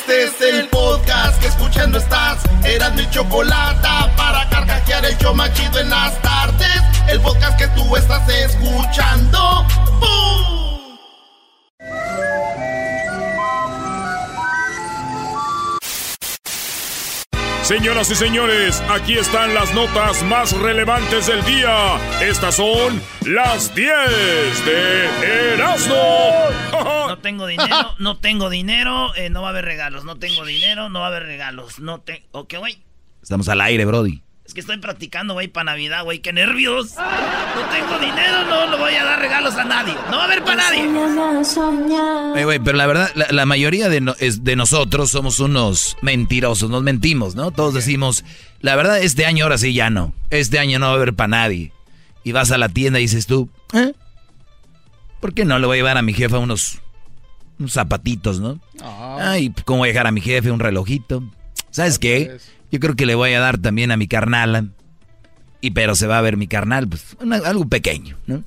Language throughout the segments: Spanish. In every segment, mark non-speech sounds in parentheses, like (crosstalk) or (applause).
Este es el podcast que escuchando estás. Eran mi chocolate para carcajear el yo machido en las tardes. El podcast que tú estás escuchando. ¡Bum! Señoras y señores, aquí están las notas más relevantes del día. Estas son las 10 de Erasmo. No tengo dinero, (laughs) no tengo dinero, eh, no va a haber regalos. No tengo dinero, no va a haber regalos. No te... ¿Ok, güey? Estamos al aire, Brody. Es que estoy practicando, güey, para Navidad, güey. ¡Qué nervios! No tengo dinero, no le voy a dar regalos a nadie. No va a haber para nadie. Oye, güey, pero la verdad, la, la mayoría de, no- es- de nosotros somos unos mentirosos, nos mentimos, ¿no? Todos decimos, la verdad, este año ahora sí ya no. Este año no va a haber para nadie. Y vas a la tienda y dices tú, ¿eh? ¿Por qué no le voy a llevar a mi jefa unos, unos zapatitos, no? Ay, ¿cómo voy a dejar a mi jefe un relojito? ¿Sabes qué? Yo creo que le voy a dar también a mi carnal. Y pero se va a ver mi carnal, pues una- algo pequeño, ¿no?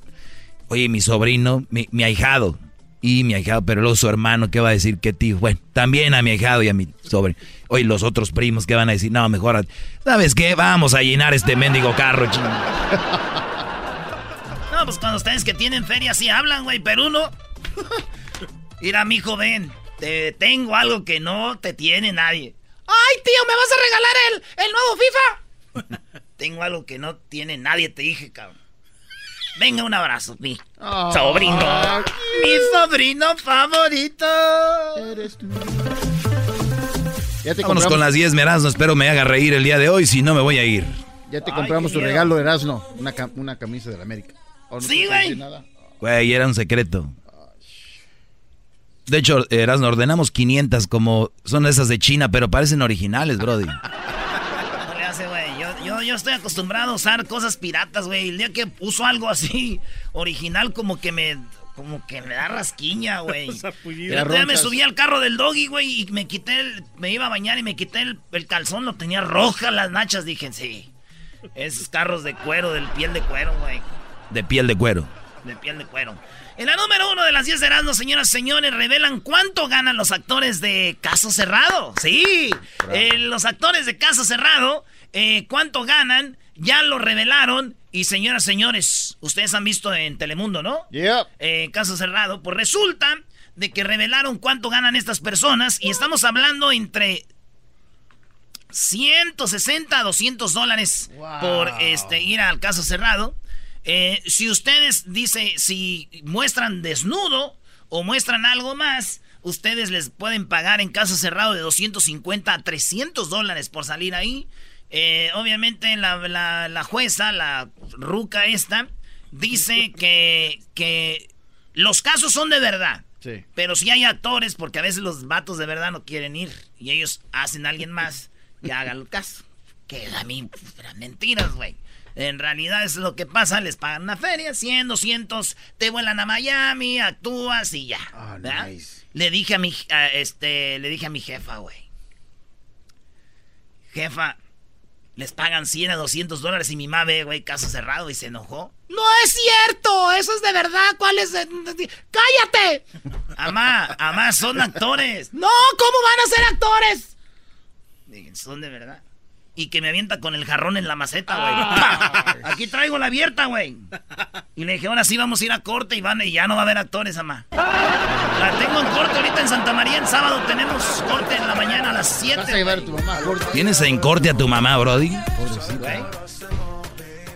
Oye, mi sobrino, mi, mi ahijado. Y mi ahijado, pero luego su hermano, ¿qué va a decir? ¿Qué tío? Bueno, también a mi ahijado y a mi sobrino. Oye, los otros primos, ¿qué van a decir? No, mejor, a- ¿sabes qué? Vamos a llenar este mendigo carro, ching. (laughs) No, pues cuando ustedes que tienen feria sí hablan, güey, pero uno... (laughs) Mira, mijo, ven. Te tengo algo que no te tiene nadie. ¡Ay, tío, me vas a regalar el, el nuevo FIFA! (laughs) tengo algo que no tiene nadie, te dije, cabrón. Venga, un abrazo, mi sobrino. Mi sobrino favorito. Ya te Vámonos compramos, con las 10 merazno, espero me haga reír el día de hoy, si no me voy a ir. ya te Ay, compramos tu miedo. regalo, Erasno. Una, cam- una camisa de la América. ¿O no Sí, güey. Güey, era un secreto. De hecho, Erasmo, ordenamos 500 como son esas de China, pero parecen originales, Brody. No le hace, güey. Yo, yo, yo estoy acostumbrado a usar cosas piratas, güey. El día que uso algo así original, como que me. Como que me da rasquiña, güey. (laughs) Día me subí al carro del doggy, güey, y me quité el. Me iba a bañar y me quité el, el calzón, lo tenía roja las nachas. Dije, sí. Esos carros de cuero, del piel de cuero, güey. De piel de cuero. De piel de cuero. En la número uno de las 10 de Erasmo, señoras y señores, revelan cuánto ganan los actores de Caso Cerrado. Sí, eh, los actores de Caso Cerrado, eh, cuánto ganan, ya lo revelaron. Y señoras y señores, ustedes han visto en Telemundo, ¿no? Yep. Eh, Caso Cerrado, pues resulta de que revelaron cuánto ganan estas personas y estamos hablando entre 160 a 200 dólares por este ir al caso cerrado. Eh, si ustedes dice si muestran desnudo o muestran algo más, ustedes les pueden pagar en caso cerrado de 250 a 300 dólares por salir ahí. Eh, obviamente la, la- la jueza, la ruca esta, dice (laughs) que, que los casos son de verdad. Sí. Pero si hay actores, porque a veces los vatos de verdad no quieren ir y ellos hacen a alguien más que haga el caso. Que a mí, eran mentiras, güey. En realidad es lo que pasa, les pagan una feria, 100, 200, te vuelan a Miami, actúas y ya. Ah. Le dije a mi, a este, le dije a mi jefa, güey. Jefa, les pagan 100 a 200 dólares y mi mamá ve, güey, caso cerrado y se enojó. ¡No es cierto! ¡Eso es de verdad! ¿Cuál es? ¡Cállate! Amá, amá, son actores. ¡No! ¿Cómo van a ser actores? Son de verdad. Y que me avienta con el jarrón en la maceta, güey. ¡Pah! Aquí traigo la abierta, güey. Y le dije, ahora sí vamos a ir a corte y, van, y ya no va a haber actores, amá. La tengo en corte ahorita en Santa María. El sábado tenemos corte en la mañana a las 7. Vas a llevar a tu mamá. corte. ¿Tienes en corte a tu mamá, Brody? Pobrecita.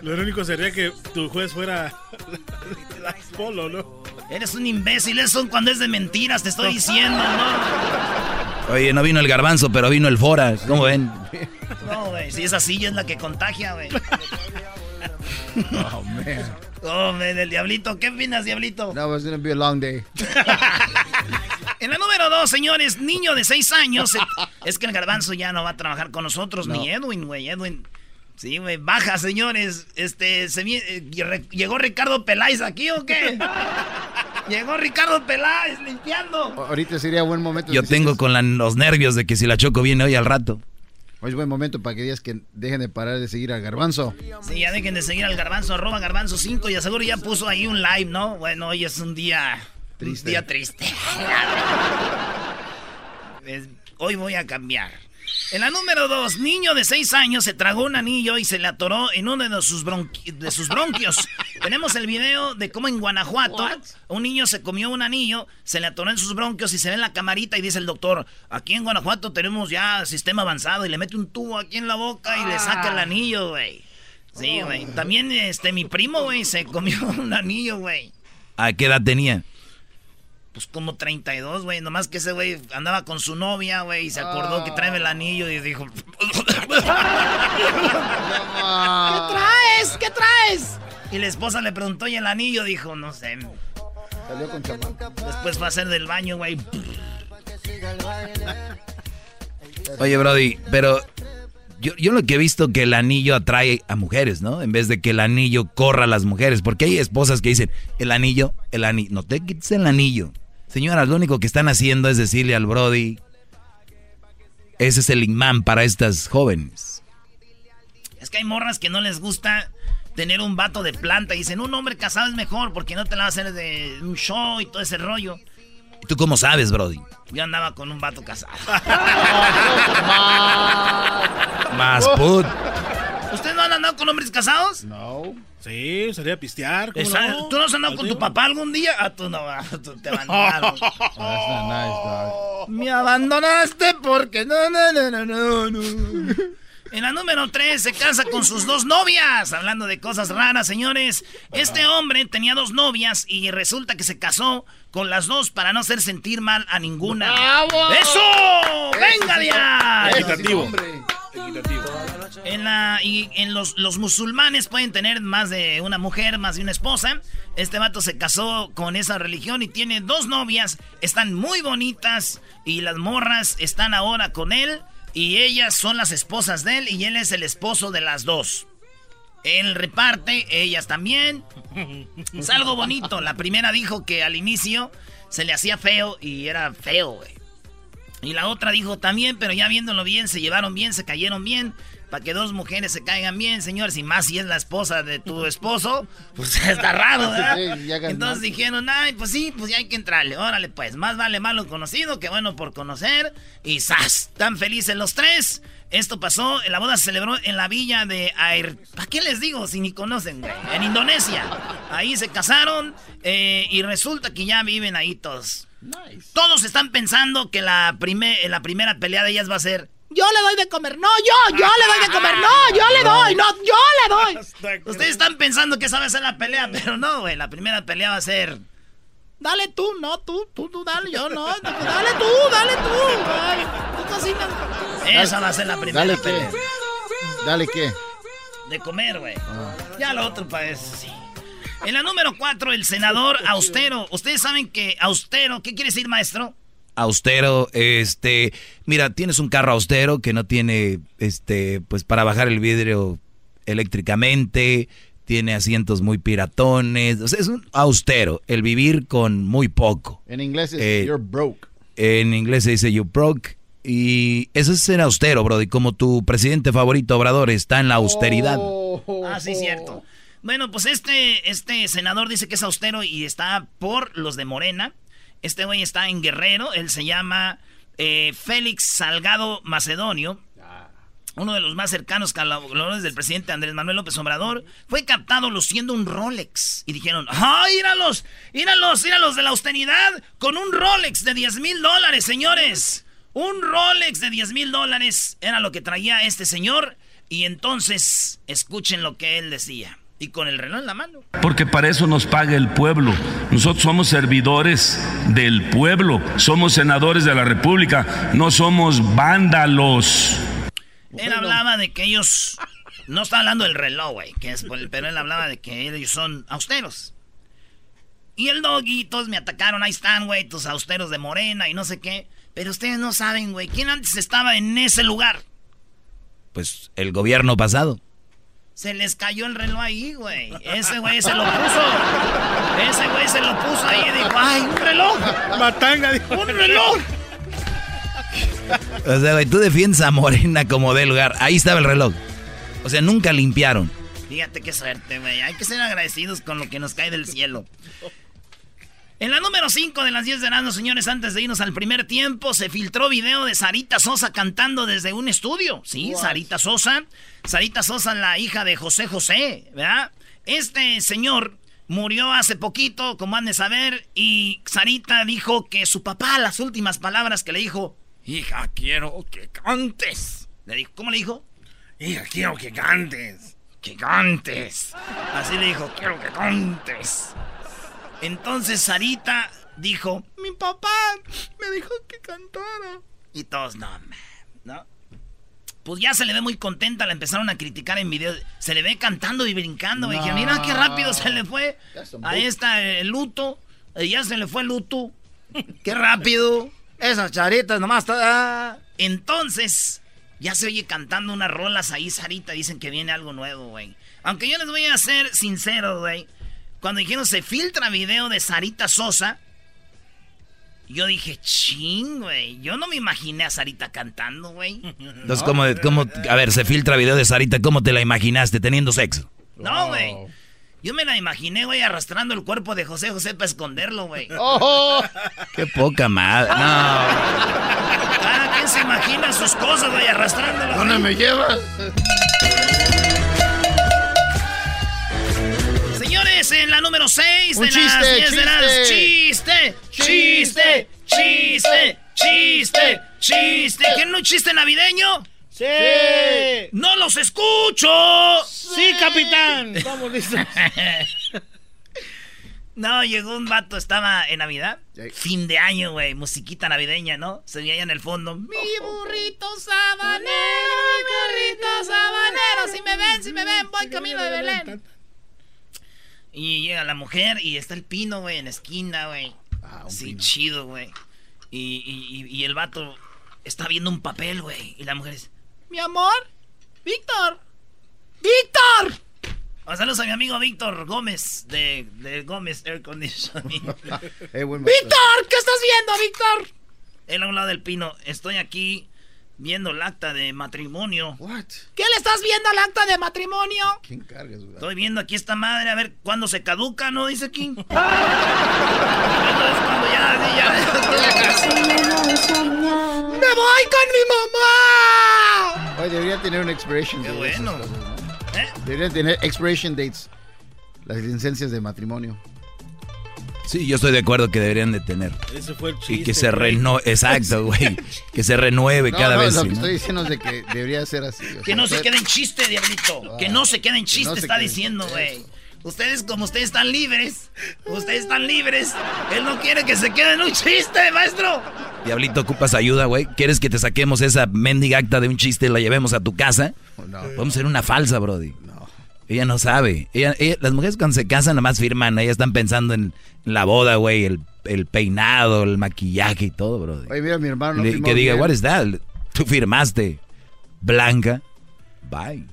Lo único sería que tu juez fuera la Polo, ¿no? Eres un imbécil, eso cuando es de mentiras, te estoy diciendo, ¿no? Oye, no vino el garbanzo, pero vino el Fora. ¿Cómo ven? No, güey, si esa silla es la que contagia, güey. Oh, man. Oh, man, el diablito, ¿qué opinas, diablito? That was gonna be a long day. (laughs) En la número dos, señores, niño de seis años. Es que el garbanzo ya no va a trabajar con nosotros, ni Edwin, güey. Edwin. Sí, güey, baja, señores. Este, se eh, ¿Llegó Ricardo Peláez aquí o qué? (laughs) Llegó Ricardo Peláez limpiando. Ahorita sería buen momento. Yo tengo con la- los nervios de que si la Choco viene hoy al rato. Hoy es buen momento para que digas que dejen de parar de seguir al garbanzo. Sí, ya dejen de seguir al garbanzo, arroba garbanzo 5 y aseguro ya puso ahí un live, ¿no? Bueno, hoy es un día... Triste. Un día triste. (laughs) Es- hoy voy a cambiar. En la número dos, niño de seis años se tragó un anillo y se le atoró en uno de sus, de sus bronquios. (laughs) Tenemos el video de cómo en Guanajuato un niño se comió un anillo, se le atoró en sus bronquios y se ve en la camarita y dice el doctor, aquí en Guanajuato tenemos ya sistema avanzado y le mete un tubo aquí en la boca y le saca el anillo, güey. Sí, güey. También este mi primo, güey, se comió (laughs) un anillo, güey. ¿A qué edad tenía? Pues como 32, güey. Nomás que ese güey andaba con su novia, güey, y se acordó que trae el anillo y dijo... (laughs) ¿Qué traes? ¿Qué traes? Y la esposa le preguntó y el anillo dijo, no sé. Salió con Después va a ser del baño, güey. (laughs) Oye, Brody, pero yo, yo lo que he visto que el anillo atrae a mujeres, ¿no? En vez de que el anillo corra a las mujeres. Porque hay esposas que dicen, el anillo, el anillo, no te quites el anillo. Señoras, lo único que están haciendo es decirle al Brody, ese es el imán para estas jóvenes. Es que hay morras que no les gusta tener un vato de planta. Y dicen, un hombre casado es mejor porque no te la va a hacer de un show y todo ese rollo. ¿Y tú cómo sabes, Brody? Yo andaba con un vato casado. (laughs) Más put. ¿Ustedes no han andado con hombres casados? No. Sí, salía a pistear. ¿Tú no has andado con tu papá algún día? Ah, tú no, tú te abandonaron. (laughs) Me abandonaste porque no, no, no, no, no, no. En la número 3 se casa con sus dos novias. Hablando de cosas raras, señores. Este hombre tenía dos novias y resulta que se casó con las dos para no hacer sentir mal a ninguna. ¡Eso! ¡Venga ya! Equitativo. En, la, y en los, los musulmanes pueden tener más de una mujer, más de una esposa. Este vato se casó con esa religión y tiene dos novias. Están muy bonitas y las morras están ahora con él. Y ellas son las esposas de él y él es el esposo de las dos. Él reparte, ellas también. Es algo bonito. La primera dijo que al inicio se le hacía feo y era feo, güey. Y la otra dijo también, pero ya viéndolo bien, se llevaron bien, se cayeron bien. Para que dos mujeres se caigan bien, señores, y más si es la esposa de tu esposo, pues (laughs) está raro, ¿verdad? Entonces dijeron, ay, pues sí, pues ya hay que entrarle. Órale, pues, más vale malo conocido que bueno por conocer. Y ¡zas! Tan felices los tres. Esto pasó, la boda se celebró en la villa de Air... ¿Para qué les digo si ni conocen, güey? En Indonesia. Ahí se casaron eh, y resulta que ya viven ahí todos. Todos están pensando que la, la primera pelea de ellas va a ser... Yo le doy de comer. No, yo, yo le doy de comer. No, yo le (laughs) doy. No, yo le doy. (laughs) Ustedes están pensando que esa va a ser la pelea, pero no, güey. La primera pelea va a ser... Dale tú, no, tú, tú, tú, dale, yo no. Dale tú, dale tú. tú cocinas. Esa va a ser la primera ¿Dale pelea. qué? ¿Dale qué? De comer, güey. Ya lo otro parece, sí. En la número cuatro, el senador (laughs) austero. Ustedes saben que austero, ¿qué quiere decir, maestro? Austero, este, mira, tienes un carro austero que no tiene, este, pues para bajar el vidrio eléctricamente, tiene asientos muy piratones, o sea, es un austero, el vivir con muy poco. En inglés es Eh, you're broke. En inglés se dice you broke. Y eso es ser austero, bro. Y como tu presidente favorito, Obrador, está en la austeridad. Oh. Ah, sí, cierto. Bueno, pues este, este senador dice que es austero y está por los de Morena. Este güey está en Guerrero. Él se llama eh, Félix Salgado Macedonio. Uno de los más cercanos colaboradores del presidente Andrés Manuel López Obrador. Fue captado luciendo un Rolex. Y dijeron, ¡ay, íralos! ¡Íralos! ¡Íralos de la austeridad! Con un Rolex de 10 mil dólares, señores. Un Rolex de 10 mil dólares era lo que traía este señor. Y entonces, escuchen lo que él decía. Y con el reloj en la mano. Porque para eso nos paga el pueblo. Nosotros somos servidores del pueblo, somos senadores de la República, no somos vándalos. Él hablaba de que ellos. No está hablando del reloj, güey. Que es, por el- pero él hablaba de que ellos son austeros. Y el doggy, todos me atacaron. Ahí están, güey, tus austeros de morena y no sé qué. Pero ustedes no saben, güey. ¿Quién antes estaba en ese lugar? Pues el gobierno pasado. Se les cayó el reloj ahí, güey. Ese güey se lo puso. Ese güey se lo puso ahí y dijo, ¡ay, un reloj! Matanga, dijo. ¡Un reloj! O sea, güey, tú defiendes a Morena como del lugar. Ahí estaba el reloj. O sea, nunca limpiaron. Fíjate qué suerte, güey. Hay que ser agradecidos con lo que nos cae del cielo. En la número 5 de las 10 de Erasmo, señores, antes de irnos al primer tiempo, se filtró video de Sarita Sosa cantando desde un estudio. Sí, Sarita Sosa. Sarita Sosa, la hija de José José, ¿verdad? Este señor murió hace poquito, como han de saber, y Sarita dijo que su papá, las últimas palabras que le dijo, hija, quiero que cantes. Le dijo, ¿cómo le dijo? Hija, quiero que cantes. Que cantes. Así le dijo, quiero que cantes. Entonces Sarita dijo, mi papá me dijo que cantara. Y todos, no, ¿no? Pues ya se le ve muy contenta, la empezaron a criticar en video. Se le ve cantando y brincando. Y dije, mira qué rápido se le fue. Ahí está el luto. Ya se le fue el luto. (laughs) qué rápido. Esas charitas nomás. está. Entonces, ya se oye cantando unas rolas ahí, Sarita. Dicen que viene algo nuevo, güey. Aunque yo les voy a ser sincero, güey. Cuando dijeron se filtra video de Sarita Sosa, yo dije, ching, güey. Yo no me imaginé a Sarita cantando, güey. (laughs) Entonces, ¿cómo, ¿cómo, a ver, se filtra video de Sarita, ¿cómo te la imaginaste teniendo sexo? No, güey. Yo me la imaginé, güey, arrastrando el cuerpo de José José para esconderlo, güey. (laughs) Oh, ¡Qué poca madre! No. Cada quien se imagina sus cosas, güey, arrastrándolo. ¿Dónde me llevas? (laughs) en la número 6 de chiste, las 10 de las... ¡Chiste! ¡Chiste! ¡Chiste! ¡Chiste! ¡Chiste! ¿Quieren un chiste navideño? ¡Sí! ¡No los escucho! ¡Sí, capitán! Vamos listos. (laughs) No, llegó un vato, estaba en Navidad. Fin de año, güey. Musiquita navideña, ¿no? Se veía en el fondo. Mi burrito sabanero, mi burrito sabanero. Si me ven, si me ven, voy camino de Belén. Y llega la mujer y está el pino, güey, en la esquina, güey. Ah, sí, chido, güey. Y, y, el vato está viendo un papel, güey. Y la mujer dice, mi amor, Víctor, Víctor. Saludos a mi amigo Víctor Gómez de, de Gómez Air Conditioning. (laughs) (laughs) Víctor, ¿qué estás viendo, Víctor? Él a un lado del pino. Estoy aquí viendo el acta de matrimonio. What? ¿Qué le estás viendo al acta de matrimonio? ¿Quién cargas, güey? Estoy viendo aquí esta madre a ver cuándo se caduca, ¿no? Dice King. (laughs) cuando ya, ya, ¡Me voy con mi mamá! Hoy debería tener un expiration date. Qué bueno. ¿Eh? Debería tener expiration dates. Las licencias de matrimonio. Sí, yo estoy de acuerdo que deberían de tener. Ese fue el chiste. Y que se renueve, exacto, (laughs) güey. que se renueve cada no, vez. Lo que estoy diciendo es de que debería ser así. que no se quede en chiste, diablito. que no se quede en chiste, está diciendo, güey. Ustedes, como ustedes están libres, ustedes están libres. Él no quiere que se quede en un chiste, maestro. Diablito, ocupas ayuda, güey. ¿Quieres que te saquemos esa mendiga acta de un chiste y la llevemos a tu casa? No. Vamos a hacer una falsa, Brody. Ella no sabe. las mujeres cuando se casan nada más firman. Ellas están pensando en la boda, güey, el, peinado, el maquillaje y todo, bro. Oye, mira, mi hermano Que diga, what is that? Tú firmaste. Blanca. Bye.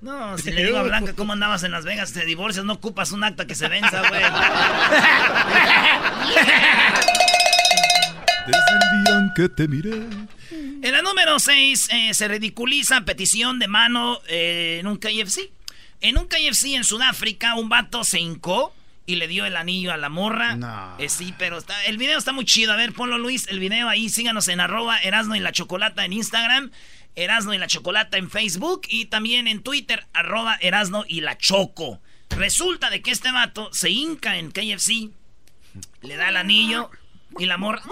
No, (laughs) si le digo a Blanca cómo andabas en Las Vegas, te divorcias, no ocupas un acta que se venza, güey. (laughs) (laughs) Desde el día en que te miré. En la número 6 eh, se ridiculiza petición de mano eh, en un KFC. En un KFC en Sudáfrica, un vato se hincó y le dio el anillo a la morra. No. Eh, sí, pero está, el video está muy chido. A ver, ponlo Luis, el video ahí. Síganos en arroba Erasno y la Chocolata en Instagram. Erasno y la Chocolata en Facebook. Y también en Twitter, arroba Erasno y la Choco. Resulta de que este vato se hinca en KFC. Le da el anillo y la morra...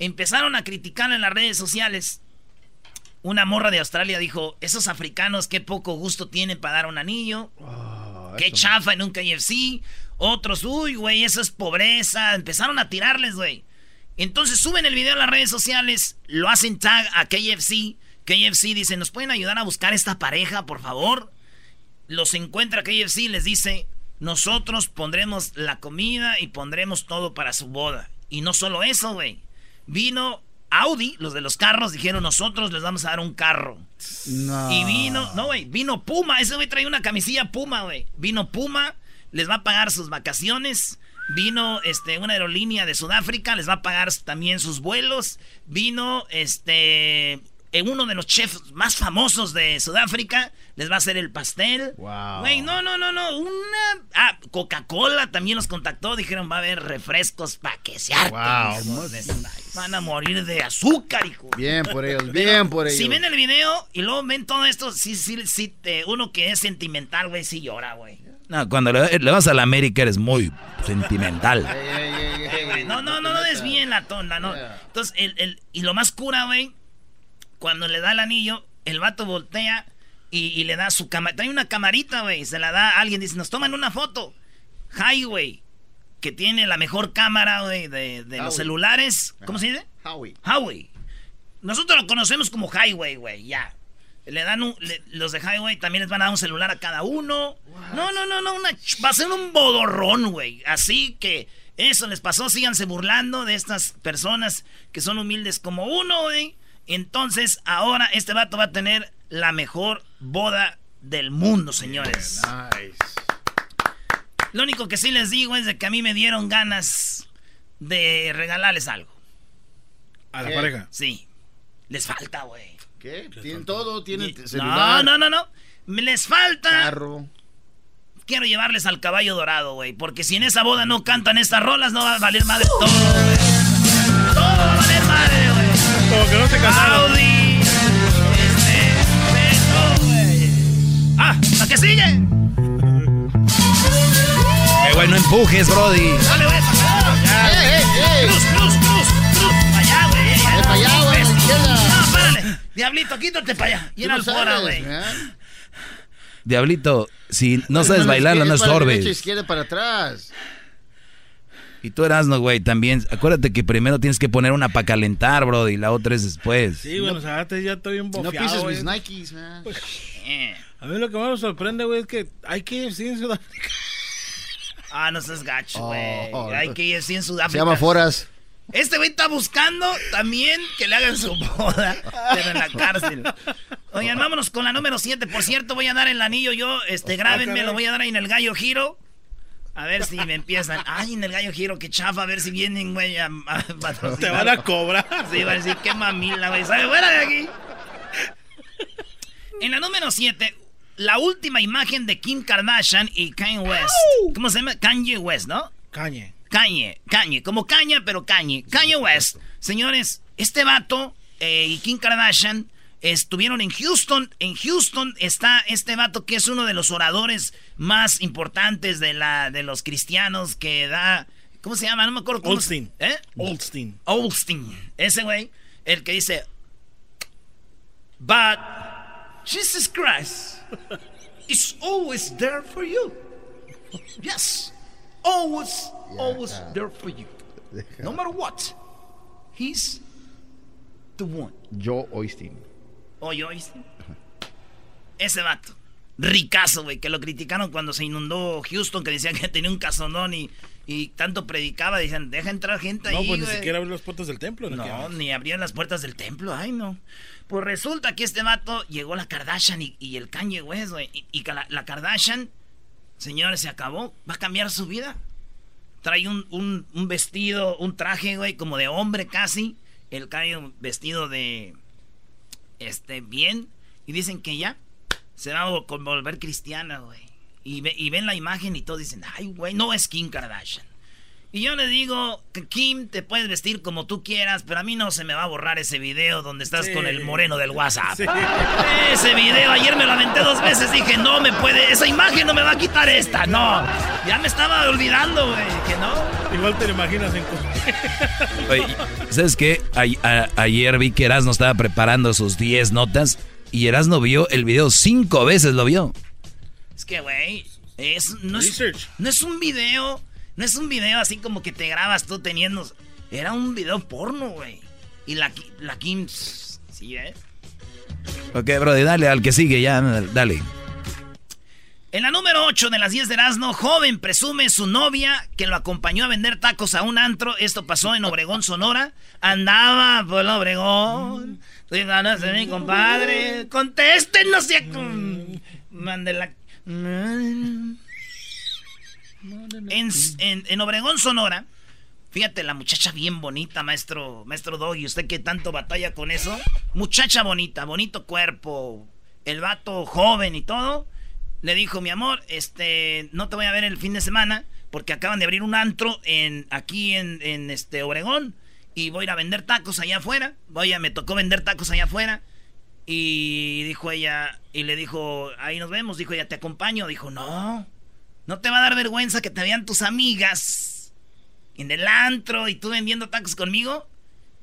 Empezaron a criticar en las redes sociales. Una morra de Australia dijo, esos africanos qué poco gusto tienen para dar un anillo. Ah, qué chafa en un KFC. Otros, uy, güey, eso es pobreza. Empezaron a tirarles, güey. Entonces suben el video a las redes sociales, lo hacen tag a KFC. KFC dice, ¿nos pueden ayudar a buscar esta pareja, por favor? Los encuentra KFC y les dice, nosotros pondremos la comida y pondremos todo para su boda. Y no solo eso, güey. Vino Audi, los de los carros, dijeron, nosotros les vamos a dar un carro. No. Y vino, no, güey, vino Puma. Ese güey trae una camisilla Puma, güey. Vino Puma, les va a pagar sus vacaciones. Vino este, una aerolínea de Sudáfrica, les va a pagar también sus vuelos. Vino este uno de los chefs más famosos de Sudáfrica les va a hacer el pastel. Wow. Güey, no, no, no, no. Una. Ah, Coca-Cola también los contactó. Dijeron, va a haber refrescos para que se harten. Wow, Van a morir de azúcar, hijo. Bien por ellos, Pero (laughs) bien por ellos. Si ven el video y luego ven todo esto, sí, sí, sí, te- uno que es sentimental, güey, sí llora, güey. No, cuando le, le vas a la América eres muy sentimental. Ey, ey, ey, ey, Güey, No, no, no, no desvíen la tonda, ¿no? Yeah. Entonces, el, el, y lo más cura, güey, cuando le da el anillo, el vato voltea y, y le da su cámara. Trae una camarita, güey, se la da a alguien, dice, nos toman una foto. Highway, que tiene la mejor cámara, güey, de, de los celulares. ¿Cómo se dice? Howie. Highway. Nosotros lo conocemos como Highway, güey, ya. Le dan un, le- los de Highway también les van a dar un celular a cada uno. No, no, no, no, una va a ser un bodorrón, güey. Así que eso les pasó, síganse burlando de estas personas que son humildes como uno, güey. Entonces, ahora este vato va a tener la mejor boda del mundo, señores. Nice. Lo único que sí les digo es de que a mí me dieron ganas de regalarles algo. A la ¿Qué? pareja. Sí. Les falta, güey. ¿Qué? Tienen todo, tienen No, celular, no, no, no. Me les falta. carro. Quiero llevarles al caballo dorado, güey. Porque si en esa boda no cantan estas rolas, no va a valer madre todo, güey. Todo va a valer. Como que no se casaron. Ah, ¿la que sigue? Eh, güey, no empujes, Brody. Dale, güey, para acá. ¡Ey, ey, ey! Cruz, cruz, cruz, cruz. Para allá, güey. Eh, para allá, güey, a. No, párale. Diablito, quítate para allá. Y no sabes, güey. man. Diablito, si no sabes Mano bailarlo, no para estorbes. izquierda para atrás. Y tú eras, no, güey, también. Acuérdate que primero tienes que poner una para calentar, Brody, y la otra es después. Sí, bueno, o sea, antes ya estoy bien No pises mis Nikes, man. Eh. A mí lo que más me sorprende, güey, es que hay que ir en Sudáfrica. (laughs) Ah, no seas gacho, güey. Oh, Hay que ir así en Sudáfrica. Se llama Foras. Este güey está buscando también que le hagan su boda, pero en la cárcel. Oigan, vámonos con la número 7. Por cierto, voy a dar el anillo yo. Este, grábenme, lo voy a dar ahí en el gallo giro. A ver si me empiezan. Ay, en el gallo giro, qué chafa. A ver si vienen, güey, a. Te van a cobrar. Sí, va a decir, qué mamila, güey. ¿Sabe? Fuera de aquí. En la número 7, la última imagen de Kim Kardashian y Kanye West. ¿Cómo se llama? Kanye West, ¿no? Cañe. Kanye, Kanye, como caña, pero Kanye. Kanye West. Señores, este vato eh, y Kim Kardashian estuvieron en Houston. En Houston está este vato que es uno de los oradores más importantes de, la, de los cristianos que da... ¿Cómo se llama? No me acuerdo. cómo se- Olstein. ¿Eh? Olstein. Olstein. Ese güey, el que dice... But Jesus Christ is always there for you. Yes. Always, always there for you. No matter what. He's the one. Joe Oistin. Oye, ¿oíste? Ese vato. Ricazo, güey, que lo criticaron cuando se inundó Houston, que decían que tenía un casonón y, y tanto predicaba. Decían, deja entrar gente No, ahí, pues ni güey". siquiera abrir las puertas del templo. No, ¿no? ni abrían las puertas del templo, ay no. Pues resulta que este vato llegó la Kardashian y, y el Kanye West, güey. Y, y que la, la Kardashian, señores, se acabó. Va a cambiar su vida. Trae un, un- un vestido, un traje, güey, como de hombre casi. El Kanye vestido de, este, bien. Y dicen que ya se va a vol- volver cristiana, güey. Y, ve- y ven la imagen y todos dicen, ay, güey, no es Kim Kardashian. Y yo le digo que Kim, te puedes vestir como tú quieras, pero a mí no se me va a borrar ese video donde estás Sí. con el moreno del WhatsApp. Sí. (laughs) Ese video, ayer me lo aventé dos veces, dije, no me puede, esa imagen no me va a quitar esta, no. Ya me estaba olvidando, güey, que no. Igual te lo imaginas en... (laughs) Oye, ¿sabes qué? A- a- ayer vi que Erasmo estaba preparando sus 10 notas y Erasmo vio el video cinco veces, lo vio. Es que, güey, es, no, es, Research. no es un video, no es un video así como que te grabas tú teniendo... Era un video porno, güey. Y la, la Kim, sí, ¿eh? Ok, Brody, dale al que sigue ya, dale. En la número 8 de las 10 de Erasmo, joven presume su novia que lo acompañó a vender tacos a un antro. Esto pasó en Obregón, Sonora. Andaba por el Obregón. Estoy ganando mi compadre. Contesten, no sé. Mande la. En, en, en Obregón, Sonora, Fíjate, la muchacha bien bonita, maestro, maestro Doggy. ¿Usted que tanto batalla con eso? Muchacha bonita, bonito cuerpo. El vato joven y todo. Le dijo, mi amor, este, no te voy a ver el fin de semana porque acaban de abrir un antro en, aquí en, en este Obregón y voy a ir a vender tacos allá afuera. Voy a, me tocó vender tacos allá afuera. Y dijo ella, y le dijo, ahí nos vemos. Dijo ella, te acompaño. Dijo, no, no te va a dar vergüenza que te vean tus amigas en el antro y tú vendiendo tacos conmigo.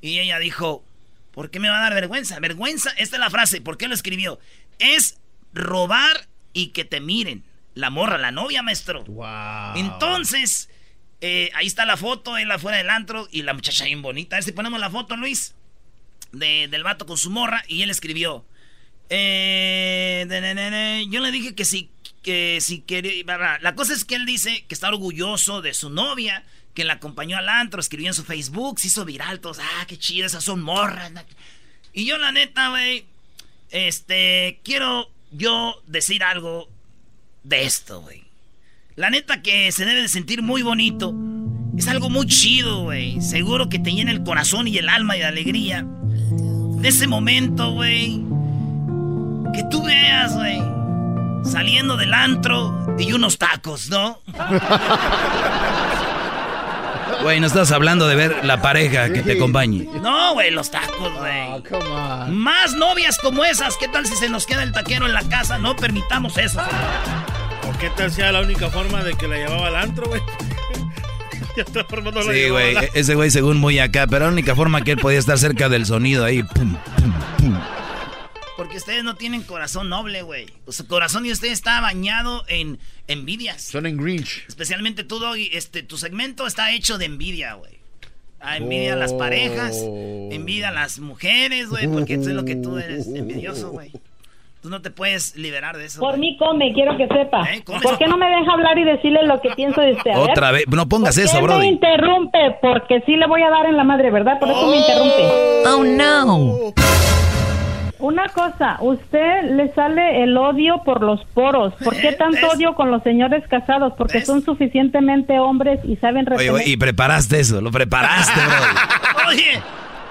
Y ella dijo, ¿por qué me va a dar vergüenza? Vergüenza, esta es la frase, ¿por qué lo escribió? Es robar y que te miren. La morra, la novia, maestro. Entonces, eh, ahí está la foto, él afuera del antro y la muchacha bien bonita. A ver si ponemos la foto, Luis, del vato con su morra y él escribió. Eh, yo le dije que si, que si quería... La cosa es que él dice que está orgulloso de su novia, que la acompañó al antro, escribió en su Facebook, se hizo viral, todos, ah, qué chido, esas son morras. Y yo la neta, güey, este, quiero yo decir algo de esto, güey. La neta que se debe de sentir muy bonito. Es algo muy chido, güey. Seguro que te llena el corazón y el alma y de alegría. De ese momento, güey. Que tú veas, güey. Saliendo del antro y unos tacos, ¿no? Güey, no estás hablando de ver la pareja que te acompañe. No, güey, los tacos, güey. Oh, Más novias como esas. ¿Qué tal si se nos queda el taquero en la casa? No permitamos eso. ¿O qué tal sea la única forma de que la llevaba al antro, güey? (laughs) sí, güey. Ese güey según muy acá, pero la única forma que él podía estar cerca del sonido ahí. Porque ustedes no tienen corazón noble, güey. Su corazón de ustedes está bañado en envidias. Son en Grinch. Especialmente tú, Doggy. Este, tu segmento está hecho de envidia, güey. Ah, envidia a las parejas, oh. envidia a las mujeres, güey, porque eso es lo que tú eres envidioso, güey. Tú no te puedes liberar de eso. Por mí come, quiero que sepa. ¿Eh? ¿Por qué no me deja hablar y decirle lo que pienso de usted? Otra vez, no pongas eso, bro. me interrumpe? Porque sí le voy a dar en la madre, ¿verdad? Por eso me interrumpe. Oh, no. Una cosa, usted le sale el odio por los poros. ¿Por qué tanto odio con los señores casados? Porque son suficientemente hombres y saben retener. Oye, y preparaste eso, lo preparaste, bro. (laughs) Oye,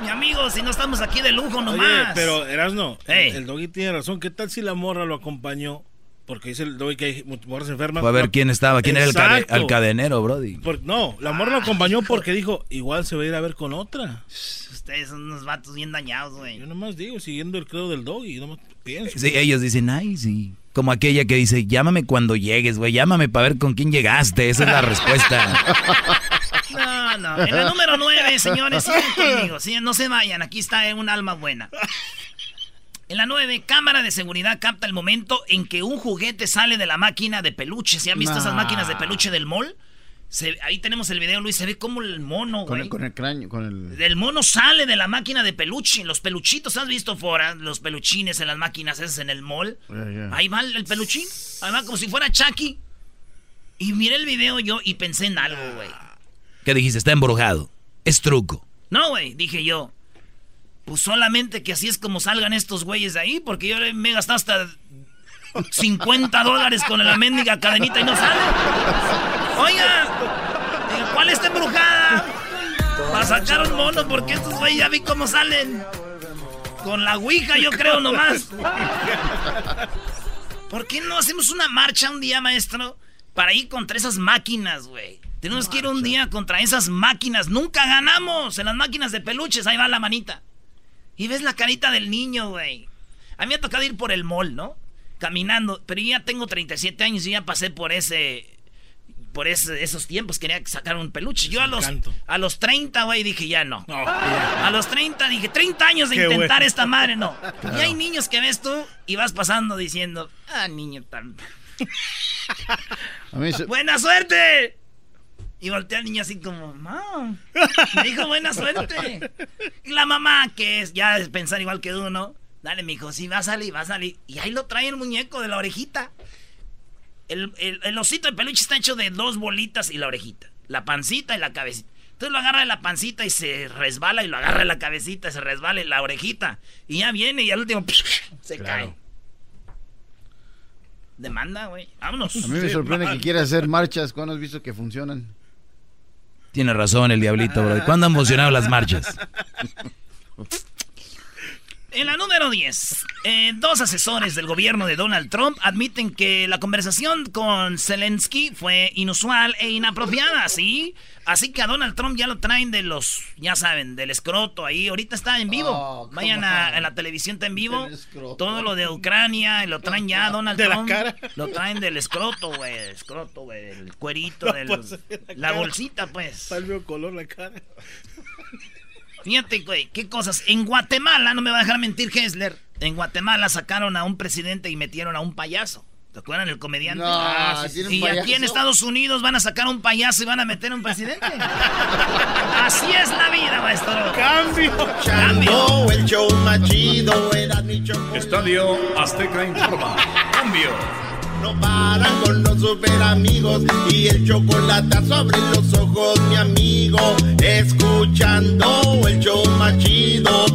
mi amigo, si no estamos aquí de lujo nomás. Oye, pero Erasno, el doggy tiene razón. ¿Qué tal si la morra lo acompañó? Porque dice el doggy que hay morras enfermas. Fue a ver quién estaba, quién era el, cadenero, brody. no, la morra lo acompañó porque dijo, igual se va a ir a ver con otra. Ustedes son unos vatos bien dañados, güey. Yo nomás digo, siguiendo el credo del doggy, nomás pienso. Sí, ellos dicen, ay, sí. Como aquella que dice, llámame cuando llegues, güey, llámame para ver con quién llegaste. Esa es la respuesta. (laughs) No, no. En la número nueve, señores, sigan conmigo. no se vayan, aquí está un alma buena. En la 9, cámara de seguridad capta el momento en que un juguete sale de la máquina de peluche. ¿Se han visto esas máquinas de peluche del mall? ahí tenemos el video, Luis. Se ve como el mono, güey. Con el, cráneo, con el... El mono sale de la máquina de peluche. Los peluchitos, ¿has visto fuera? Los peluchines en las máquinas esas en el mall. Ahí va el peluchín. Ahí va como si fuera Chucky. Y miré el video yo y pensé en algo, güey. ¿Qué dijiste? Está embrujado. Es truco. No, güey, dije yo. Pues solamente que así es como salgan estos güeyes de ahí, porque yo me he gastado hasta 50 dólares con la mendiga cadenita y no sale. Oiga, ¿cuál está embrujada? Para sacar un mono, porque estos güeyes ya vi cómo salen. Con la ouija, yo creo nomás. ¿Por qué no hacemos una marcha un día, maestro? Para ir contra esas máquinas, güey. Tenemos que ir un día contra esas máquinas. Nunca ganamos en las máquinas de peluches. Ahí va la manita. Y ves la carita del niño, güey. A mí me ha tocado ir por el mall, ¿no? Caminando. Pero yo ya tengo 37 años y ya pasé por ese. Por esos tiempos quería sacar un peluche. Yo a los, a los 30, güey, dije ya no. A los 30 dije, 30 años de intentar esta madre, no. Y hay niños que ves tú y vas pasando diciendo, ah, niño tan. (laughs) ¡Buena suerte! Y volteé al niño así como, mamá. Me dijo buena suerte. Y la mamá, que es ya es pensar igual que uno, dale, mijo, sí, va a salir, va a salir. Y ahí lo trae el muñeco de la orejita. El, el, osito de peluche está hecho de dos bolitas y la orejita. La pancita y la cabecita. Entonces lo agarra de la pancita y se resbala y lo agarra de la cabecita y se resbala y la orejita. Y ya viene y al último (laughs) se cae. Demanda, güey. Vámonos. A mí me sorprende que quiera hacer marchas cuando has visto que funcionan. Tiene razón el diablito, bro. ¿Cuándo han funcionado las marchas? (laughs) En la número 10, eh, dos asesores del gobierno de Donald Trump admiten que la conversación con Zelensky fue inusual e inapropiada, ¿sí? Así que a Donald Trump ya lo traen de los, ya saben, del escroto ahí. Ahorita está en vivo. Oh, Vayan a, la televisión, está en vivo. Todo lo de Ucrania, lo traen ya a (laughs) Donald ¿De la Trump. cara? Lo traen del escroto, güey. Escroto, güey. El cuerito, (laughs) del, pues, la la bolsita, pues. Está el mismo color la cara. Fíjate, güey, qué cosas. En Guatemala, no me va a dejar mentir Hessler, en Guatemala sacaron a un presidente y metieron a un payaso. ¿Te acuerdan el comediante? No, Ah, ¿tiene un y aquí en? Estados Unidos van a sacar a un payaso y van a meter a un presidente. (laughs) Así es la vida, maestro. ¡Cambio! Cambio. El show más chido era mi. Estadio Azteca Informa. Cambio. No paran con los super amigos y el chocolate sobre los ojos, mi amigo. Escuchando el show más chido.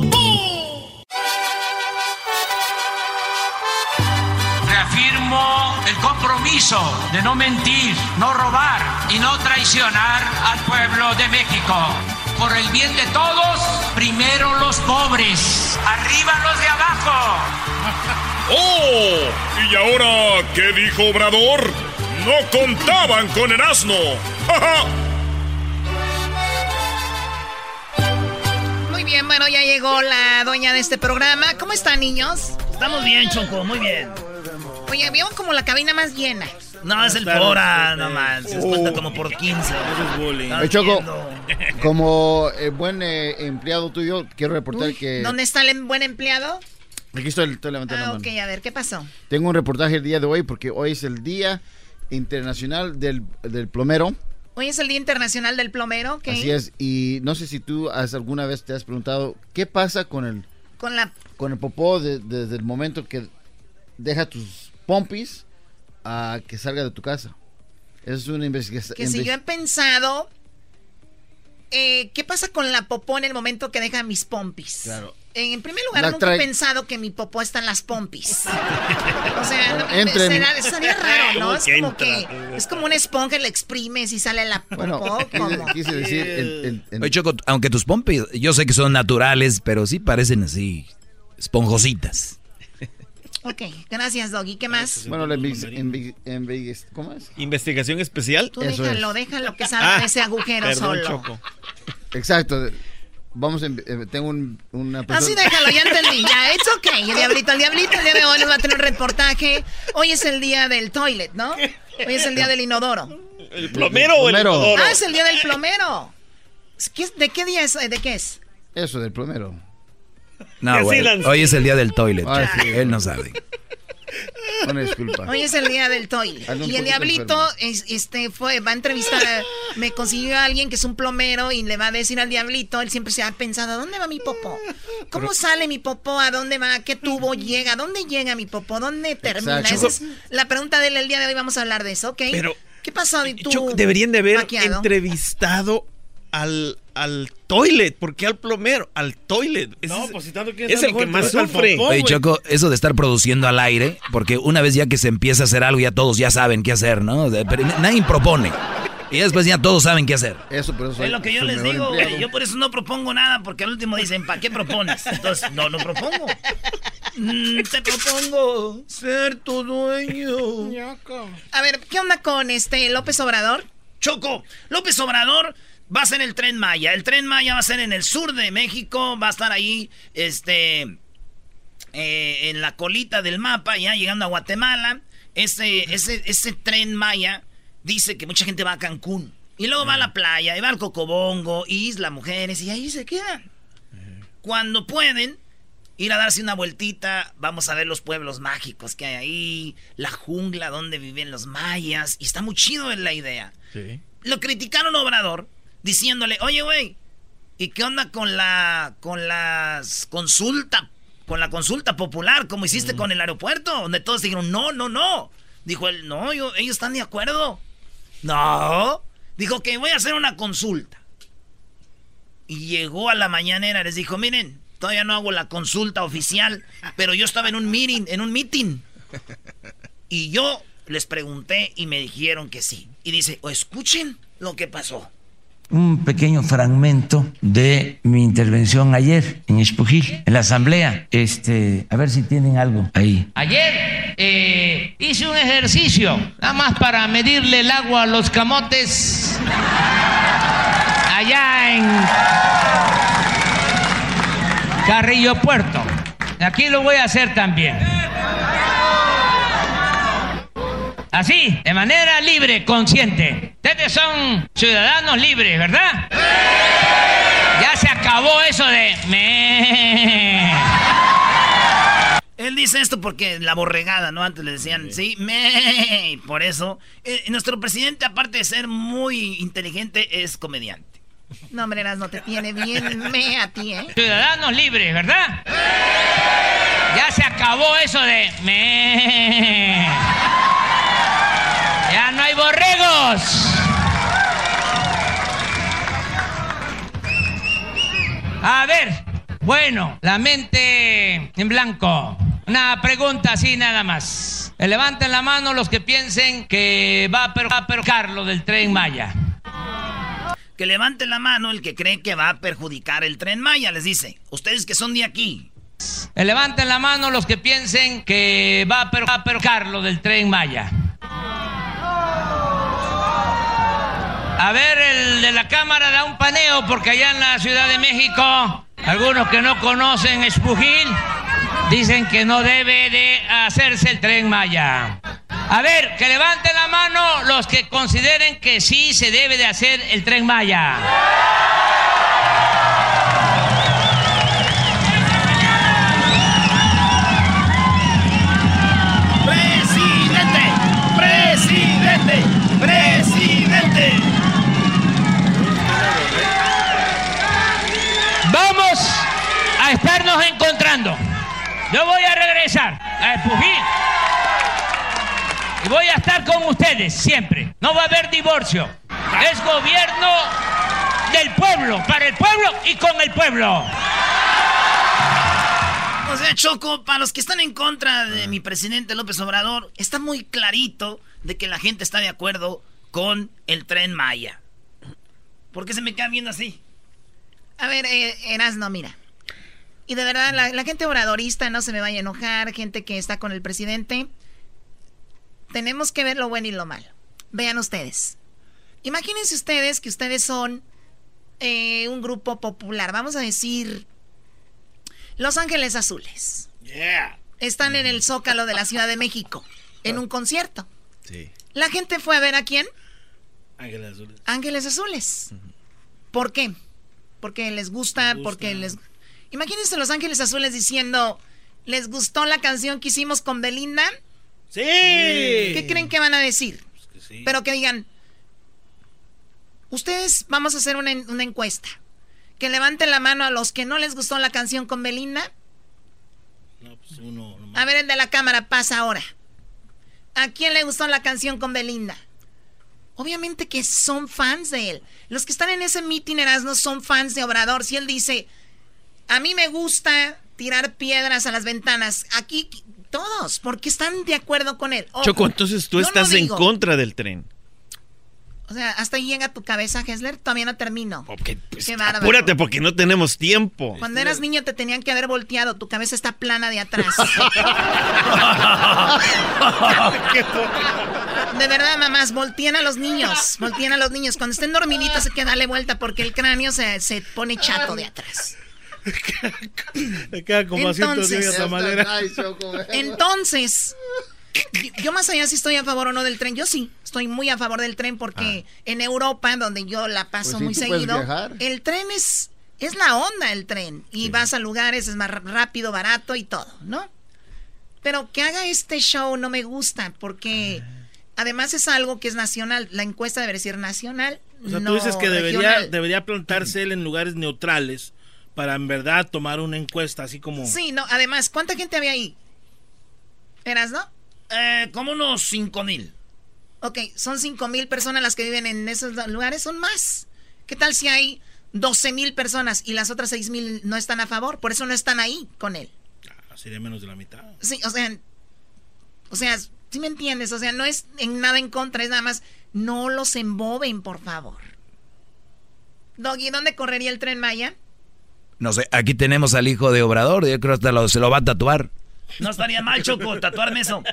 Reafirmo el compromiso de no mentir, no robar y no traicionar al pueblo de México. Por el bien de todos, primero los pobres, arriba los de abajo. (laughs) ¡Oh! ¿Y ahora qué dijo Obrador? No contaban con el asno. (laughs) Muy bien, bueno, ya llegó la dueña de este programa. ¿Cómo están, niños? Estamos bien, Choco, muy bien. Oye, veo como la cabina más llena. No, es el Fora, este, no más. Se cuenta como por 15. Eso es bullying. Oye, Choco, (laughs) como eh, buen eh, empleado tuyo, quiero reportar Uy, que... ¿Dónde está el buen empleado? Aquí estoy, estoy levantando Ah, la ok, a ver, ¿qué pasó? Tengo un reportaje el día de hoy porque hoy es el Día Internacional del, del Plomero. Hoy es el Día Internacional del Plomero, ¿ok? Así es. Y no sé si tú has, alguna vez te has preguntado qué pasa con el, Con la... con el popó de- desde el momento que deja tus pompis a que salga de tu casa. Es una investigación. Que si yo he pensado... eh, ¿Qué pasa con la popó en el momento que deja mis pompis? Claro. En primer lugar, La nunca he pensado que mi popó está en las pompis. (laughs) O sea, no, será- sería raro, ¿no? ¿Cómo Es como que es como una esponja, la exprimes y sale la popó. Bueno, quise, decir... el- el- el- Oye, Choco, aunque tus pompis, yo sé que son naturales, pero sí parecen así, esponjositas. Ok, gracias, Doggy. ¿Qué más? bueno, la. ¿Investigación especial? Tú Eso déjalo, es. déjalo que salga de ese agujero Perdón, solo. Choco. Exacto. Vamos, a envi- eh, tengo un- una persona... Así déjalo, ya entendí. Ya, it's ok. El diablito, el diablito, el día de hoy nos va a tener un reportaje. Hoy es el día del toilet, ¿no? Hoy es el día del inodoro. ¿El plomero o el Plomero. inodoro? Ah, es el día del plomero. ¿Qué es- ¿De qué día es? ¿De qué es? Eso del plomero. No, güey. silencio. Hoy es el día del toilet. Ay, sí. Él no sabe. Una disculpa. Hoy es el día del toilet. Y el diablito es- este fue, va a entrevistar a, me consiguió a alguien que es un plomero y le va a decir al diablito, él siempre se ha pensado, ¿a dónde va mi popó? ¿Cómo sale mi popó? ¿A dónde va? ¿Qué tubo llega? ¿A dónde llega mi popó? ¿Dónde termina? Exacto. Esa es la pregunta de él el día de hoy, vamos a hablar de eso, ¿ok? Pero- ¿Qué pasó? ¿Y tú, deberían de haber entrevistado al, al toilet. ¿Por qué al plomero? Al toilet. Ese No, es, pues si tanto quieres es el que más al sufre. Oye, güey. Choco, eso de estar produciendo al aire, porque una vez ya que se empieza a hacer algo, ya todos ya saben qué hacer, ¿no? Pero nadie propone. Y después ya todos saben qué hacer. Eso, pero soy Es lo que yo les digo, empleado. güey. Yo por eso no propongo nada, porque al último dicen, ¿para qué propones? Entonces, no, no propongo. Mm, te propongo ser tu dueño. A ver, ¿qué onda con este López Obrador? Choco, López Obrador va a ser el tren Maya. El tren Maya va a ser en el sur de México, va a estar ahí, este, eh, en la colita del mapa, ya llegando a Guatemala. Ese, ese, ese tren Maya dice que mucha gente va a Cancún. Y luego va a la playa, y va al Cocobongo, y Isla Mujeres, y ahí se quedan. Cuando pueden ir a darse una vueltita, vamos a ver los pueblos mágicos que hay ahí, la jungla donde viven los mayas, y está muy chido en la idea. Lo criticaron Obrador diciéndole, oye, güey, ¿y qué onda con la con las consulta, con la consulta popular, como hiciste con el aeropuerto? Donde todos dijeron, no, no, no. Dijo él, no, yo- ellos están de acuerdo. No. Dijo que voy a hacer una consulta. Y llegó a la mañanera, les dijo, miren, todavía no hago la consulta oficial, pero yo estaba en un meeting, en un meeting. Y yo les pregunté y me dijeron que sí. Y dice, o escuchen lo que pasó. Un pequeño fragmento de mi intervención ayer en Espujil, en la asamblea. Este, a ver si tienen algo ahí. Ayer eh, hice un ejercicio, nada más para medirle el agua a los camotes allá en Carrillo Puerto. Aquí lo voy a hacer también. Así, de manera libre, consciente. Ustedes son ciudadanos libres, ¿verdad? Ya se acabó eso de... Me... Él dice esto porque la borregada, ¿no? Antes le decían, sí, me. Por eso, eh, nuestro presidente, aparte de ser muy inteligente, es comediante. No, hombre, no te tiene bien me a ti, ¿eh? Ciudadanos libres, ¿verdad? Ya se acabó eso de me. Ya no hay borregos. A ver, bueno, la mente en blanco. Una pregunta así nada más. Levanten la mano los que piensen que va a perjudicar lo del tren Maya. Que levanten la mano el que cree que va a perjudicar el tren Maya, les dice. Ustedes que son de aquí. Levanten la mano los que piensen que va a perjudicar lo del tren Maya. A ver, el de la cámara da un paneo porque allá en la Ciudad de México, algunos que no conocen Espujil, dicen que no debe de hacerse el tren Maya. A ver, que levanten la mano los que consideren que sí se debe de hacer el tren Maya. Yo voy a regresar a Espujil. Y voy a estar con ustedes siempre. No va a haber divorcio. Es gobierno del pueblo, para el pueblo y con el pueblo. O sea, Choco, para los que están en contra de mi presidente López Obrador, está muy clarito de que la gente está de acuerdo con el tren Maya. ¿Por qué se me queda viendo así? A ver, eh, Erasno, mira. Y de verdad, la, la, gente obradorista no se me vaya a enojar, gente que está con el presidente. Tenemos que ver lo bueno y lo malo. Vean ustedes. Imagínense ustedes que ustedes son eh, un grupo popular, vamos a decir Los Ángeles Azules. Yeah. Están en el Zócalo de la Ciudad de México, en un concierto. Sí. La gente fue a ver a quién? Ángeles Azules. Ángeles Azules. ¿Por qué? Porque les gusta, gusta, porque les... Imagínense Los Ángeles Azules diciendo, ¿les gustó la canción que hicimos con Belinda? Sí. ¿Qué creen que van a decir? Pues que sí. Pero que digan, ustedes vamos a hacer una, una, encuesta. Que levanten la mano a los que no les gustó la canción con Belinda. No, pues uno, a ver, el de la cámara pasa ahora. ¿A quién le gustó la canción con Belinda? Obviamente que son fans de él. Los que están en ese meeting Erasmo son fans de Obrador. Si él dice, a mí me gusta tirar piedras a las ventanas. Aquí todos, porque están de acuerdo con él. Ojo, Choco, entonces tú estás no en contra del tren. O sea, hasta ahí llega tu cabeza, Hessler. Todavía no termino. Okay, pues, Qué bárbaro. apúrate porque no tenemos tiempo. Cuando eras niño te tenían que haber volteado. Tu cabeza está plana de atrás. de verdad, mamás, volteen a los niños. Volteen a los niños. Cuando estén dormiditos hay que darle vuelta porque el cráneo se, se pone chato de atrás. (laughs) Queda como Entonces, de manera. Entonces, yo más allá si estoy a favor o no del tren, yo sí, estoy muy a favor del tren porque Ah. en Europa, donde yo la paso Pues sí, muy seguido, el tren es, es la onda el tren. Y vas a lugares, es más rápido, barato y todo, ¿no? Pero que haga este show no me gusta porque además es algo que es nacional. La encuesta debería ser nacional. O sea, no tú dices que debería, regional. debería plantarse él en lugares neutrales para en verdad tomar una encuesta así como... Sí, no, además, ¿cuánta gente había ahí? ¿Eras, no? Eh, como unos 5 mil. Ok, son 5 mil personas las que viven en esos lugares, son más. ¿Qué tal si hay 12 mil personas y las otras 6 mil no están a favor? Por eso no están ahí con él. Ah, Sería menos de la mitad. Sí, o sea, o sea, ¿sí me entiendes? O sea, no es en nada en contra, es nada más, no los emboben, por favor. Doggy, ¿dónde correría el tren Maya? No sé, aquí tenemos al hijo de Obrador, yo creo que hasta se lo va a tatuar. No estaría mal, Choco, tatuarme eso.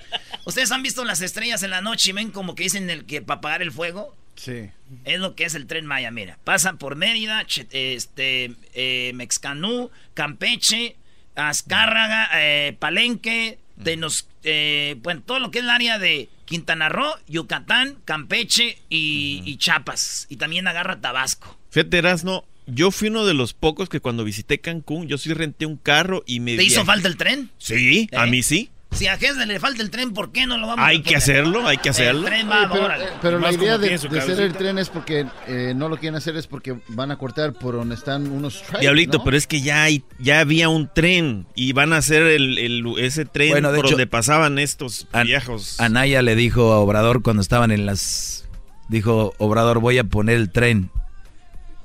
¿Ustedes han visto las estrellas en la noche y ven como que dicen el que para apagar el fuego? Sí. Es lo que es el tren Maya, mira. Pasan por Mérida, este, eh, Mexcanú, Campeche, Azcárraga, eh, Palenque, de nos, eh, bueno, todo lo que es el área de Quintana Roo, Yucatán, Campeche y, y Chiapas. Y también agarra Tabasco. Fíjate, no yo fui uno de los pocos que cuando visité Cancún, yo sí renté un carro y me... ¿Te hizo falta el tren? Sí, a ¿Eh? mí sí. Si a Gesle le falta el tren, ¿por qué no lo vamos hay a Hay que hacerlo, hay que hacerlo. El tren va, pero, eh, pero la idea de, hacer el tren es porque eh, no lo quieren hacer, es porque van a cortar por donde están unos Diablito, pero es que ya hay, ya había un tren y van a hacer el, ese tren por donde pasaban estos viejos. Anaya le dijo a Obrador cuando estaban en las... Dijo, Obrador, voy a poner el tren.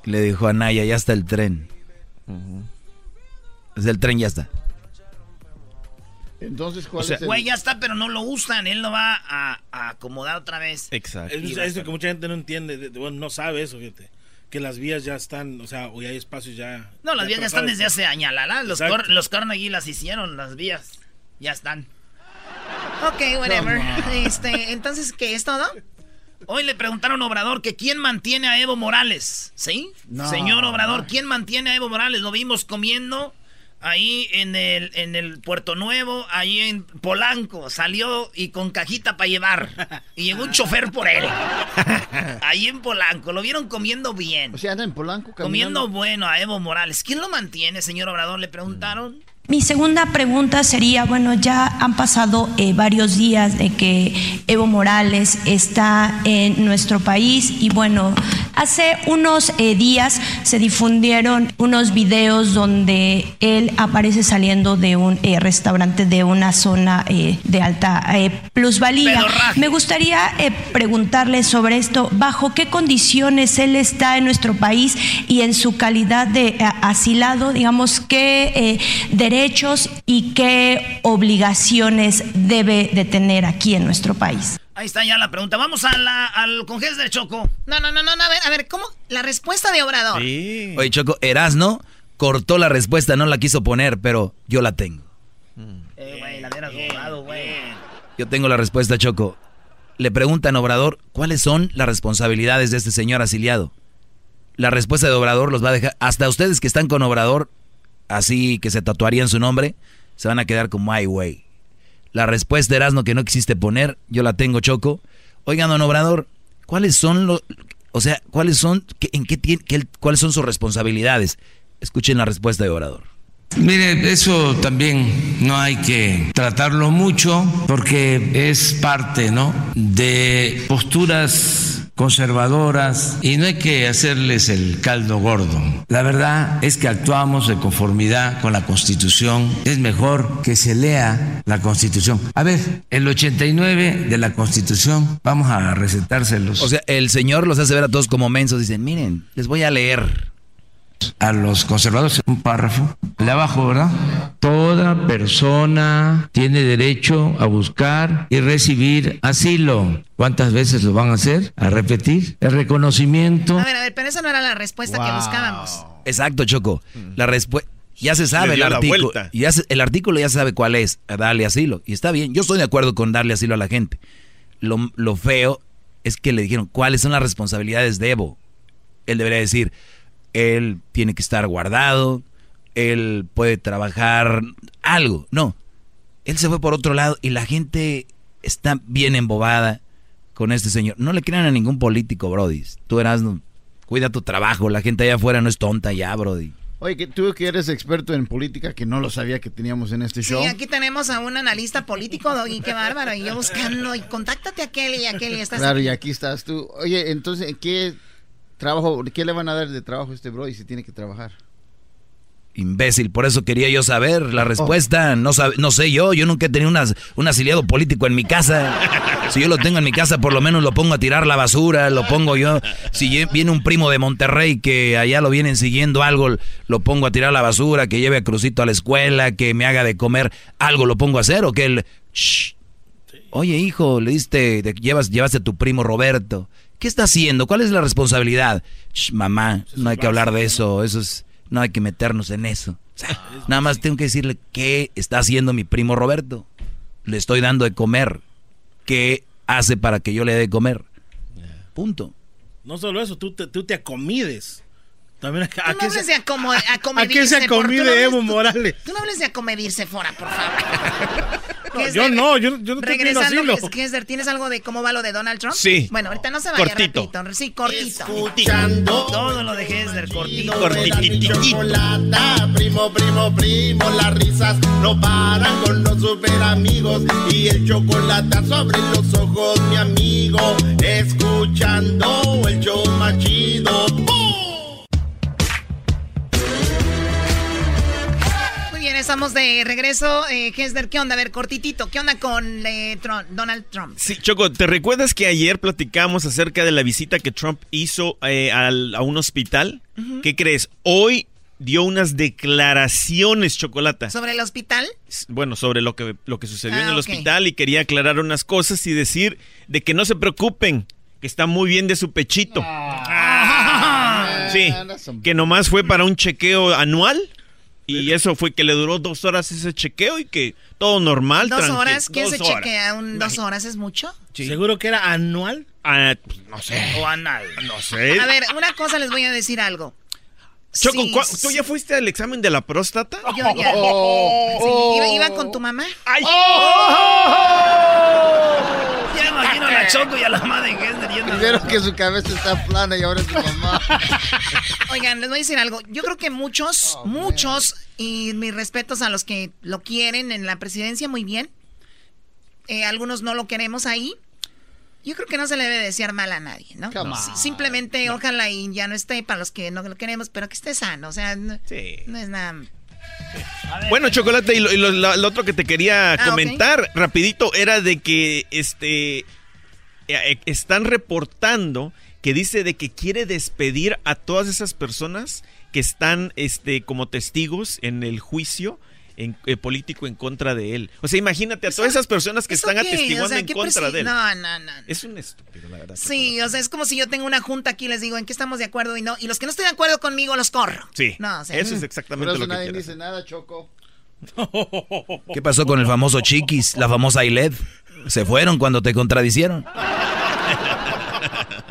Le dijo a Naya, ya está el tren. Desde el tren ya está. Entonces, ¿cuál es el... Güey, ya está, pero no lo usan. Él lo va a, acomodar otra vez. Exacto. Es eso que mucha gente no entiende. Bueno, no sabe eso, fíjate. Que las vías ya están, o sea, hoy hay espacios ya. No, las vías ya están desde hace años. Los, cor los Carnegie las hicieron, las vías. Ya están. (laughs) Ok, whatever. Este, entonces, ¿qué es todo? Hoy le preguntaron a Obrador que quién mantiene a Evo Morales, ¿sí? Señor Obrador, ¿quién mantiene a Evo Morales? Lo vimos comiendo ahí en el, en el Puerto Nuevo, ahí en Polanco. Salió y con cajita para llevar. Y llegó un chofer por él. (laughs) Ahí en Polanco. Lo vieron comiendo bien. O sea, anda en Polanco Comiendo bueno a Evo Morales. ¿Quién lo mantiene, señor Obrador? Le preguntaron. Mi segunda pregunta sería, bueno, ya han pasado eh, varios días de que Evo Morales está en nuestro país y bueno, hace unos eh, días se difundieron unos videos donde él aparece saliendo de un eh, restaurante de una zona de alta plusvalía. Me gustaría preguntarle sobre esto, bajo qué condiciones él está en nuestro país y en su calidad de asilado, digamos, qué derechos y qué obligaciones debe de tener aquí en nuestro país. Ahí está ya la pregunta. Vamos a la, al congés del Choco. No, no, no, no, a ver, a ver, ¿cómo? La respuesta de Obrador. Sí. Oye, Choco, Erasno cortó la respuesta, no la quiso poner, pero yo la tengo. Eh, güey, la hubieras güey. Yo tengo la respuesta, Choco. Le preguntan a Obrador cuáles son las responsabilidades de este señor asiliado. La respuesta de Obrador los va a dejar. Hasta ustedes que están con Obrador, así que se tatuarían su nombre, se van a quedar como ay, güey. La respuesta Erasmo que no quisiste poner, yo la tengo choco. Oigan, don Obrador, ¿cuáles son los, o sea, cuáles son, en qué, tiene, cuáles son sus responsabilidades? Escuchen la respuesta de Obrador. Mire, eso también no hay que tratarlo mucho porque es parte, ¿no? De posturas conservadoras y no hay que hacerles el caldo gordo. La verdad es que actuamos de conformidad con la Constitución. Es mejor que se lea la Constitución. A ver, el 89 de la Constitución, vamos a recetárselos. O sea, el señor los hace ver a todos como mensos. Dicen, miren, les voy a leer a los conservadores un párrafo de abajo, ¿verdad? Toda persona tiene derecho a buscar y recibir asilo. ¿Cuántas veces lo van a hacer? A repetir. El reconocimiento. A ver, a ver, pero esa no era la respuesta que buscábamos. Exacto, Choco. La respuesta. Ya se sabe el artículo. Ya el artículo ya se sabe cuál es, darle asilo. Y está bien, yo estoy de acuerdo con darle asilo a la gente. Lo, lo feo es que le dijeron cuáles son las responsabilidades de Evo. Él debería decir, él tiene que estar guardado, él puede trabajar algo. No, él se fue por otro lado y la gente está bien embobada con este señor. No le crean a ningún político, Brody. Tú eras, cuida tu trabajo, la gente allá afuera no es tonta ya, Brody. Oye, que tú que eres experto en política, que no lo sabía que teníamos en este show. Sí, aquí tenemos a un analista político, Doggy, qué bárbaro. Y yo buscando, y contáctate a Kelly y a Kelly. Estás claro, y aquí estás tú. Oye, entonces, ¿qué Trabajo, ¿qué le van a dar de trabajo a este bro y si tiene que trabajar? Imbécil, por eso quería yo saber la respuesta. No, no sé yo, yo nunca he tenido un asiliado político en mi casa. Si yo lo tengo en mi casa, por lo menos lo pongo a tirar la basura, lo pongo yo. Si viene un primo de Monterrey que allá lo vienen siguiendo algo, lo pongo a tirar la basura, que lleve a Crucito a la escuela, que me haga de comer, algo lo pongo a hacer o que él... Oye, hijo, le diste, llevas, llevaste a tu primo Roberto ¿Qué está haciendo? ¿Cuál es la responsabilidad? mamá, no hay que hablar de eso, eso es, no hay que meternos en eso. nada más tengo que decirle qué está haciendo mi primo Roberto. Le estoy dando de comer. ¿Qué hace para que yo le dé de comer? Punto. No solo eso, tú te, tú te acomides. También, ¿a, no hables de acomedirse. ¿A qué se acomide Evo Morales? Tú no hables de acomedirse fuera, por favor. (laughs) yo no, yo, yo no Regresando, Kessler, ¿tienes algo de cómo va lo de Donald Trump? Sí. Bueno, ahorita no se vaya cortito. Rapidito. Sí, cortito. Escuchando todo lo de Kessler, cortito. Cortitito. Primo, primo, primo, las risas no paran con los super amigos. Y el chocolate sobre los ojos, mi amigo. Escuchando el show machido. Estamos de regreso. Eh, ¿qué onda? A ver, cortitito, ¿qué onda con eh, Donald Trump? Sí, Choco, ¿te recuerdas que ayer platicamos acerca de la visita que Trump hizo eh, a un hospital? ¿Qué crees? Hoy dio unas declaraciones, Chocolata. ¿Sobre el hospital? Bueno, sobre lo que, lo que sucedió en ah, el hospital y quería aclarar unas cosas y decir de que no se preocupen, que está muy bien de su pechito. Ah. sí, que nomás fue para un chequeo anual y eso fue que le duró dos horas ese chequeo y que todo normal. ¿Dos horas? ¿Quién se chequea? Un, ¿Dos horas es mucho? ¿Seguro que era anual? Ah, pues, no sé. O anal. No sé. A ver, una cosa les voy a decir algo. Choco, ¿tú ya fuiste al examen de la próstata? Yo ya. Oh. sí, ¿Iba, con tu mamá? ¡Ay! Choco y a la madre yendo. Primero que su cabeza está plana y ahora es su mamá. (laughs) Oigan, les voy a decir algo. Yo creo que muchos, oh, muchos, y mis respetos a los que lo quieren en la presidencia, muy bien. Eh, algunos no lo queremos ahí. Yo creo que no se le debe desear mal a nadie, ¿no? simplemente ojalá y ya no esté para los que no lo queremos, pero que esté sano. O sea, no, es nada. Bueno, Chocolate, y lo, otro que te quería ah, comentar rapidito era de que este están reportando que dice de que quiere despedir a todas esas personas que están este como testigos en el juicio en, eh, político en contra de él. O sea, imagínate a todas esas personas que están atestiguando en contra de él. No, no, no. Es un estúpido, la verdad. Sí, o sea, es como si yo tengo una junta aquí y les digo en qué estamos de acuerdo y no. Y los que no estén de acuerdo conmigo los corro. Sí. No, eso es mm. exactamente lo que nadie dice nada, Choco. (laughs) ¿Qué pasó con el famoso Chiquis, la famosa ILED? Se fueron cuando te contradicieron.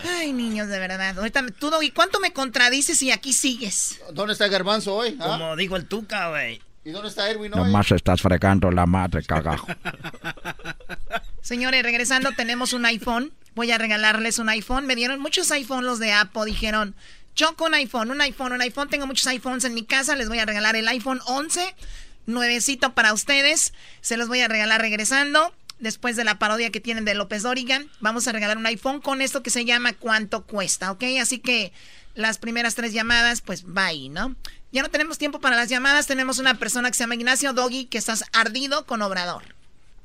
Ay, niños, de verdad. Ahorita, tú, ¿y cuánto me contradices y aquí sigues? ¿Dónde está Garbanzo hoy? Ah? Como dijo el Tuca, güey. ¿Y dónde está Erwin hoy? Nomás estás fregando la madre, cagajo. (laughs) Señores, regresando, tenemos un iPhone. Voy a regalarles un iPhone. Me dieron muchos iPhones los de Apple. Dijeron, choco un iPhone, un iPhone, un iPhone. Tengo muchos iPhones en mi casa. Les voy a regalar el iPhone 11. Nuevecito para ustedes. Se los voy a regalar regresando. Después de la parodia que tienen de López Dorigan, vamos a regalar un iPhone con esto que se llama ¿Cuánto cuesta? ¿Ok? Así que las primeras tres llamadas, pues bye, ¿no? Ya no tenemos tiempo para las llamadas. Tenemos una persona que se llama Ignacio Doggy que estás ardido con Obrador.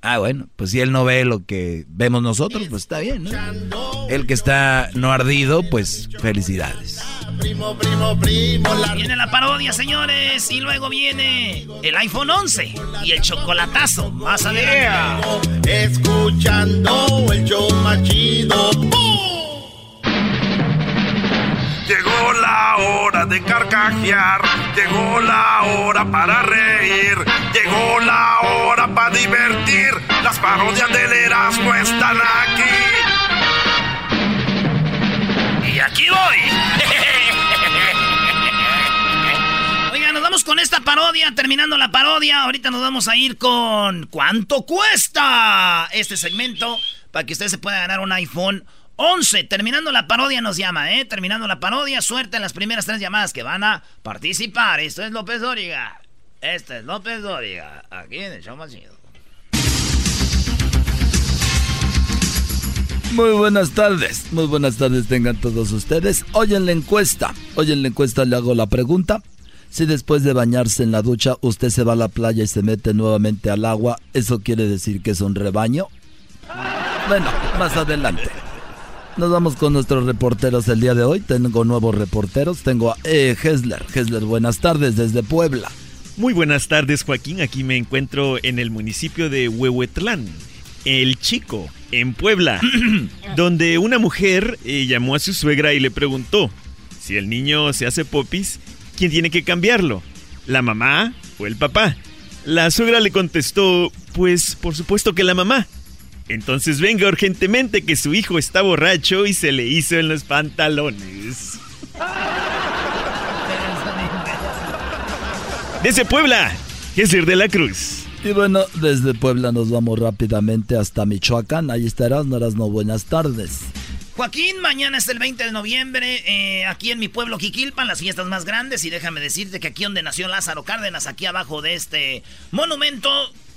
Ah, bueno, pues si él no ve lo que vemos nosotros, pues está bien, ¿no? El que está no ardido, pues felicidades. Primo, primo, primo, Viene la parodia, señores, y luego viene el iPhone 11 y el chocolatazo más adelante. Escuchando el show machido. Llegó la hora de carcajear, llegó la hora para reír, llegó la hora para divertir. Las parodias del Erasmo están aquí. Y aquí voy. Con esta parodia. Terminando la parodia, ahorita nos vamos a ir con ¿Cuánto cuesta? Este segmento para que usted se pueda ganar un iPhone 11. Terminando la parodia nos llama, ¿eh? Terminando la parodia, suerte en las primeras tres llamadas que van a participar. Esto es López Dóriga. Este es López Dóriga. Aquí en el show más Muy buenas tardes, muy buenas tardes tengan todos ustedes. Hoy en la encuesta, hoy en la encuesta le hago la pregunta. Si después de bañarse en la ducha usted se va a la playa y se mete nuevamente al agua, ¿eso quiere decir que es un rebaño? Bueno, más adelante. Nos vamos con nuestros reporteros el día de hoy. Tengo nuevos reporteros. Tengo a eh, Hesler. Hesler, buenas tardes desde Puebla. Muy buenas tardes, Joaquín. Aquí me encuentro en el municipio de Huehuetlán. El Chico, en Puebla, (clears throat) donde una mujer eh, llamó a su suegra y le preguntó, si el niño se hace popis, ¿quién tiene que cambiarlo? ¿La mamá o el papá? La suegra le contestó, pues por supuesto que la mamá. Entonces venga urgentemente que su hijo está borracho y se le hizo en los pantalones. Desde Puebla, Jesús de la Cruz. Y bueno, desde Puebla nos vamos rápidamente hasta Michoacán. Ahí estarás, no no buenas tardes. Joaquín, mañana es el 20 de noviembre, eh, aquí en mi pueblo Jiquilpan, las fiestas más grandes. Y déjame decirte que aquí donde nació Lázaro Cárdenas, aquí abajo de este monumento,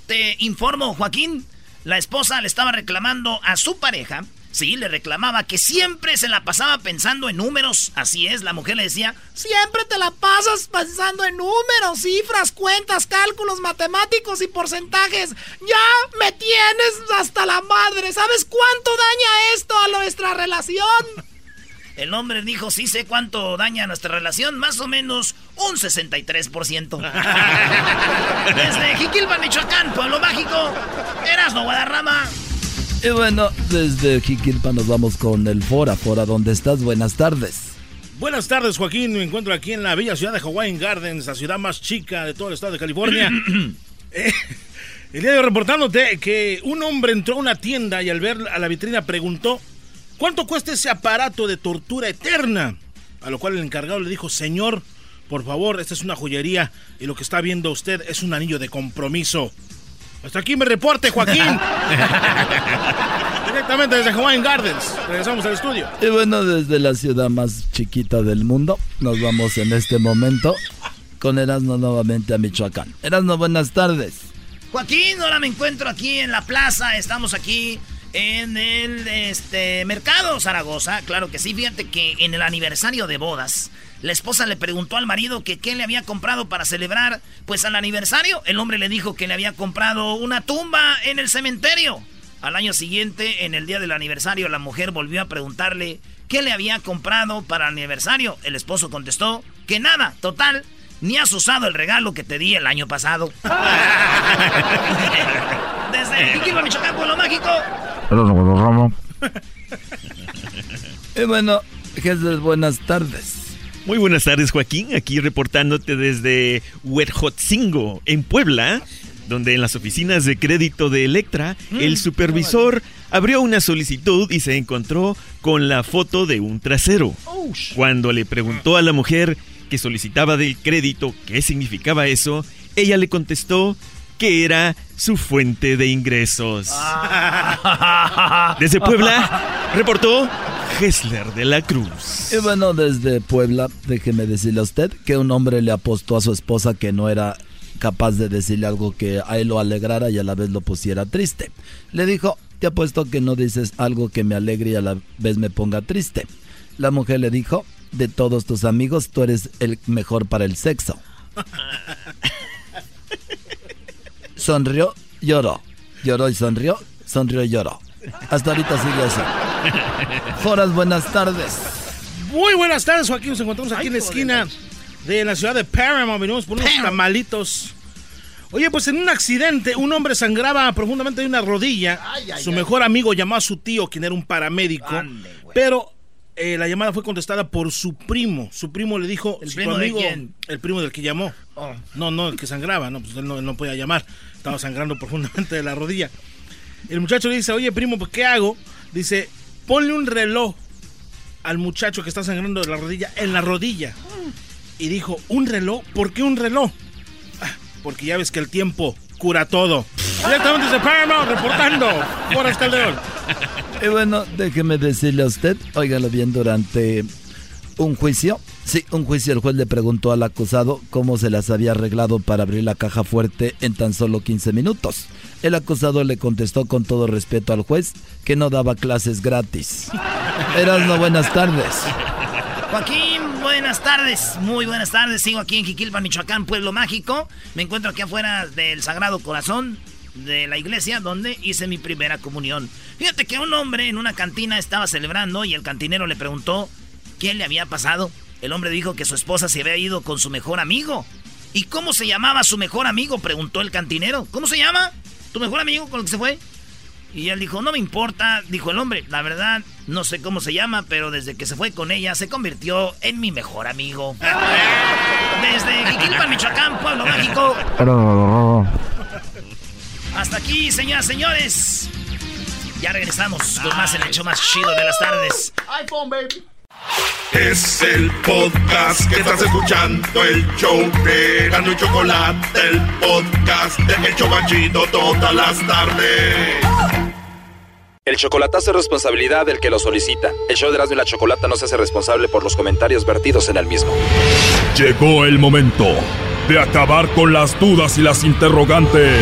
te informo, Joaquín, la esposa le estaba reclamando a su pareja Sí, le reclamaba que siempre se la pasaba pensando en números. Así es, la mujer le decía, siempre te la pasas pensando en números, cifras, cuentas, cálculos matemáticos y porcentajes. Ya me tienes hasta la madre. ¿Sabes cuánto daña esto a nuestra relación? (laughs) El hombre dijo, sí sé cuánto daña nuestra relación, más o menos un 63%. (laughs) Desde Jiquilpan, Michoacán, Pueblo Mágico, Erasno Guadarrama. Y bueno, desde Jiquilpa nos vamos con el Fora. Fora, ¿dónde estás? Buenas tardes. Buenas tardes, Joaquín. Me encuentro aquí en la bella ciudad de Hawaiian Gardens, la ciudad más chica de todo el estado de California. (clears throat) Eh, el día de hoy reportándote que un hombre entró a una tienda y al ver a la vitrina preguntó, ¿cuánto cuesta ese aparato de tortura eterna? A lo cual el encargado le dijo, señor, por favor, esta es una joyería y lo que está viendo usted es un anillo de compromiso. Hasta aquí me reporte, Joaquín. (laughs) Directamente desde Hawaiian Gardens. Regresamos al estudio. Y bueno, desde la ciudad más chiquita del mundo, nos vamos en este momento con Erasmo nuevamente a Michoacán. Erasmo, buenas tardes. Joaquín, ahora me encuentro aquí en la plaza. Estamos aquí en el este, mercado Zaragoza. Claro que sí, fíjate que en el aniversario de bodas la esposa le preguntó al marido que qué le había comprado para celebrar, pues al aniversario. El hombre le dijo que le había comprado una tumba en el cementerio. Al año siguiente, en el día del aniversario, la mujer volvió a preguntarle qué le había comprado para el aniversario. El esposo contestó que nada, total, ni has usado el regalo que te di el año pasado. (laughs) Desde Iquilpa, Michoacán, Pueblo Mágico. (laughs) y bueno, Jesús, buenas tardes. Muy buenas tardes, Joaquín. Aquí reportándote desde Huerjotzingo, en Puebla, donde en las oficinas de crédito de Electra, mm, el supervisor abrió una solicitud y se encontró con la foto de un trasero. Cuando le preguntó a la mujer que solicitaba del crédito qué significaba eso, ella le contestó que era su fuente de ingresos. Ah. Desde Puebla, reportó Hessler de la Cruz. Y bueno, desde Puebla, déjeme decirle a usted que un hombre le apostó a su esposa que no era capaz de decirle algo que a él lo alegrara y a la vez lo pusiera triste. Le dijo, te apuesto que no dices algo que me alegre y a la vez me ponga triste. La mujer le dijo, de todos tus amigos, tú eres el mejor para el sexo. (laughs) sonrió, lloró. Lloró y sonrió, sonrió y lloró. Hasta ahorita sigue así. Foras, buenas tardes. Muy buenas tardes, Joaquín. Nos encontramos aquí en la esquina de la ciudad de Paramount. Venimos por unos tamalitos. Oye, pues en un accidente, un hombre sangraba profundamente de una rodilla. su mejor amigo llamó a su tío, quien era un paramédico. pero eh, la llamada fue contestada por su primo. Su primo le dijo, ¿El primo amigo, El primo del que llamó. Oh. No, no, el que sangraba, no, pues él no, podía llamar. Estaba sangrando (laughs) profundamente de la rodilla. El muchacho le dice, oye primo, pues ¿qué hago? Dice, ponle un reloj al muchacho que está sangrando de la rodilla en la rodilla. Y dijo, ¿un reloj? ¿Por qué un reloj? Ah, porque ya ves que el tiempo cura todo. Directamente desde Paramount, reportando. Horas Calderón. Y bueno, déjeme decirle a usted, óigalo bien, durante un juicio, sí, un juicio, el juez le preguntó al acusado cómo se las había arreglado para abrir la caja fuerte en tan solo 15 minutos. El acusado le contestó con todo respeto al juez que no daba clases gratis. Erasno, buenas tardes. Joaquín, buenas tardes. Muy buenas tardes. Sigo aquí en Jiquilpan, Michoacán, Pueblo Mágico. Me encuentro aquí afuera del Sagrado Corazón de la iglesia donde hice mi primera comunión. Fíjate que un hombre en una cantina estaba celebrando y el cantinero le preguntó qué le había pasado. El hombre dijo que su esposa se había ido con su mejor amigo. ¿Y cómo se llamaba su mejor amigo? preguntó el cantinero. ¿Cómo se llama? ¿Tu mejor amigo con el que se fue? Y él dijo, no me importa, dijo el hombre, la verdad, no sé cómo se llama, pero desde que se fue con ella se convirtió en mi mejor amigo. (laughs) Desde Jiquilpan, Michoacán, Pueblo Mágico. Hasta aquí, señoras, señores. Ya regresamos con más en el hecho más chido de las tardes. iPhone, baby. Es el podcast que estás escuchando, el show de Gano y Chocolate, el podcast de El Chocachito todas las tardes. El chocolatazo es responsabilidad del que lo solicita. El show de Erasmo y la Chocolata no se hace responsable por los comentarios vertidos en el mismo. Llegó el momento de acabar con las dudas y las interrogantes.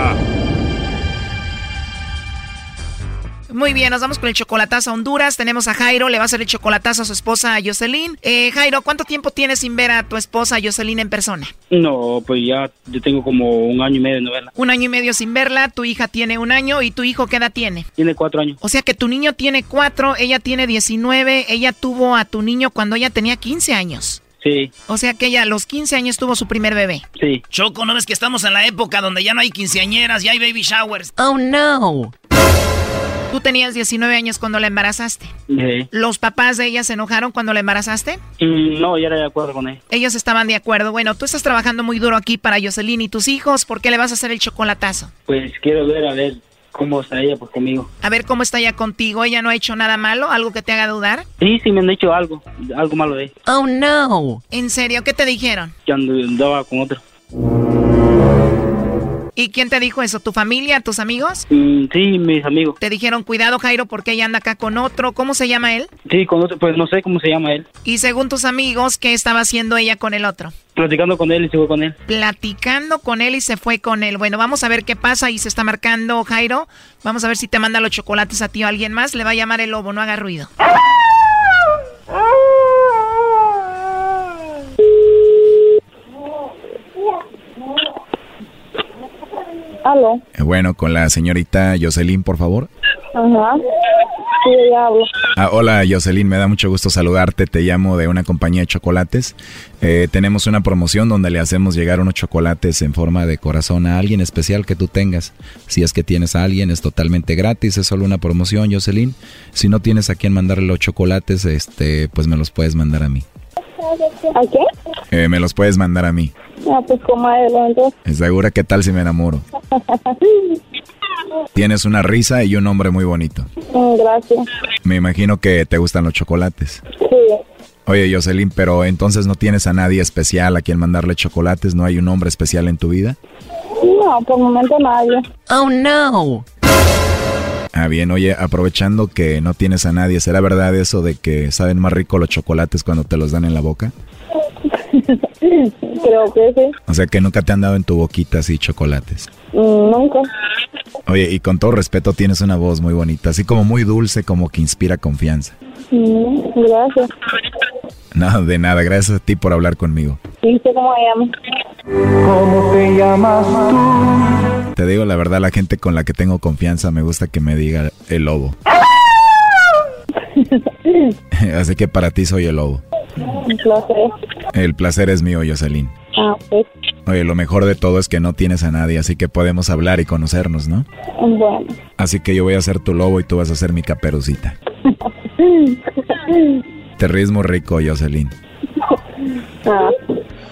Muy bien, nos vamos con el chocolatazo a Honduras. Tenemos a Jairo, le va a hacer el chocolatazo a su esposa Jocelyn. Eh, Jairo, ¿cuánto tiempo tienes sin ver a tu esposa Jocelyn en persona? No, pues ya yo tengo como un año y medio de no verla. Un año y medio sin verla, tu hija tiene un año y tu hijo qué edad tiene? Tiene cuatro años. O sea que tu niño tiene cuatro, ella tiene 19, ella tuvo a tu niño cuando ella tenía 15 años. Sí. O sea que ella a los 15 años tuvo su primer bebé. Sí. Choco, ¿no ves que estamos en la época donde ya no hay quinceañeras, ya hay baby showers? Oh, no. Tú tenías 19 años cuando la embarazaste. Sí. ¿Los papás de ella se enojaron cuando la embarazaste? Mm, no, ya era de acuerdo con él. Ellos estaban de acuerdo. Bueno, tú estás trabajando muy duro aquí para Jocelyn y tus hijos. ¿Por qué le vas a hacer el chocolatazo? Pues quiero ver a ver cómo está ella pues conmigo. A ver cómo está ella contigo. ¿Ella no ha hecho nada malo? ¿Algo que te haga dudar? Sí, sí me han dicho algo, algo malo de él. Oh, no. ¿En serio? ¿Qué te dijeron? Que andaba con otro. ¿Y quién te dijo eso? ¿Tu familia? ¿Tus amigos? Mm, sí, mis amigos. Te dijeron, cuidado Jairo, porque ella anda acá con otro. ¿Cómo se llama él? Sí, con otro, pues no sé cómo se llama él. Y según tus amigos, ¿qué estaba haciendo ella con el otro? Platicando con él y se fue con él. Platicando con él y se fue con él. Bueno, vamos a ver qué pasa y se está marcando Jairo. Vamos a ver si te manda los chocolates a ti o a alguien más. Le va a llamar el lobo, no haga ruido. Aló. Eh, Bueno, con la señorita Jocelyn, por favor. Ajá. Sí, habla. Ah, hola Jocelyn, me da mucho gusto saludarte. Te llamo de una compañía de chocolates. Eh, tenemos una promoción donde le hacemos llegar unos chocolates en forma de corazón a alguien especial que tú tengas. Si es que tienes a alguien, es totalmente gratis, es solo una promoción, Jocelyn. Si no tienes a quien mandarle los chocolates, este, pues me los puedes mandar a mí. ¿A qué? Eh, me los puedes mandar a mí. Ah, pues entonces. ¿Segura qué tal si me enamoro? (laughs) Tienes una risa y un nombre muy bonito. Mm, Gracias. Me imagino que te gustan los chocolates. Sí. Oye, Jocelyn, pero entonces no tienes a nadie especial a quien mandarle chocolates, ¿no hay un hombre especial en tu vida? No, por el momento nadie. Oh, no. Ah, bien, oye, aprovechando que no tienes a nadie, ¿será verdad eso de que saben más rico los chocolates cuando te los dan en la boca? (laughs) (laughs) Creo que sí. O sea, que nunca te han dado en tu boquita así chocolates. Mm, Nunca. Oye, y con todo respeto tienes una voz muy bonita, así como muy dulce, como que inspira confianza. Mm, Gracias. Nada, de nada, gracias a ti por hablar conmigo. ¿Y usted cómo te llamas tú? Te digo la verdad, la gente con la que tengo confianza me gusta que me diga el lobo. (laughs) (laughs) Así que para ti soy el lobo. Un placer. El placer es mío, Jocelyn. Ah, pues. Oye, lo mejor de todo es que no tienes a nadie, así que podemos hablar y conocernos, ¿no? Bueno. Así que yo voy a ser tu lobo y tú vas a ser mi caperucita. (laughs) Te ríes muy rico, Jocelyn. Ah,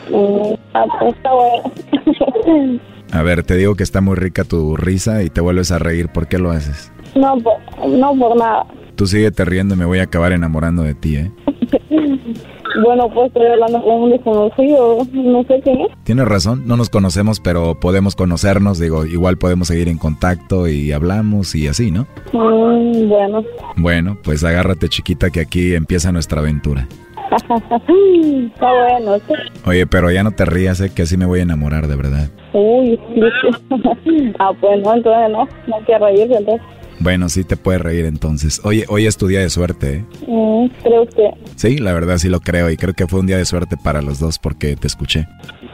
mm, ah, pues está bueno. (laughs) A ver, te digo que está muy rica tu risa y te vuelves a reír. ¿Por qué lo haces? No, por, no por nada. Tú síguete riendo me voy a acabar enamorando de ti, ¿eh? (laughs) Bueno, pues estoy hablando con un desconocido. No sé quién es. Tienes razón, no nos conocemos, pero podemos conocernos. Digo, igual podemos seguir en contacto y hablamos y así, ¿no? Mm, bueno. Bueno, pues agárrate chiquita que aquí empieza nuestra aventura. (laughs) está bueno. sí. Oye, pero ya no te rías, ¿eh? Que así me voy a enamorar, de verdad. Uy, (laughs) ah, pues no, entonces no. No quiero reírse, entonces. Bueno, sí te puedes reír entonces. Oye, hoy es tu día de suerte, ¿eh? Mm, creo que. Sí, la verdad sí lo creo y creo que fue un día de suerte para los dos porque te escuché.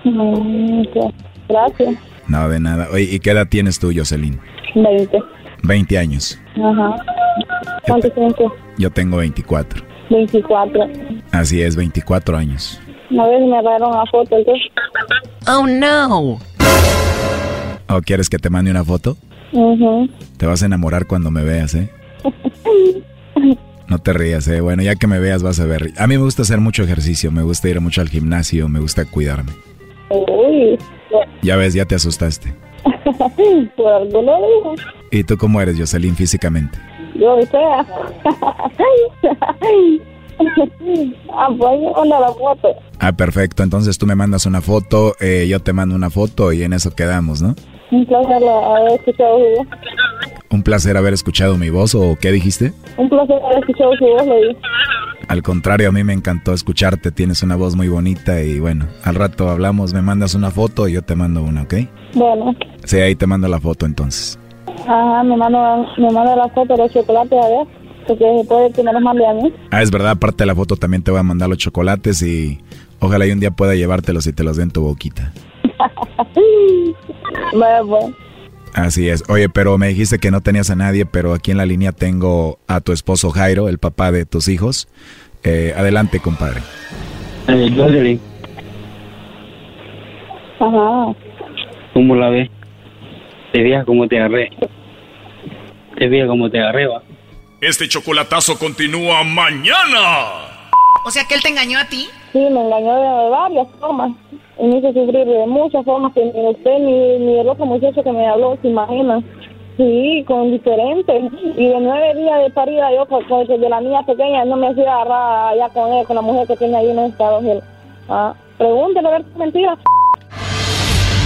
Mm. Gracias. No, de nada. Oye, ¿y qué edad tienes tú, Jocelyn? 20. 20 años. Ajá. ¿Cuánto tiempo? Yo tengo 24. 24. Así es, 24 años. Una vez me agarraron una foto, entonces. Oh, no. ¿O quieres que te mande una foto? Te vas a enamorar cuando me veas, ¿eh? No te rías, ¿eh? Bueno, ya que me veas vas a ver. A mí me gusta hacer mucho ejercicio, me gusta ir mucho al gimnasio, me gusta cuidarme. Uy. Ya ves, ya te asustaste. (laughs) Por algo lo digo. ¿Y tú cómo eres, Jocelyn, físicamente? Yo sea. (laughs) ah, pues onda la foto. Ah, perfecto. Entonces tú me mandas una foto, eh, yo te mando una foto y en eso quedamos, ¿no? Un placer haber escuchado su voz. Un placer haber escuchado mi voz, ¿o qué dijiste? Un placer haber escuchado su voz, le dije. Al contrario, a mí me encantó escucharte, tienes una voz muy bonita y bueno, al rato hablamos, me mandas una foto y yo te mando una, ¿ok? Bueno. Sí, ahí te mando la foto entonces. Ajá, me manda, me manda la foto de los chocolates, a ver. Porque puede que me los mande a mí. Ah, es verdad, aparte de la foto también te voy a mandar los chocolates y ojalá y un día pueda llevártelos y te los den en tu boquita. (laughs) Así es. Oye, pero me dijiste que no tenías a nadie, pero aquí en la línea tengo a tu esposo Jairo, el papá de tus hijos. Eh, adelante, compadre. Eh, Ajá. ¿cómo la ves? Te veas como te agarré. Te veas como te agarré, va. Este chocolatazo continúa mañana. O sea, que él te engañó a ti. Sí, me engañó de varias formas. Y me hizo sufrir de muchas formas que ni usted ni, ni el otro muchacho que me habló se imagina. Sí, con diferentes. Y de nueve días de parida yo, con, con- de la niña pequeña, no me hacía agarrar allá con él, con la mujer que tiene ahí en Estados Unidos. Ah, pregúntele a ver si mentira.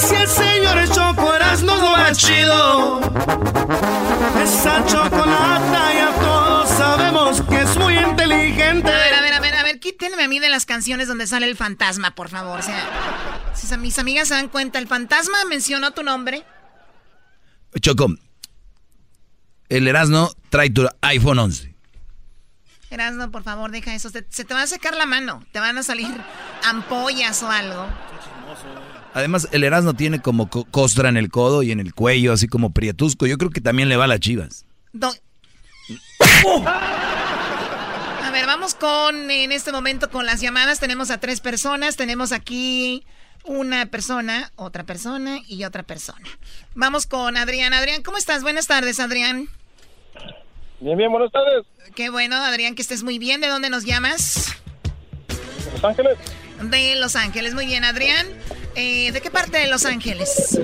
El señor Choco Erasmo es lo más chido. Esa chocolata ya todos sabemos que es muy inteligente. A ver, a ver, a ver, a ver, quítenme a mí de las canciones donde sale el fantasma, por favor. O sea, si mis amigas se dan cuenta, el fantasma mencionó tu nombre. Choco, el Erasmo trae tu iPhone 11. Erasno, por favor, deja eso. Se, se te va a secar la mano. Te van a salir ampollas o algo. Además, el Erasmo tiene como co- costra en el codo y en el cuello, así como prietusco. Yo creo que también le va a las chivas. Do- A ver, vamos con, en este momento, con las llamadas. Tenemos a tres personas. Tenemos aquí una persona, otra persona y otra persona. Vamos con Adrián. Adrián, ¿cómo estás? Buenas tardes, Adrián. Bien, bien, buenas tardes. Qué bueno, Adrián, que estés muy bien. ¿De dónde nos llamas? Los Ángeles. De Los Ángeles. Muy bien, Adrián. Eh, ¿De qué parte de Los Ángeles?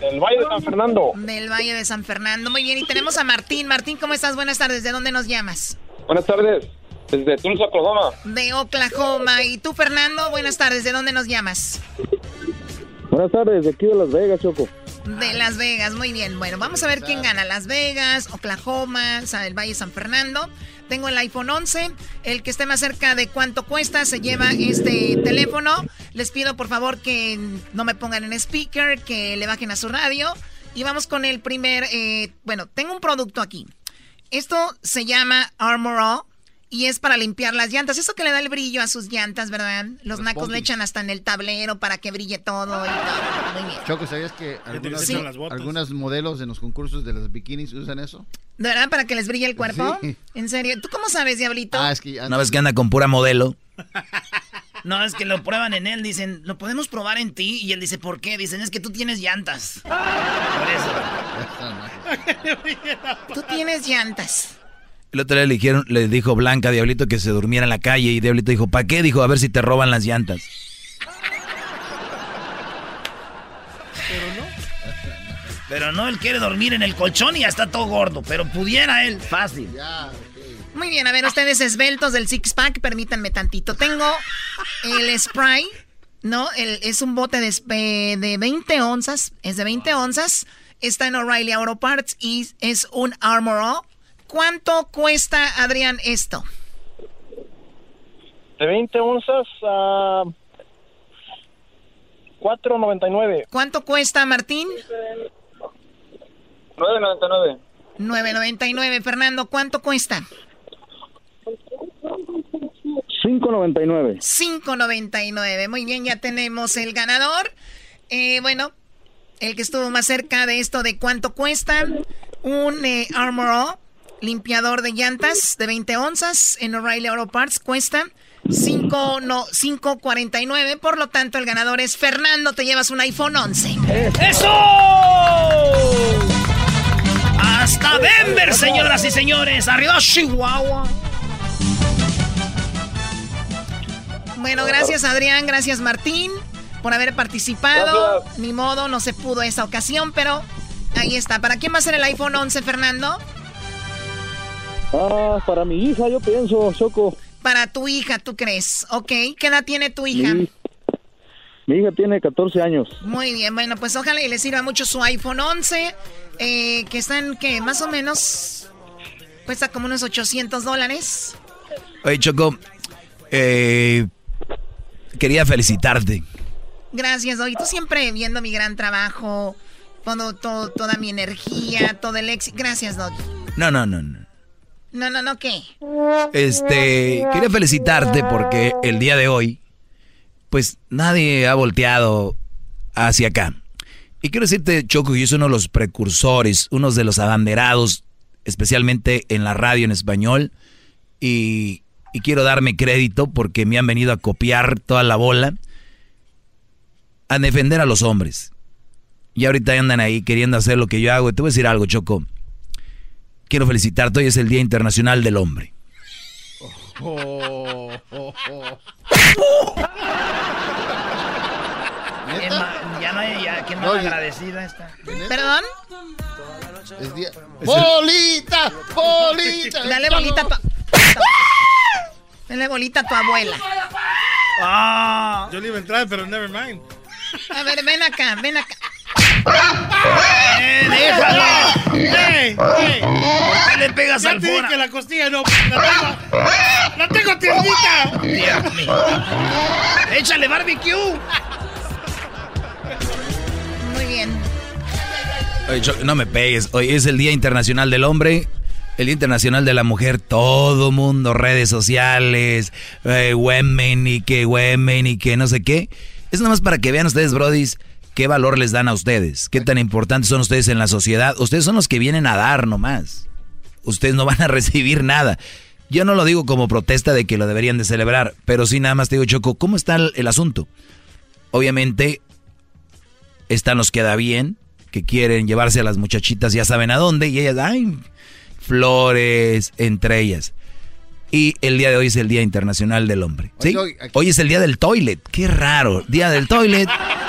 Del Valle de San Fernando. Del Valle de San Fernando. Muy bien, y tenemos a Martín. Martín, ¿cómo estás? Buenas tardes. ¿De dónde nos llamas? Buenas tardes. Desde Tulsa, Oklahoma. De Oklahoma. ¿Y tú, Fernando? Buenas tardes. ¿De dónde nos llamas? Buenas tardes, de aquí de Las Vegas, Choco. De Las Vegas, muy bien. Bueno, vamos a ver quién gana. Las Vegas, Oklahoma, Sa- el Valle de San Fernando. Tengo el iPhone 11. El que esté más cerca de cuánto cuesta se lleva este teléfono. Les pido por favor que no me pongan en speaker, que le bajen a su radio. Y vamos con el primer, eh, bueno, tengo un producto aquí. Esto se llama Armor y es para limpiar las llantas. Eso que le da el brillo a sus llantas, ¿verdad? Los nacos le echan hasta en el tablero para que brille todo y todo. Muy bien. Choco, ¿sabías que algunas, Sí. las algunas modelos en los concursos de las bikinis usan eso? ¿De verdad? ¿Para que les brille el cuerpo? Sí. ¿En serio? ¿Tú cómo sabes, Diablito? Ah, es que Una vez que anda con pura modelo. No, es que lo prueban en él, dicen, lo podemos probar en ti. Y él dice, ¿por qué? Dicen, es que tú tienes llantas. (laughs) Por eso. Tú tienes llantas. El otro día le, dijeron, le dijo Blanca a Diablito que se durmiera en la calle y Diablito dijo, ¿para qué? Dijo, a ver si te roban las llantas. Pero no, él quiere dormir en el colchón y ya está todo gordo. Pero pudiera él, fácil. Muy bien, a ver, ustedes esbeltos del six pack, permítanme tantito. Tengo el spray, ¿no? El- es un bote de, sp- de 20 onzas, es de 20 onzas. está en O'Reilly Auto Parts y es un Armor All. ¿Cuánto cuesta, Adrián, esto? De 20 onzas a 4.99. ¿Cuánto cuesta, Martín? 9.99. 9.99. Fernando, ¿cuánto cuesta? 5.99. 5.99. Muy bien, ya tenemos el ganador. Eh, bueno, el que estuvo más cerca de esto de cuánto cuesta. Un eh, Armor All, limpiador de llantas de 20 onzas en O'Reilly Auto Parts cuesta 5 no 5.49, por lo tanto el ganador es Fernando, te llevas un iPhone 11. ¡Eso! Hasta Denver, señoras y señores, arriba Chihuahua. Bueno, gracias Adrián, gracias Martín por haber participado. Ni modo, no se pudo esta ocasión, pero ahí está. ¿Para quién va a ser el iPhone 11, Fernando? Ah, para mi hija, yo pienso, Choco. Para tu hija, ¿tú crees? Ok, ¿qué edad tiene tu hija? Mi, mi hija tiene 14 años. Muy bien, bueno, pues ojalá y le sirva mucho su iPhone 11, eh, que están, que más o menos, cuesta como unos 800 dólares. Oye, Choco, eh, quería felicitarte. Gracias, Doggy. Tú siempre viendo mi gran trabajo, todo, todo, toda mi energía, todo el éxito. Gracias, Doggy. No, no, no, no. No, no, no, ¿qué? Este, quería felicitarte porque el día de hoy, pues nadie ha volteado hacia acá. Y quiero decirte, Choco, yo soy uno de los precursores, uno de los abanderados, especialmente en la radio en español. Y, quiero darme crédito porque me han venido a copiar toda la bola, a defender a los hombres. Y ahorita andan ahí queriendo hacer lo que yo hago. Te voy a decir algo, Choco. Quiero felicitarte, hoy es el Día Internacional del Hombre. Ya no hay, ya, qué mal agradecida está. ¿Perdón? Es día... ¡Bolita! ¡Bolita! (laughs) Dale bolita a tu... Dale bolita a tu abuela. Ah. Yo le iba a entrar, pero never mind. A ver, ven acá, ven acá. (laughs) Que la costilla no. ¡La tengo! ¡La tengo tiernita! Dios mío. ¡Échale barbecue! Muy bien. Oye, no me pegues. Hoy es el Día Internacional del Hombre, el Día Internacional de la Mujer. Todo mundo, redes sociales, eh, women y que women y que no sé qué. Es nada más para que vean ustedes, brodis, qué valor les dan a ustedes, qué tan importantes son ustedes en la sociedad. Ustedes son los que vienen a dar nomás. Ustedes no van a (laughs) recibir nada. Yo no lo digo como protesta de que lo deberían de celebrar, pero sí nada más te digo, Choco, ¿cómo está el, el asunto? Obviamente están los que da bien, que quieren llevarse a las muchachitas ya saben a dónde, y ellas, ay, flores entre ellas. Y el día de hoy es el Día Internacional del Hombre. ¿sí? Hoy es el Día del Toilet. Qué raro. Día del Toilet,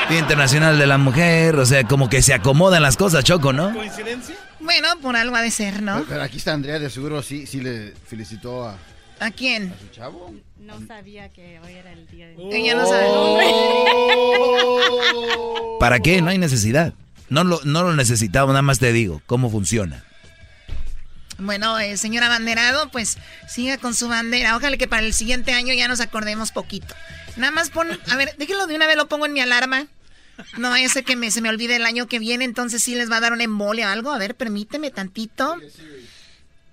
Día Internacional de la Mujer. O sea, como que se acomodan las cosas, Choco, ¿no? ¿Coincidencia? Bueno, por algo ha de ser, ¿no? Pero aquí está Andrea, de seguro sí, sí le felicitó a, ¿A quién? su chavo. No sabía que hoy era el día de... Ella no sabe. ¿Para qué? No hay necesidad. No lo, no lo necesitamos, nada más te digo cómo funciona. Bueno, eh, señor abanderado, pues siga con su bandera. Ojalá que para el siguiente año ya nos acordemos poquito. Nada más pon, a ver, déjenlo de una vez, lo pongo en mi alarma. No ser que me, se me olvide el año que viene, entonces sí les va a dar una embolia o algo. A ver, permíteme tantito.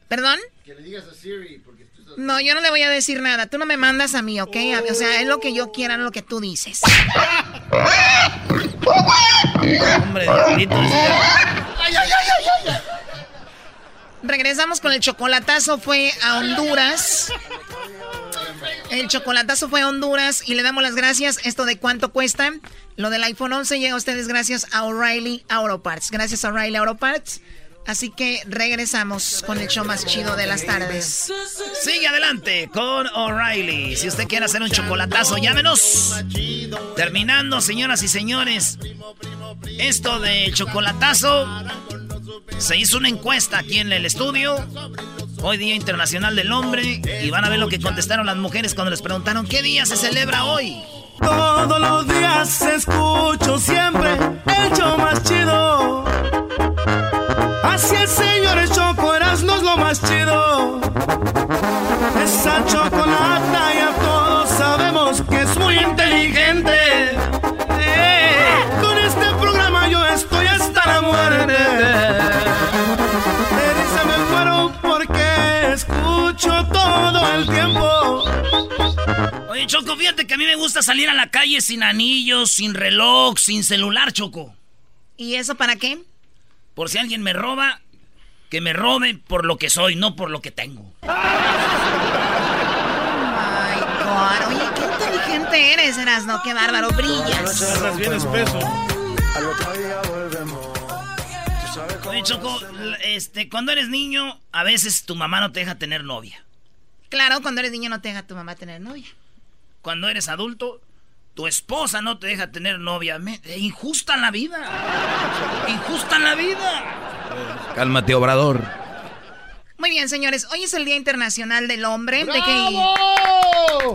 ¿Perdón? Que le digas a Siri, porque tú estás... No, yo no le voy a decir nada. Tú no me mandas a mí, ¿ok? O sea, es lo que yo quiera, no lo que tú dices. Hombre, diablito. ese ya- ¡Ay, ay, ay, ay, ay! Regresamos con el chocolatazo, fue a Honduras. El chocolatazo fue a Honduras y le damos las gracias. Esto de cuánto cuesta. Lo del iPhone 11 llega a ustedes gracias a O'Reilly Auto Parts. Gracias a O'Reilly Auto Parts. Así que regresamos con el show más chido de las tardes. Sigue adelante con O'Reilly. Si usted quiere hacer un chocolatazo, llámenos. Terminando, señoras y señores. Esto del chocolatazo. Se hizo una encuesta aquí en el estudio. Hoy Día Internacional del Hombre y van a ver lo que contestaron las mujeres cuando les preguntaron qué día se celebra hoy. Todos los días escucho siempre el show más chido. Así es, señores, Choco, no es lo más chido. Esa chocolata ya (laughs) fíjate que a mí me gusta salir a la calle sin anillos, sin reloj, sin celular, Choco. ¿Y eso para qué? Por si alguien me roba, que me robe por lo que soy, no por lo que tengo. (laughs) Ay, God. Oye, qué inteligente eres, Erasno. Qué bárbaro, brillas. Estás bien espeso. Oye, Choco, este, cuando eres niño, a veces tu mamá no te deja tener novia. Claro, cuando eres niño no te deja tu mamá tener novia. Cuando eres adulto, tu esposa no te deja tener novia. Me, injusta en la vida. Injusta en la vida. Cálmate, obrador. Muy bien, señores. Hoy es el Día Internacional del Hombre. De que...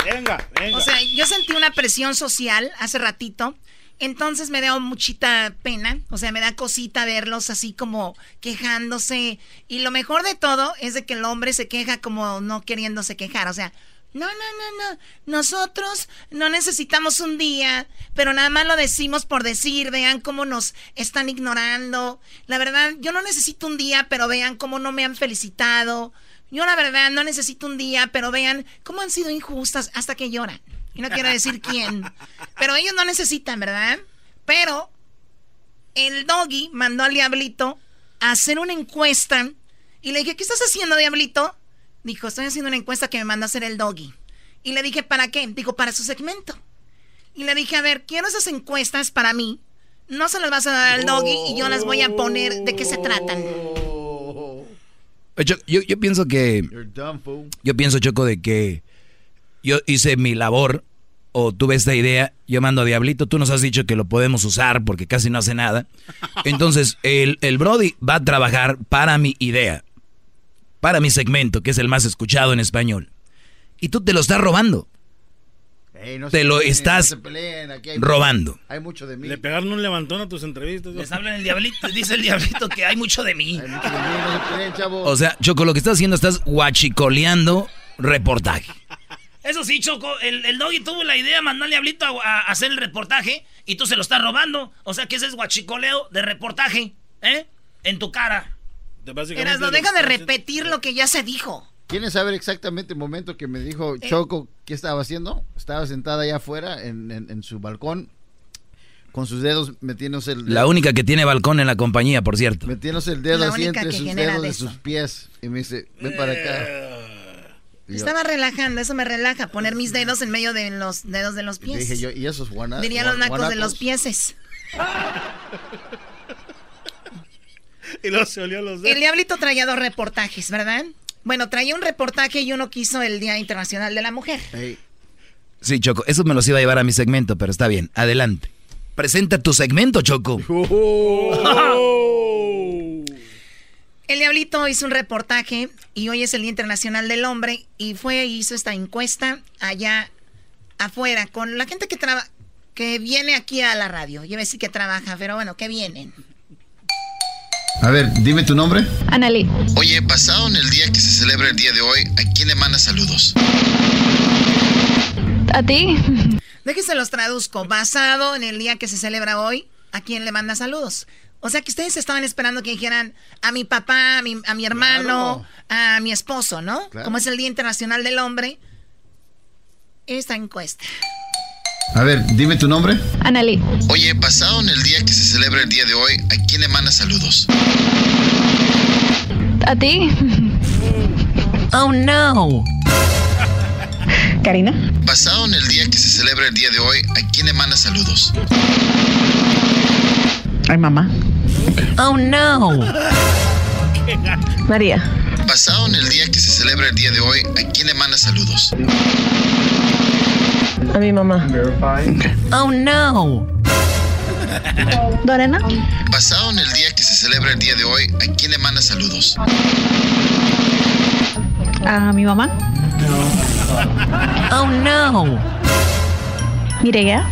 Venga, venga. O sea, yo sentí una presión social hace ratito. Entonces me da muchita pena, o sea, me da cosita verlos así como quejándose. Y lo mejor de todo es de que el hombre se queja como no queriéndose quejar. O sea, no, no, no, no. Nosotros no necesitamos un día, pero nada más lo decimos por decir. Vean cómo nos están ignorando. La verdad, yo no necesito un día, pero vean cómo no me han felicitado. Yo la verdad no necesito un día, pero vean cómo han sido injustas hasta que lloran. Y no quiero decir quién. Pero ellos no necesitan, ¿verdad? Pero el doggy mandó al diablito a hacer una encuesta. Y le dije, ¿qué estás haciendo, diablito? Dijo, estoy haciendo una encuesta que me mandó a hacer el doggy. Y le dije, ¿para qué? Dijo, para su segmento. Y le dije, a ver, quiero esas encuestas para mí. No se las vas a dar al doggy y yo las voy a poner de qué se tratan. Yo, yo, yo pienso que... Yo pienso, Choco, de que yo hice mi labor o tuve esta idea, yo mando a Diablito, tú nos has dicho que lo podemos usar porque casi no hace nada. (laughs) Entonces, el, el Brody va a trabajar para mi idea, para mi segmento, que es el más escuchado en español. Y tú te lo estás robando. te lo estás robando. Hay mucho de mí. Le pegaron un levantón a tus entrevistas. Les hablan el diablito, dice el diablito que hay mucho de mí. O sea, Choco, lo que estás haciendo, estás guachicoleando reportaje. Eso sí, Choco, el, el doggy tuvo la idea de mandarle a Diablito a, hacer el reportaje y tú se lo estás robando. O sea que ese es guachicoleo de reportaje, ¿eh? En tu cara. Eras, no deja de repetir lo que ya se dijo. ¿Quieren saber exactamente el momento que me dijo eh. Choco qué estaba haciendo? Estaba sentada allá afuera en, su balcón con sus dedos metiéndose el La única que tiene balcón en la compañía, por cierto. Metiéndose el dedo así entre sus dedos de sus pies. Y me dice, ven para acá. Estaba relajando, eso me relaja, poner mis dedos en medio de los dedos de los pies. Dije yo, ¿y esos guanacos? Diría los nacos de los pieses. (laughs) y luego se olió los dedos. El diablito traía dos reportajes, ¿verdad? Bueno, traía un reportaje y uno quiso el Día Internacional de la Mujer. Sí, Choco, eso me los iba a llevar a mi segmento, pero está bien, adelante. Presenta tu segmento, Choco. (laughs) El Diablito hizo un reportaje y hoy es el Día Internacional del Hombre y fue hizo esta encuesta allá afuera con la gente que trabaja que viene aquí a la radio. Yo a decir que trabaja, pero bueno, que vienen. A ver, dime tu nombre. Analí. Oye, pasado en el día que se celebra el día de hoy, ¿a quién le manda saludos? A ti. Déjense los traduzco. Basado en el día que se celebra hoy, ¿a quién le manda saludos? O sea que ustedes estaban esperando que dijeran a mi papá, a mi, a mi hermano, a mi esposo, ¿no? Como es el Día Internacional del Hombre. Esta encuesta. A ver, dime tu nombre. Analí. Oye, pasado en el día que se celebra el día de hoy, ¿a quién le manda saludos? A ti. (laughs) Oh no. (laughs) Karina. Pasado en el día que se celebra el día de hoy, ¿a quién le manda saludos? Ay, mamá. Oh no. (laughs) María. (laughs) Basado en el día que se celebra el día de hoy, ¿a quién le manda saludos? A mi mamá. Oh no. Dorena. Basado en el día que se celebra el día de hoy, ¿a quién le manda saludos? A mi mamá. Oh no. Mireya.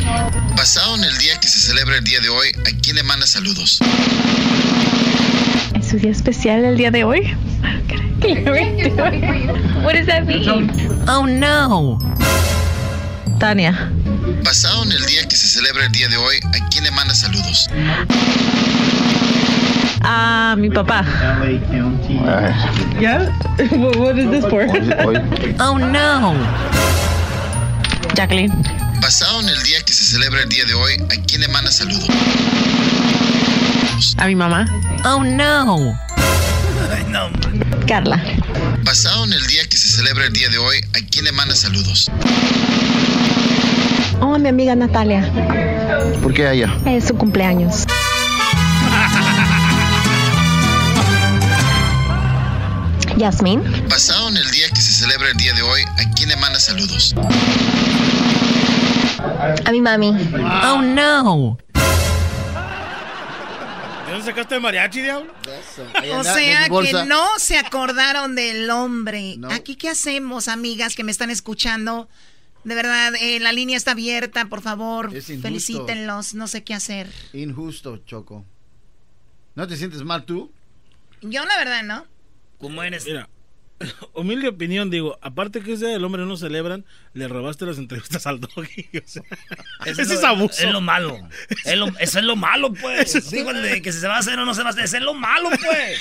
Basado en el día que se celebra el día de hoy, ¿a quién le manda saludos? ¿Es su día especial el día de hoy? (laughs) What does that mean? Oh no. Tania. Basado en el día que se celebra el día de hoy, ¿a quién le manda saludos? A mi papá. Yeah? (laughs) What is this for? Oh no. Jacqueline. Basado en el día que se celebra el día de hoy, ¿a quién le manda saludos? A mi mamá. Oh no. no. Carla. Basado en el día que se celebra el día de hoy, ¿a quién le manda saludos? Oh, a mi amiga Natalia. ¿Por qué a ella? Es su cumpleaños. (laughs) Yasmín. Basado en el día que se celebra el día de hoy, ¿a quién le manda saludos? A mi mami. Oh no. ¿De dónde sacaste el mariachi, diablo? O sea que no se acordaron del hombre. Aquí, ¿qué hacemos, amigas que me están escuchando? De verdad, eh, la línea está abierta, por favor. Es injusto. Felicítenlos, no sé qué hacer. Injusto, Choco. ¿No te sientes mal tú? Yo, la verdad, no. ¿Cómo eres? Mira, (laughs) humilde opinión, digo, aparte que ese día del hombre no celebran, le robaste las entrevistas al doggy. (laughs) O sea, Eso ese es abuso. Es lo malo. Es lo- eso es lo malo, pues. (laughs) Digo, el de que si se va a hacer o no se va a hacer. Eso es lo malo, pues.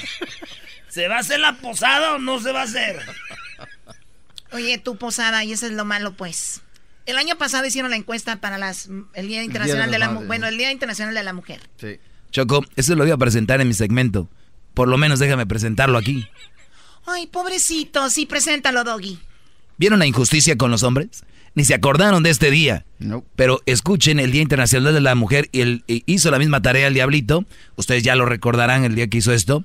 ¿Se va a hacer la posada o no se va a hacer? Oye, tu posada, y eso es lo malo, pues. El año pasado hicieron la encuesta para las el Día Internacional de la Mu- Madres, bueno, el Día Internacional de la Mujer. Sí. Choco, eso lo iba a presentar en mi segmento. Por lo menos déjame presentarlo aquí. Ay, pobrecito, sí, preséntalo, Doggy. ¿Vieron la injusticia con los hombres? Ni se acordaron de este día. Pero escuchen el Día Internacional de la Mujer y el, y hizo la misma tarea el diablito. Ustedes ya lo recordarán el día que hizo esto.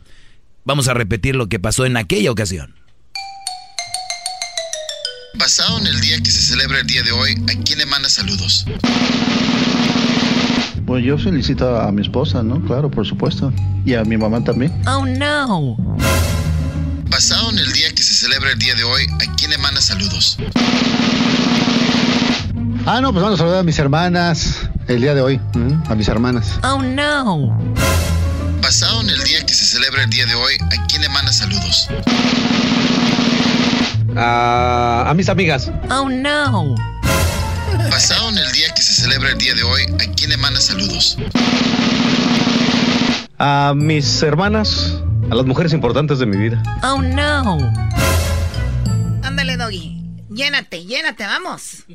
Vamos a repetir lo que pasó en aquella ocasión. Basado en el día que se celebra el día de hoy, ¿a quién le manda saludos? Pues yo felicito a mi esposa, ¿no? Claro, por supuesto. Y a mi mamá también. Oh no. Basado en el día que se celebra el día de hoy, ¿a quién le manda saludos? Ah, no, pues vamos a saludar a mis hermanas el día de hoy. A mis hermanas. Oh no. Basado en el día que se celebra el día de hoy, ¿a quién le manda saludos? A, a mis amigas. Oh no. Basado en el día que se celebra el día de hoy, ¿a quién le manda saludos? A mis hermanas. A las mujeres importantes de mi vida. Oh no. Ándale, Doggy. Llénate, llénate, vamos.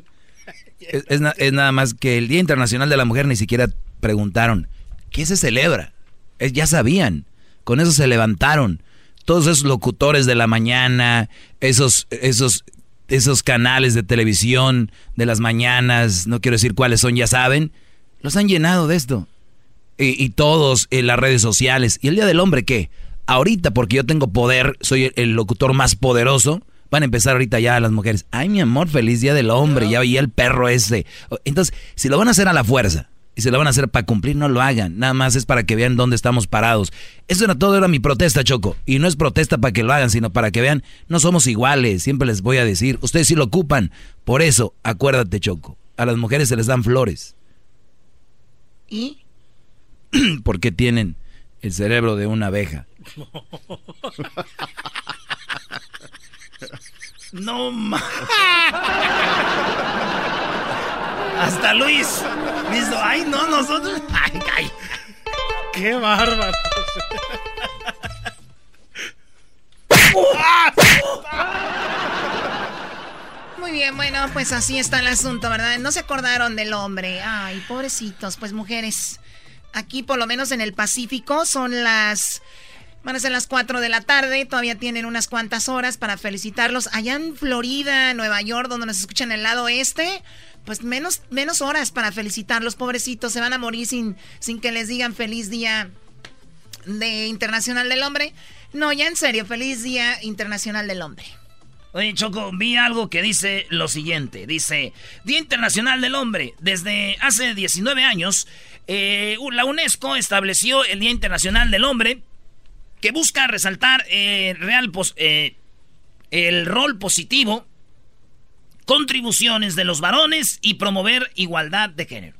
Es, es na- es nada más que el Día Internacional de la Mujer ni siquiera preguntaron, ¿qué se celebra? Es- ya sabían, con eso se levantaron. Todos esos locutores de la mañana, esos, esos, esos canales de televisión de las mañanas, no quiero decir cuáles son, ya saben, los han llenado de esto. Y, y todos en las redes sociales. ¿Y el Día del Hombre qué? Ahorita, porque yo tengo poder, soy el, locutor más poderoso, van a empezar ahorita ya las mujeres. Ay, mi amor, feliz Día del Hombre, ya veía el perro ese. Entonces, si lo van a hacer a la fuerza y si lo van a hacer para cumplir, no lo hagan. Nada más es para que vean dónde estamos parados. Eso era todo, era mi protesta, Choco. Y no es protesta para que lo hagan, sino para que vean, no somos iguales. Siempre les voy a decir, ustedes sí lo ocupan. Por eso, acuérdate, Choco, a las mujeres se les dan flores. ¿Y? (clears throat) porque tienen el cerebro de una abeja. No ma. Hasta Luis. Dice, ay, no, nosotros. Ay, ay. Qué bárbaro. Muy bien, bueno, pues así está el asunto, ¿verdad? No se acordaron del hombre. Ay, pobrecitos, pues mujeres. Aquí, por lo menos en el Pacífico, son las... Van a ser las 4 de la tarde, todavía tienen unas cuantas horas para felicitarlos. Allá en Florida, Nueva York, donde nos escuchan el lado oeste, pues menos, menos horas para felicitarlos, pobrecitos. Se van a morir sin, sin que les digan feliz día de Internacional del Hombre. No, ya en serio, feliz día Internacional del Hombre. Oye, Choco, vi algo que dice lo siguiente. Dice, Día Internacional del Hombre. Desde hace 19 años, eh, la UNESCO estableció el Día Internacional del Hombre que busca resaltar eh, real eh, el rol positivo, contribuciones de los varones y promover igualdad de género.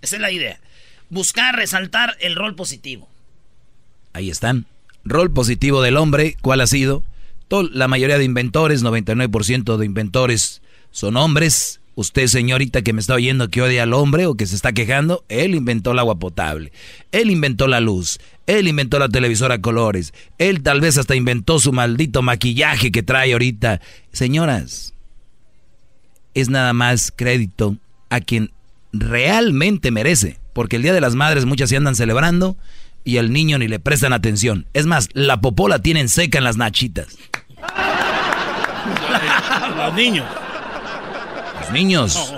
Esa es la idea. Buscar resaltar el rol positivo. Ahí están. Rol positivo del hombre, ¿cuál ha sido? La mayoría de inventores, 99% de inventores son hombres. Usted, señorita que me está oyendo que odia al hombre o que se está quejando, él inventó el agua potable, él inventó la luz, él inventó la televisora a colores, él tal vez hasta inventó su maldito maquillaje que trae ahorita. Señoras, es nada más crédito a quien realmente merece. Porque el Día de las Madres muchas se andan celebrando y al niño ni le prestan atención. Es más, la popola tienen seca en las nachitas. Los niños. Los niños.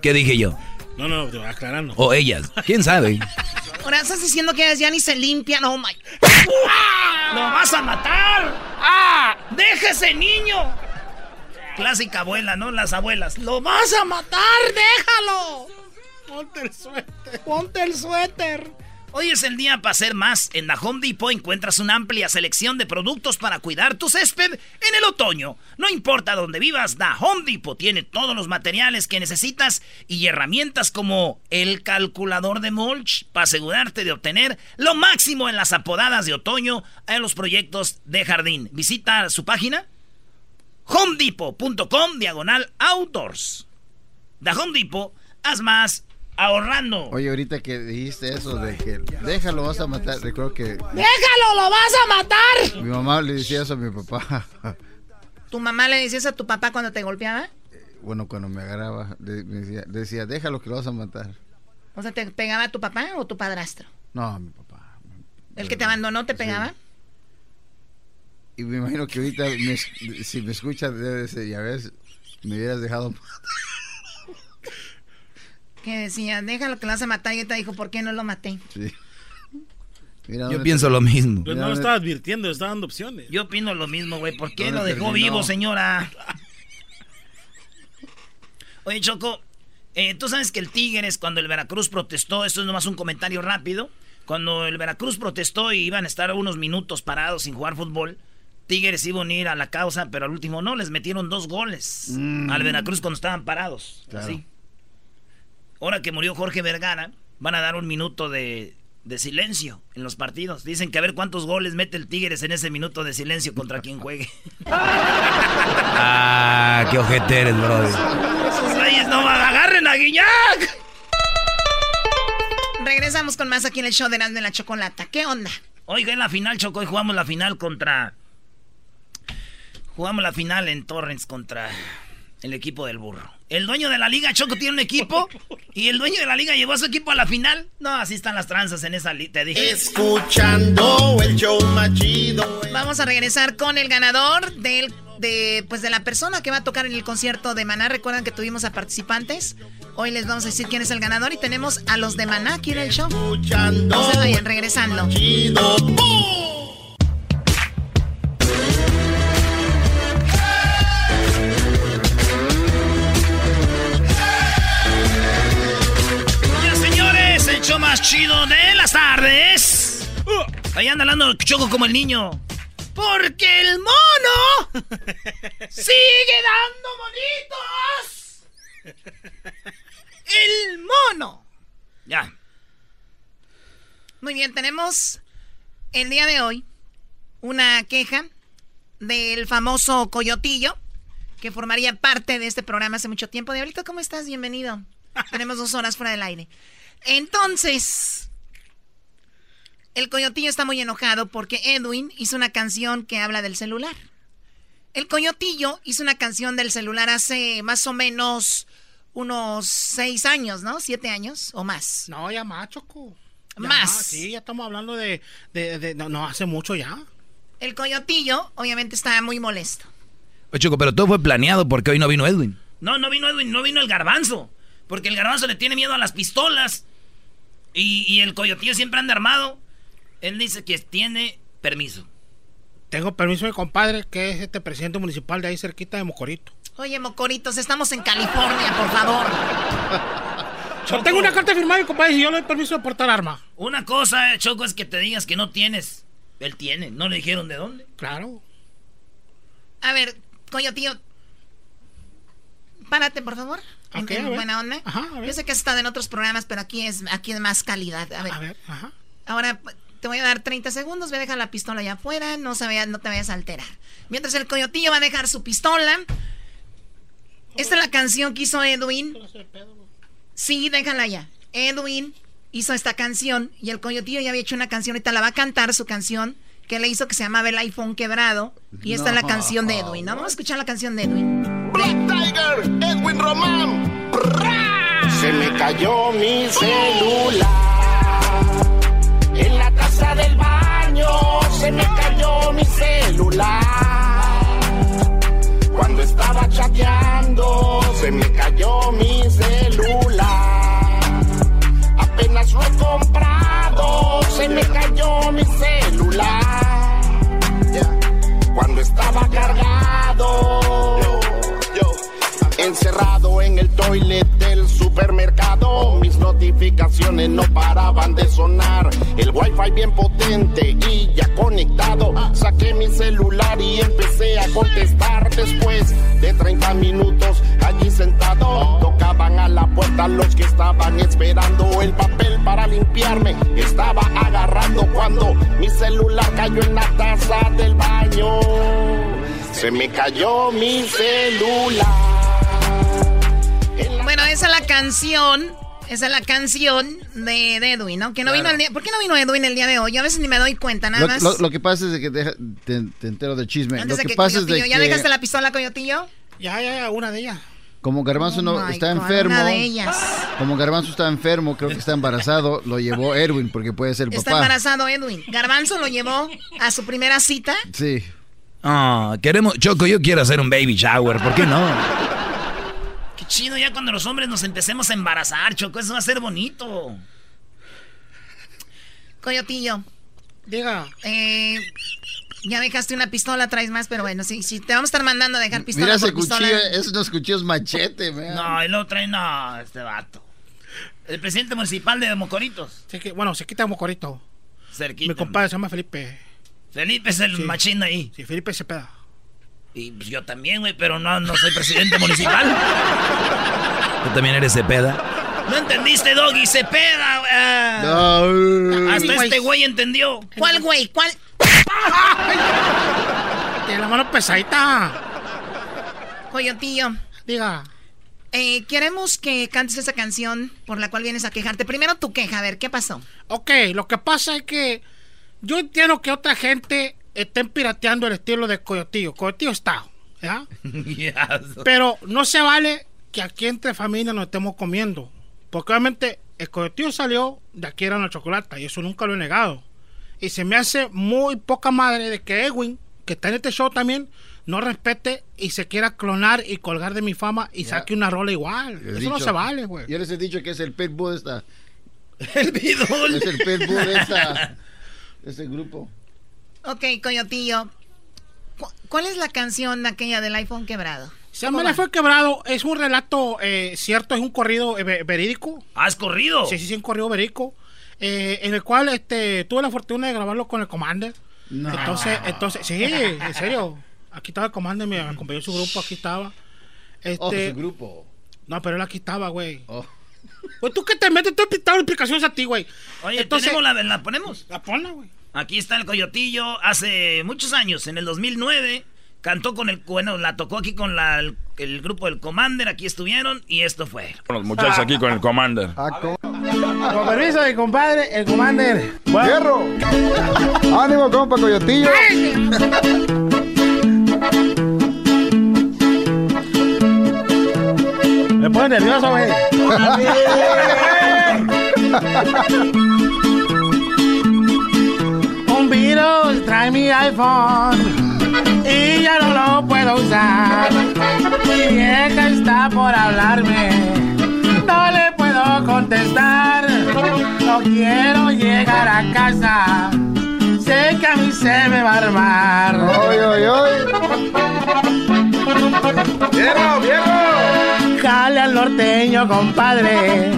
¿Qué dije yo? No, no, aclarando. O ellas. ¿Quién sabe? Ahora estás diciendo que ellas ya ni se limpian. Oh my. ¡Lo vas a matar! ¡Ah! ¡Déjese, niño! Clásica abuela, ¿no? Las abuelas. ¡Lo vas a matar! ¡Déjalo! Ponte el suéter. Ponte el suéter. Hoy es el día para hacer más. En la Home Depot encuentras una amplia selección de productos para cuidar tu césped en el otoño. No importa dónde vivas, la Home Depot tiene todos los materiales que necesitas y herramientas como el calculador de mulch para asegurarte de obtener lo máximo en las apodadas de otoño en los proyectos de jardín. Visita su página homedepot.com diagonal outdoors. Home Depot, haz más ahorrando. Oye, ahorita que dijiste eso de que déjalo, vas a matar, recuerdo que ¡Déjalo, lo vas a matar! mi mamá le decía eso a mi papá. ¿Tu mamá le decías a tu papá cuando te golpeaba? Bueno, cuando me agarraba, le, decía, le decía, déjalo que lo vas a matar. O sea, ¿te pegaba tu papá o tu padrastro? No, mi papá. ¿El que te abandonó te pegaba? Y me imagino que ahorita, me- si me escuchas, debe ya ves, me hubieras dejado. Que decía, déjalo que lo vas a matar. Y te dijo, ¿por qué no lo maté? Sí. Mira Yo pienso te- lo mismo. Pues no lo estaba advirtiendo, estaba dando opciones. Yo opino lo mismo, güey. ¿Por qué ¿Dónde lo dejó terminó? vivo, señora? (laughs) Oye, Choco, eh, tú sabes que el Tigres, cuando el Veracruz protestó, esto es nomás un comentario rápido. Cuando el Veracruz protestó y iban a estar unos minutos parados sin jugar fútbol, Tigres iba a unir a la causa, pero al último no, les metieron dos goles Mm. al Veracruz cuando estaban parados. Claro. Así. Ahora que murió Jorge Vergara, van a dar un minuto de, de silencio en los partidos. Dicen que a ver cuántos goles mete el Tigres en ese minuto de silencio contra quien juegue. (laughs) Ah, qué ojete eres, brother. Esos no van, agarren a Guiñac. Regresamos con más aquí en el show de Erasmo de la Chocolata. ¿Qué onda? Oiga, en la final, Choco, hoy jugamos la final contra... Jugamos la final en Torrens contra el equipo del burro. El dueño de la liga, Choco, tiene un equipo y el dueño de la liga llevó a su equipo a la final. No, así están las tranzas en esa liga, te dije. Escuchando el show más chido. Vamos a regresar con el ganador del, de, pues de la persona que va a tocar en el concierto de Maná. Recuerdan que tuvimos a participantes. Hoy les vamos a decir quién es el ganador y tenemos a los de Maná aquí en el show. No se vayan, regresando. Ya, show más chido de las tardes. Ahí anda hablando Choco como el niño. Porque el mono (laughs) sigue dando monitos. El mono. Ya. Muy bien, tenemos el día de hoy una queja del famoso Coyotillo, que formaría parte de este programa hace mucho tiempo. Diablito, ¿cómo estás? Bienvenido. (laughs) Tenemos dos horas fuera del aire. Entonces, el Coyotillo está muy enojado porque Edwin hizo una canción que habla del celular. El Coyotillo hizo una canción del celular hace más o menos unos seis años, ¿no? Siete años o más. No, ya más, Choco. Ya Más. Sí, ya estamos hablando de... de- de- no, no, hace mucho ya. El Coyotillo obviamente estaba muy molesto. Oye, Choco, pero todo fue planeado porque hoy no vino Edwin. No, no vino Edwin, no vino el garbanzo. Porque el garbanzo le tiene miedo a las pistolas. Y, y el coyotillo siempre anda armado. Él dice que tiene permiso. Tengo permiso de mi compadre, que es este presidente municipal de ahí cerquita de Mocorito. Oye, Mocoritos, estamos en California, por favor. (laughs) Yo tengo una carta firmada de mi compadre y yo le doy permiso de portar arma. Una cosa, eh, Choco, es que te digas que no tienes. Él tiene. No le dijeron de dónde. Claro. A ver, Coyotillo. Párate, por favor. En- Ok, en a ver. buena onda. Ajá, a ver. Yo sé que has estado en otros programas, pero aquí es, aquí es más calidad. A ver. A ver, ajá. Ahora te voy a dar 30 segundos. Ve a dejar la pistola allá afuera. No, se vaya- no te vayas a alterar. Mientras el Coyotillo va a dejar su pistola. Esta es la canción que hizo Edwin. Sí, déjala ya. Edwin hizo esta canción y el Coyotillo ya había hecho una canción. Ahorita la va a cantar su canción que le hizo que se llamaba El iPhone Quebrado. Y esta es la canción de Edwin. ¿no? Vamos a escuchar la canción de Edwin. Edwin Román. Se me cayó mi celular. En la taza del baño se me cayó mi celular. Cuando estaba chateando se me cayó mi celular. Apenas lo he comprado, se me cayó mi celular. Cuando estaba cargado, encerrado en el toilet del supermercado, mis notificaciones no paraban de sonar. El wifi bien potente y ya conectado. Saqué mi celular y empecé a contestar. Después de 30 minutos allí sentado, tocaban a la puerta los que estaban esperando el papel para limpiarme. Estaba agarrando cuando mi celular cayó en la taza del baño. Se me cayó mi celular. Esa es la canción. Esa es la canción de, de Edwin, ¿no? Que no vino el día, ¿Por qué no vino Edwin el día de hoy? Yo a veces ni me doy cuenta, nada Lo, más. lo- lo que pasa es de que deja- te, te entero del chisme. Antes lo de que, que pasa es de ¿Ya que dejaste la pistola, Coyotillo? Ya, ya, ya, una de ellas. como Garbanzo no Oh está God, enfermo, una de ellas. como Garbanzo está enfermo, creo que está embarazado, lo llevó Erwin porque puede ser Está papá. embarazado Edwin. Garbanzo lo llevó a su primera cita. Sí. Ah, queremos, Choco, yo quiero hacer un baby shower, ¿por qué no? Chido ya cuando los hombres nos empecemos a embarazar, Choco. Eso va a ser bonito. Coyotillo. Diga. Eh, ya dejaste una pistola, traes más, pero bueno, si, si te vamos a estar mandando a dejar pistola Mira por ese pistola. cuchillo, esos unos cuchillos machete, man. No, y luego trae, no, este vato. El presidente municipal de Mocoritos. Sí, que, bueno, se quita Mocorito. Cerquita. Mi compadre se llama Felipe. Felipe es el Sí. machín ahí. Sí, Felipe Cepeda. Y pues, yo también, güey, pero no, no soy presidente (laughs) municipal. ¿Tú también eres Cepeda? ¿No entendiste, Doggy? Cepeda, güey. Ah. No. Hasta Güey. este güey entendió. ¿Cuál güey? ¿Cuál? (laughs) Tiene la mano pesadita. Coyotillo. Diga. Eh, queremos que cantes esa canción por la cual vienes a quejarte. Primero tu queja, a ver, ¿qué pasó? Ok, lo que pasa es que yo entiendo que otra gente estén pirateando el estilo de Coyotillo. Coyotillo está, ¿ya? (laughs) Pero no se vale que aquí entre familia nos estemos comiendo. Porque obviamente el Coyotillo salió de aquí era una chocolata y eso nunca lo he negado. Y se me hace muy poca madre de que Edwin, que está en este show también, no respete y se quiera clonar y colgar de mi fama y saque una rola igual. Eso no se vale, güey. Yo les he dicho que es el pitbull de esta. (laughs) El bidón. Es el pitbull de esta. de (laughs) este grupo. Ok, Coyotillo. ¿cu- ¿Cuál es la canción aquella del iPhone quebrado? Se llama Le fue quebrado, es un relato eh, cierto, es un corrido eh, ve- verídico. ¿Has corrido? Sí, sí, sí, un corrido verídico. eh, en el cual este, tuve la fortuna de grabarlo con el Commander. No. Entonces, entonces, sí, (laughs) en serio. Aquí estaba el Commander, me acompañó su grupo, aquí estaba. Este, Oh, su grupo. No, pero él aquí estaba, güey. Oh. Pues tú qué te metes, tú has dado explicaciones a ti, güey. Oye, Entonces- ¿tenemos la, la ponemos? La ponla, güey. Aquí está el Coyotillo. Hace muchos años, en el 2009, cantó con el... Bueno, la tocó aquí con la, el, el grupo del Commander. Aquí estuvieron y esto fue. Los muchachos aquí con el Commander. Con permiso de compadre, el Commander. ¡Hierro! ¡Ánimo, compa Coyotillo! Me pone nervioso, güey. (laughs) Trae mi iPhone y ya no lo puedo usar. Mi vieja está por hablarme, no le puedo contestar. No quiero llegar a casa, sé que a mí se me va a armar. ¡Oy, oy, oy! ¡Viejo, viejo! Jale al norteño, compadre,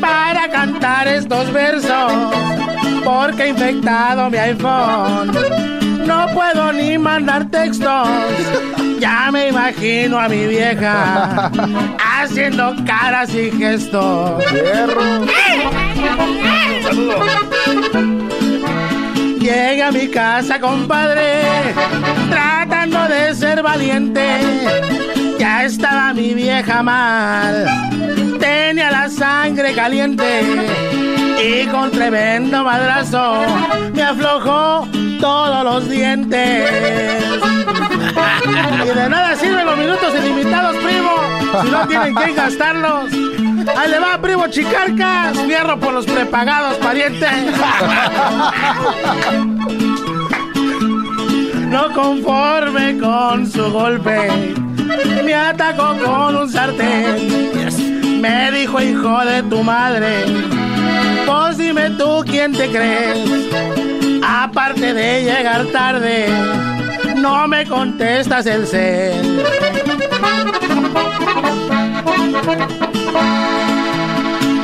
para cantar estos versos, porque he infectado mi iPhone. No puedo ni mandar textos, ya me imagino a mi vieja haciendo caras y gestos. Llega a mi casa, compadre, tratando de ser valiente. Ya estaba mi vieja mal, tenía la sangre caliente y con tremendo madrazo me aflojó todos los dientes. y de nada sirven los minutos ilimitados, primo, si no tienen que gastarlos. Ahí le va, primo Chicarcas, fierro por los prepagados, pariente. No conforme con su golpe, me atacó con un sartén. Me dijo, hijo de tu madre, pues dime tú quién te crees. Aparte de llegar tarde, no me contestas el cel.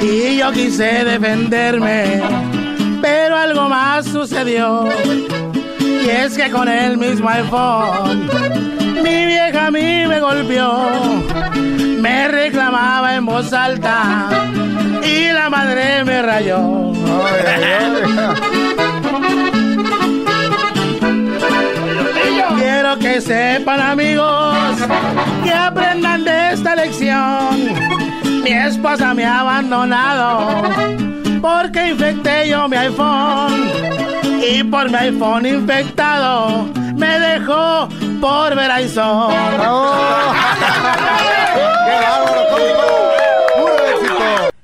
Y yo quise defenderme, pero algo más sucedió. Y es que con el mismo iPhone, mi vieja a mí me golpeó. Me reclamaba en voz alta y la madre me rayó. Quiero que sepan amigos que aprendan de esta lección. Mi esposa me ha abandonado porque infecté yo mi iPhone. Y por mi iPhone infectado me dejó por Verizon. (laughs)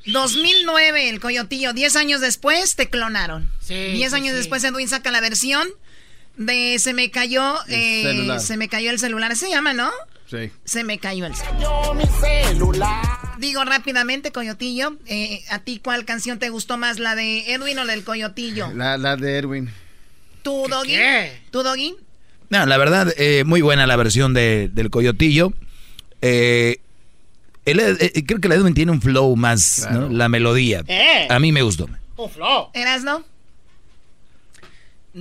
¡Qué 2009, el Coyotillo. 10 años después te clonaron. Sí, 10 sí, años sí. después Edwin saca la versión de se me cayó eh, celular. se me cayó el celular. Se llama, ¿no? Sí. Se me cayó el celular. Digo rápidamente, Coyotillo, eh, ¿a ti cuál canción te gustó más, la de Edwin o la del Coyotillo? La, la de Erwin. ¿Tú, Doggy? ¿Tú, Doggy? No, la verdad, eh, muy buena la versión de, del Coyotillo. Eh, el- eh, creo que el Edwin tiene un flow más, ¿no? La melodía. Eh. A mí me gustó. ¿Eras, no?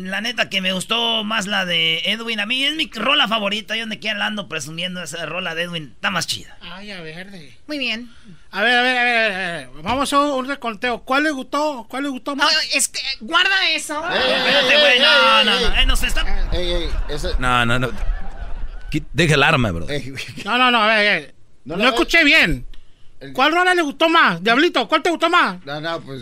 La neta que me gustó más la de Edwin. A mí es mi rola favorita. Yo donde quiera la ando presumiendo esa rola de Edwin. Está más chida. Ay, a verde. Muy bien. A ver, a ver, a ver, a ver. Vamos a un reconteo. ¿Cuál le gustó? ¿Cuál le gustó más? es que, guarda eso. Espérate, güey. No, no, no. Eh, nos está... Ey, ey, esa- No, no, no. Deja el arma, bro. No, no, no, a ver, a ver. No No, escuché bien. ¿Cuál rola le gustó más? Diablito, ¿cuál te gustó más? No, no, pues,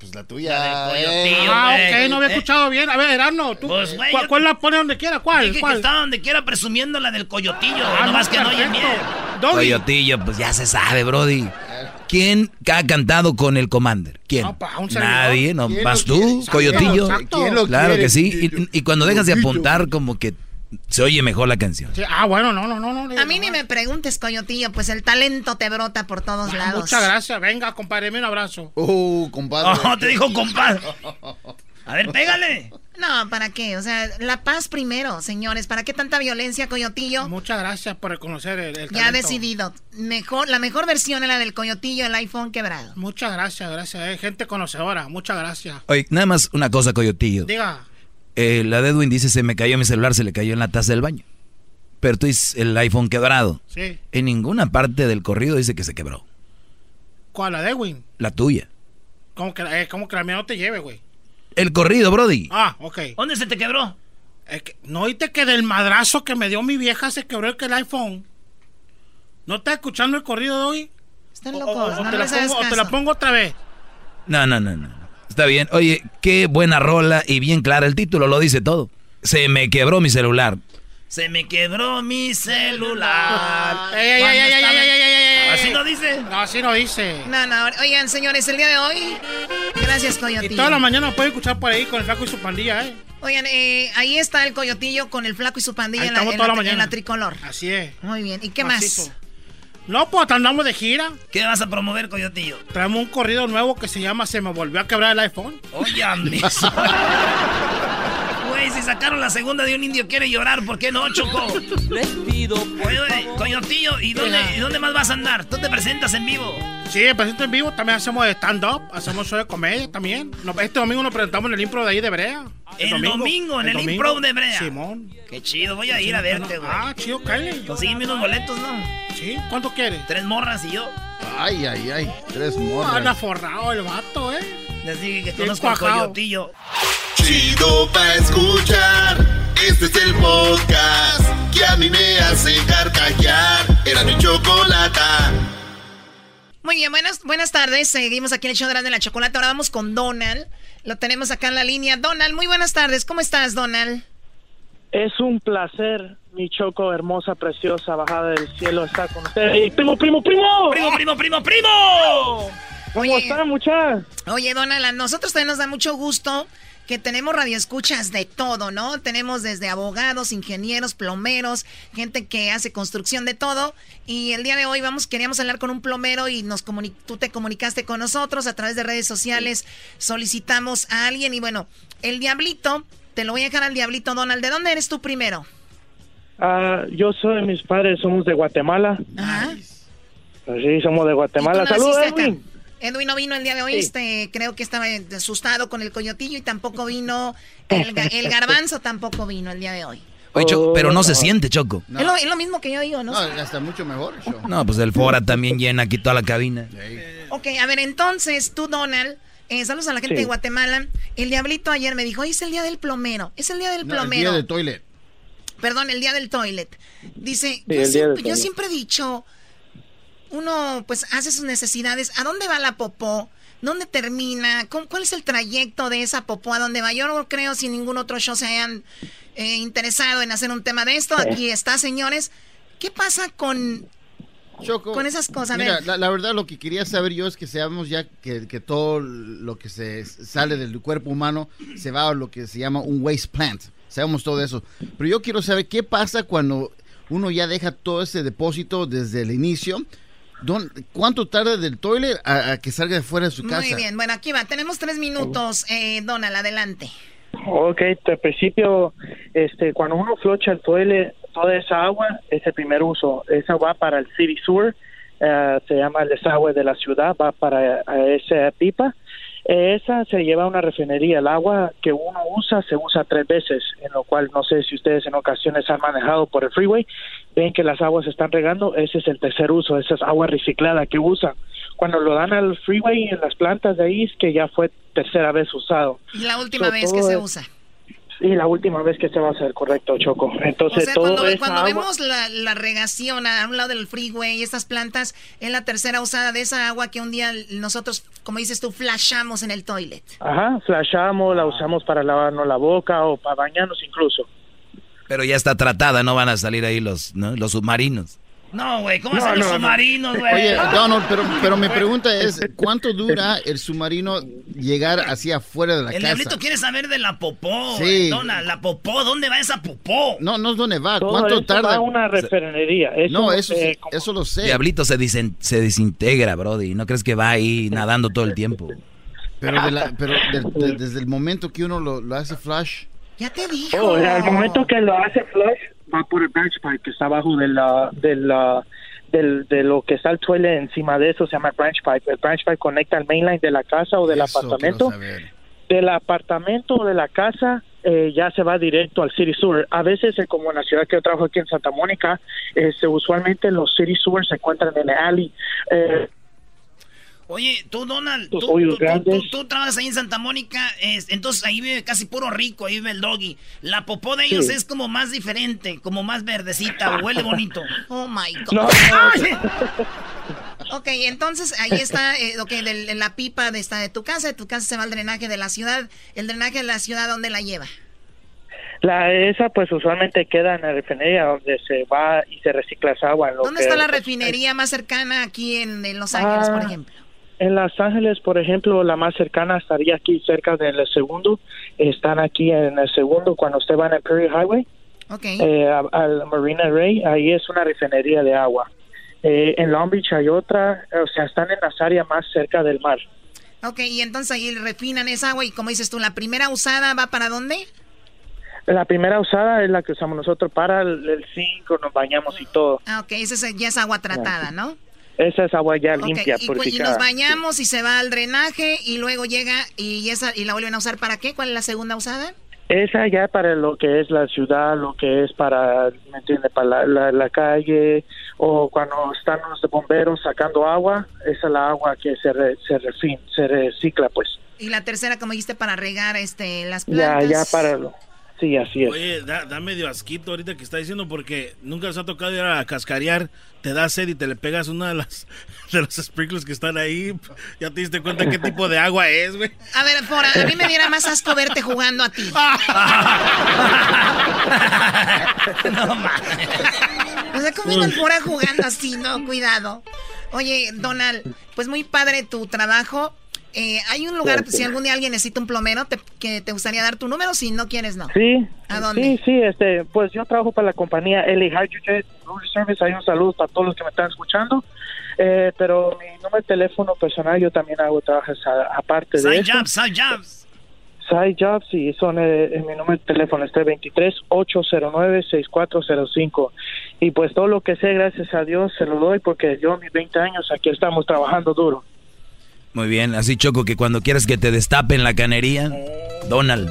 pues la tuya. Coyotillo, ah, güey. ok, no había Eh. escuchado bien. A ver, Erasno, ¿tú, Pues, güey, ¿cuál, yo- cuál la pone donde quiera? ¿Cuál? Dije ¿Cuál? que estaba donde quiera presumiendo la del Coyotillo. Ah, nomás no, que no oyen bien. Coyotillo, pues ya se sabe, Brody. ¿Quién ha cantado con el Commander? ¿Quién? No, pa, un servidor. Nadie, ¿no? ¿Quién ¿Vas tú, quiere? Coyotillo? Exacto. ¿Quién lo claro quiere? que sí. Y, y cuando dejas de apuntar, como que se oye mejor la canción. Sí, ah, bueno, no, no, no. no A mí ni me preguntes, Coyotillo, pues el talento te brota por todos Ah, lados. Muchas gracias. Venga, compadre, un abrazo. Uh, compadre. (laughs) Oh, te dijo compadre. (laughs) A ver, pégale. No, ¿para qué? O sea, la paz primero, señores. ¿Para qué tanta violencia, Coyotillo? Muchas gracias por reconocer el, el Ya ha decidido. Mejor, la mejor versión es la del Coyotillo, el iPhone quebrado. Muchas gracias, gracias. eh, gente conocedora, muchas gracias. Oye, nada más una cosa, Coyotillo. Diga, Eh, la de Edwin dice, se me cayó mi celular, se le cayó en la taza del baño. Pero tú dices, el iPhone quebrado. sí. En ninguna parte del corrido dice que se quebró. ¿Cuál? La de Edwin. La tuya. ¿Cómo que, eh, cómo que la mía no te lleve, güey? El corrido, Brody. Ah, ok. ¿Dónde se te quebró? Que, ¿No oíste que del madrazo que me dio mi vieja se quebró el, que el iPhone? ¿No estás escuchando el corrido de hoy? Están O- o- locos, o no te, la pongo, o te la pongo otra vez. No, no, no, no. Está bien. Oye, qué buena rola y bien clara. El título lo dice todo. Se me quebró mi celular. Se me quebró mi celular. Ey, ey, ey, ¿Así no dice? No, así no dice. No, no. Oigan, señores, el día de hoy. Gracias, Coyotillo. Y toda la mañana puede escuchar por ahí con el flaco y su pandilla, ¿eh? Oigan, eh, ahí está el Coyotillo con el flaco y su pandilla en la, en, la, en la, tricolor. Así es. Muy bien. ¿Y qué Macizo. más? No, pues andamos de gira. ¿Qué vas a promover, Coyotillo? Traemos un corrido nuevo que se llama Se me volvió a quebrar el iPhone. Oye, eso. (laughs) Güey, si sacaron la segunda de un indio quiere llorar, ¿por qué no, Choco? Les pido Oye, oye, Coyotillo, ¿y dónde, ¿y dónde más vas a andar? ¿Tú te presentas en vivo? Sí, presento en vivo. También hacemos stand-up. Hacemos show de comedia también. Este domingo nos presentamos en el impro de ahí de Brea. El domingo, en el improv de Brea. Simón. Qué chido, voy a ir a verte, güey. Ah, chido, cállate. Consígueme unos boletos, ¿no? Sí, ¿cuánto quieres? Tres morras y yo. Ay, ay, ay. Tres Ah, morras. anda forrado el vato, ¿eh? Les dije que conozco al cuajado. Coyotillo. Chido pa' escuchar. Este es el podcast que a mí me hace carcajear. Era mi chocolata. Muy bien, buenas, buenas tardes. Seguimos aquí en el show de la, de la chocolate. Ahora vamos con Donald. Lo tenemos acá en la línea. Donald, muy buenas tardes. ¿Cómo estás, Donald? Es un placer, mi choco hermosa, preciosa, bajada del cielo, estar con ustedes. ¡Ey, primo, primo, primo! ¡Primo, primo, primo, primo! ¿Cómo están, muchachos? Oye, Donald, a nosotros también nos da mucho gusto que tenemos radioescuchas de todo, ¿no? Tenemos desde abogados, ingenieros, plomeros, gente que hace construcción de todo. Y el día de hoy vamos, queríamos hablar con un plomero y nos comuni- tú te comunicaste con nosotros a través de redes sociales. Solicitamos a alguien y bueno, el diablito, te lo voy a dejar al diablito, Donald. ¿De dónde eres tú primero? Ah, yo soy, mis padres somos de Guatemala. Ajá. Sí, somos de Guatemala. ¿Y tú Saludos? Edwin. Edwin no vino el día de hoy, Sí. este, creo que estaba asustado con el coyotillo y tampoco vino, (laughs) el, ga- el garbanzo tampoco vino el día de hoy. Oye, Choco, pero no se siente, Choco. Es, lo, es lo mismo que yo digo, ¿no? No, hasta mucho mejor. el show. No, pues el Fora también llena aquí toda la cabina. Ok, a ver, entonces tú, Donald, eh, saludos a la gente Sí. de Guatemala. El diablito ayer me dijo, hoy es el día del plomero, es el día del No, el plomero. día del toilet. Perdón, el día del toilet. Dice, Sí, yo, el siempre, del yo toilet. siempre he dicho, uno pues hace sus necesidades, ¿a dónde va la popó? ¿Dónde termina? ¿Cómo- ¿Cuál es el trayecto de esa popó? ¿A dónde va? Yo no creo si ningún otro show se hayan eh, interesado en hacer un tema de esto. Aquí está, señores. ¿Qué pasa con, con esas cosas? Mira, la, la verdad lo que quería saber yo es que sabemos ya que, que todo lo que se sale del cuerpo humano se va a lo que se llama un waste plant. Sabemos todo eso. Pero yo quiero saber qué pasa cuando uno ya deja todo ese depósito desde el inicio. Don- ¿Cuánto tarda del toilet a, a que salga de fuera de su casa? muy bien. Bueno, aquí va. Tenemos tres minutos. Eh, Donald, adelante. Ok, al principio, este, cuando uno flocha el toilet, toda esa agua es el primer uso. Esa va para el city sewer, eh, se llama el desagüe de la ciudad, va para esa pipa. Esa se lleva a una refinería. El agua que uno usa se usa tres veces, en lo cual no sé si ustedes en ocasiones han manejado por el freeway, ven que las aguas se están regando, ese es el tercer uso, esa es agua reciclada que usan. Cuando lo dan al freeway en las plantas de ahí es que ya fue tercera vez usado. Y la última So, vez que se usa. Sí, la última vez que se va a hacer, correcto, Choco. O Entonces, sea, todo cuando, esa cuando agua- vemos la, la regación a un lado del freeway y estas plantas, es la tercera usada de esa agua que un día nosotros, como dices tú, flashamos en el toilet. Ajá, flashamos, la usamos para lavarnos la boca o para bañarnos incluso. Pero ya está tratada, no van a salir ahí los, ¿no? los submarinos. No, güey, ¿cómo No, hacen los no, no. submarinos, güey? Oye, (laughs) Donald, pero, pero mi pregunta (laughs) es, ¿cuánto dura el submarino llegar hacia afuera de la El casa? diablito quiere saber de la popó, Sí. güey. Dona, la popó, ¿dónde va esa popó? No, no es dónde va, Todo ¿cuánto eso tarda? va a una refinería. Eso, no, eso, sí, eh, eso lo sé. Diablito se, disen- se desintegra, Brody. ¿No crees que va ahí nadando todo el tiempo? Pero, de la- pero de- de- desde el momento que uno lo, lo hace flash. Ya te dije. Oh, al momento que lo hace flush, va por el branch pipe que está abajo de la, de la, del, de lo que está el toilet encima de eso se llama branch pipe. El branch pipe conecta al mainline de la casa o del Eso apartamento. Del apartamento o de la casa eh, ya se va directo al city sewer. A veces, eh, como en la ciudad que yo trabajo aquí en Santa Mónica, este, usualmente los city sewers se encuentran en el alley. Eh, Oye, tú, Donald, tú, hoyos tú- tú- grandes. tú- tú trabajas ahí en Santa Mónica, es- entonces ahí vive casi puro rico, ahí vive el doggy. La popó de ellos Sí. es como más diferente, como más verdecita, huele bonito. (laughs) Oh my God. No. (laughs) Ay. Ok, entonces ahí (laughs) está, eh, ok, la pipa de, esta, de tu casa, de tu casa se va al drenaje de la ciudad. El drenaje de la ciudad, ¿dónde la lleva? La esa pues usualmente queda en la refinería donde se va y se recicla esa agua. lo ¿Dónde que- está la refinería más cercana aquí en, en Los Ángeles, por Ah, ejemplo? En Los Ángeles, por ejemplo, la más cercana estaría aquí cerca del segundo. Están aquí en el segundo cuando usted va en el Prairie Highway Ok. eh, al Marina Ray. Ahí es una refinería de agua. Eh, en Long Beach hay otra, o sea, están en las áreas más cerca del mar. Ok, y entonces ahí refinan esa agua y como dices tú, la primera usada va para dónde? La primera usada es la que usamos nosotros para el, el zinc, nos bañamos y todo. Ah, ok, esa es- ya es agua tratada, ¿no? Esa es agua ya limpia, y, y nos bañamos y se va al drenaje y luego llega y esa y la vuelven a usar para qué? ¿Cuál es la segunda usada? Esa ya para lo que es la ciudad, lo que es para, ¿me entiende? Para la, la- la calle o cuando están los bomberos sacando agua, esa es la agua que se, re- se, refin- se recicla, pues. Y la tercera, como dijiste, para regar este las Ya, plantas. ya para lo- Sí, así es. Oye, da, da, medio asquito ahorita que está diciendo porque nunca se ha tocado ir a cascarear, te da sed y te le pegas una de las (laughs) de los sprinkles que están ahí. Ya te diste cuenta qué tipo de agua es, güey. A ver, por, a mí me diera más asco verte jugando a ti. (laughs) no mames. O sea, como fuera jugando así, no, cuidado. Oye, Donald, pues muy padre tu trabajo. Eh, hay un lugar, si algún día alguien necesita un plomero, te, que te gustaría dar tu número, si no quieres, no. Sí. ¿A dónde? Sí, sí, este, pues yo trabajo para la compañía LA Hydrogen Service. Hay un saludo para todos los que me están escuchando. Eh, pero mi número de teléfono personal, yo también hago trabajos aparte de side eso. Jobs, side jobs. Side Jobs, y son eh, mi número de teléfono, este 23-809-6405. Y pues todo lo que sé, gracias a Dios, se lo doy porque yo, mis 20 años, aquí estamos trabajando duro. Muy bien, así Choco que cuando quieras que te destapen la canería, Donald.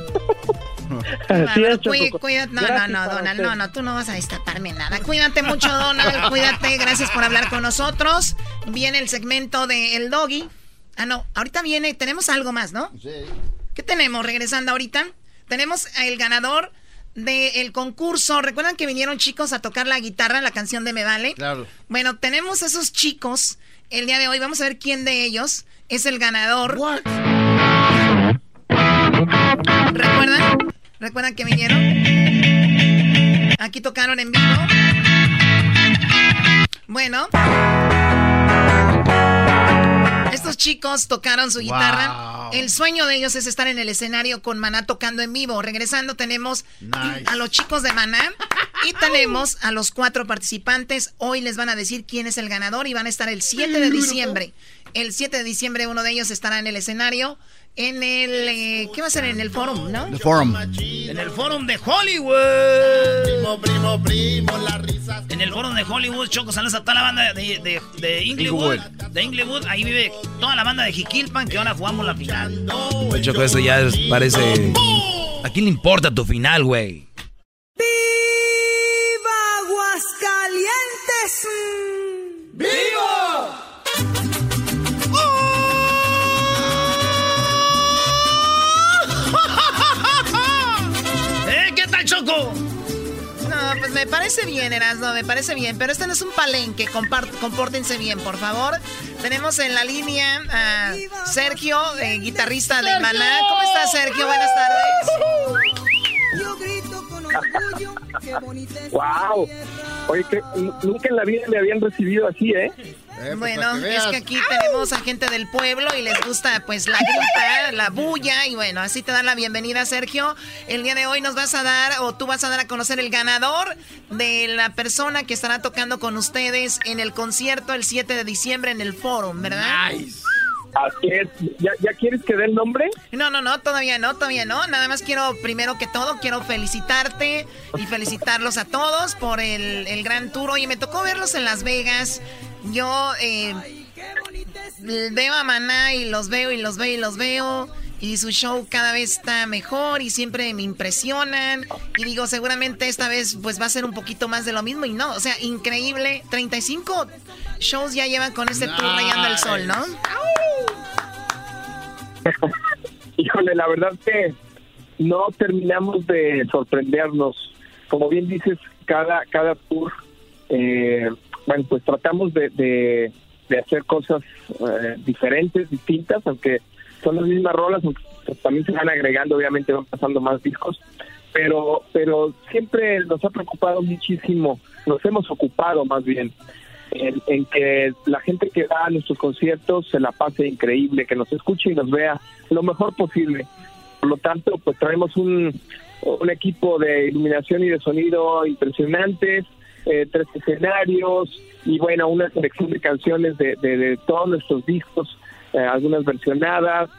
cuídate, no, no, no, Donald, no, no, tú no vas a destaparme nada. Cuídate mucho, Donald, (laughs) cuídate, gracias por hablar con nosotros. Viene el segmento de El Doggy. Ah, no, ahorita viene, tenemos algo más, ¿no? Sí. ¿Qué tenemos regresando ahorita? Tenemos el ganador del concurso. ¿Recuerdan que vinieron chicos a tocar la guitarra, la canción de Me Vale? Claro. Bueno, tenemos esos chicos el día de hoy. Vamos a ver quién de ellos es el ganador. ¿Recuerdan? ¿Recuerdan que vinieron? Aquí tocaron en vivo. Bueno. Estos chicos tocaron su guitarra. El sueño de ellos es estar en el escenario con Maná tocando en vivo. Regresando tenemos a los chicos de Maná y tenemos a los cuatro participantes. Hoy les van a decir quién es el ganador y van a estar el 7 de diciembre. El 7 de diciembre uno de ellos estará en el escenario en el eh, ¿qué va a ser? En el forum, ¿no? El forum. En el forum de Hollywood. Primo, primo, primo, las risas. En el forum de Hollywood, Choco, saludos a toda la banda de, de, de Inglewood. De Inglewood, ahí vive toda la banda de Jiquilpan que ahora jugamos la final. Choco, eso ya parece. ¿A quién le importa tu final, güey? Parece bien, Erasmo, me parece bien. Pero este no es un palenque, compórtense bien, por favor. Tenemos en la línea a Sergio, eh, guitarrista de Maná. ¿Cómo estás, Sergio? Buenas tardes. Yo grito con orgullo, qué bonita es ¡Wow! Oye, que nunca en la vida me habían recibido así, ¿eh? Eh, pues, bueno, es que aquí tenemos a gente del pueblo y les gusta pues la grita, la bulla y bueno, así te dan la bienvenida Sergio. El día de hoy nos vas a dar o tú vas a dar a conocer el ganador de la persona que estará tocando con ustedes en el concierto el 7 de diciembre en el Forum, ¿verdad? Nice. Así es. ¿Ya, ¿Ya, quieres que dé el nombre? No, no, no, todavía no, todavía no. Nada más quiero, primero que todo, quiero felicitarte y felicitarlos a todos por el, el gran tour. Oye, me tocó verlos en Las Vegas. Yo eh, veo a Maná y los veo y los veo y los veo. Y su show cada vez está mejor y siempre me impresionan. Y digo, seguramente esta vez pues va a ser un poquito más de lo mismo. Y no, o sea, increíble. 35 shows ya llevan con este tour rayando el sol, ¿no? (laughs) Híjole, la verdad que no terminamos de sorprendernos. Como bien dices, cada, cada tour, eh, bueno, pues tratamos de, de, hacer cosas eh, diferentes, distintas, aunque son las mismas rolas, pues, también se van agregando, obviamente van pasando más discos, pero, pero siempre nos ha preocupado muchísimo, nos hemos ocupado más bien en, en, que la gente que va a nuestros conciertos se la pase increíble, que nos escuche y nos vea lo mejor posible. Por lo tanto, pues traemos un, un equipo de iluminación y de sonido impresionantes, eh, tres escenarios y bueno, una selección de canciones de, de, todos nuestros discos, eh, algunas versionadas.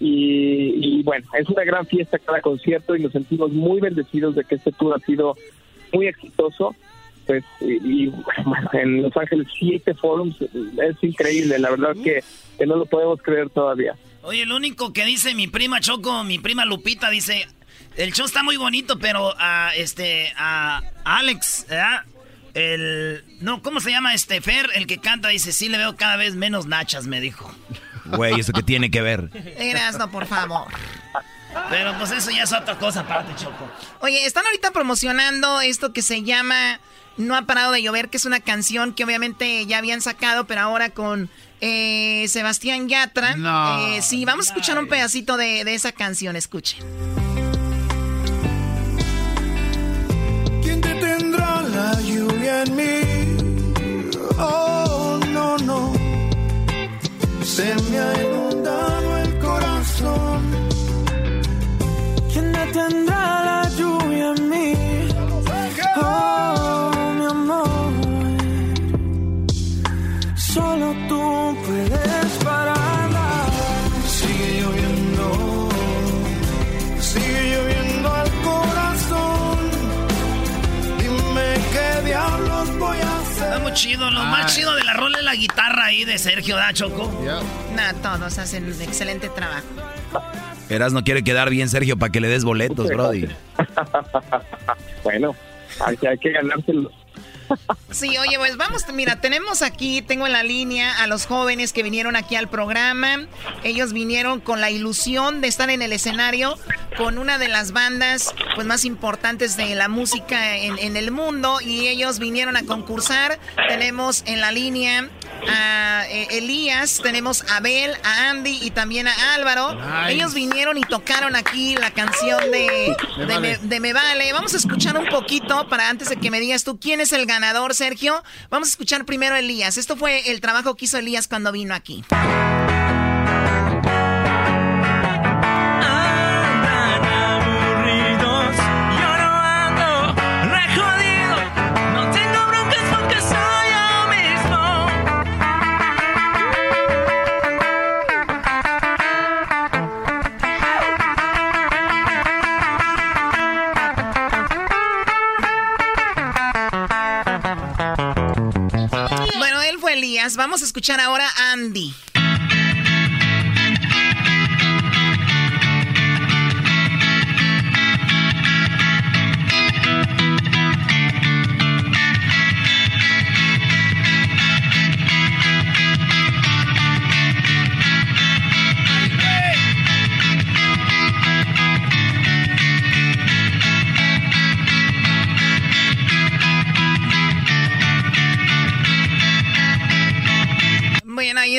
Y, y, bueno, es una gran fiesta cada concierto y nos sentimos muy bendecidos de que este tour ha sido muy exitoso pues y, y en Los Ángeles siete forums es increíble, la verdad que, no lo podemos creer todavía. Oye, lo único que dice mi prima Choco, mi prima Lupita dice, el show está muy bonito, pero a este a Alex, ¿verdad? El no, ¿cómo se llama este Fer, el que canta dice, "Sí le veo cada vez menos nachas", me dijo. Güey, eso que tiene que ver. Eras, no, por favor. Pero pues eso ya es otra cosa, aparte, Choco. Oye, están ahorita promocionando esto que se llama No ha parado de llover, que es una canción que obviamente ya habían sacado, pero ahora con eh, Sebastián Yatra. No. Eh, sí, vamos a escuchar un pedacito de, de esa canción, escuchen. En mí? Oh, no, no. Se me ha inundado el corazón. ¿Quién detendrá la lluvia en mí? Oh, mi amor. Solo tú puedes pararla. Sigue lloviendo. Sigue lloviendo al corazón. Dime qué hacer. Está muy chido. Lo más chido de la rola es la guitarra ahí de Sergio, ¿da, Choco? Nah, todos hacen un excelente trabajo. Eras no quiere quedar bien, Sergio, para que le des boletos, (laughs) Brody. Bueno, hay que, hay que ganárselo. Sí, oye, pues vamos, mira, tenemos aquí, tengo en la línea a los jóvenes que vinieron aquí al programa. Ellos vinieron con la ilusión de estar en el escenario con una de las bandas pues más importantes de la música en, en el mundo y ellos vinieron a concursar. Tenemos en la línea a eh, Elías, tenemos a Abel, a Andy y también a Álvaro. Nice. Ellos vinieron y tocaron aquí la canción de, de. Me- de Me Vale. Vamos a escuchar un poquito para antes de que me digas tú quién es el ganador, Sergio. Vamos a escuchar primero a Elías. Esto fue el trabajo que hizo Elías cuando vino aquí. Vamos a escuchar ahora a Andy.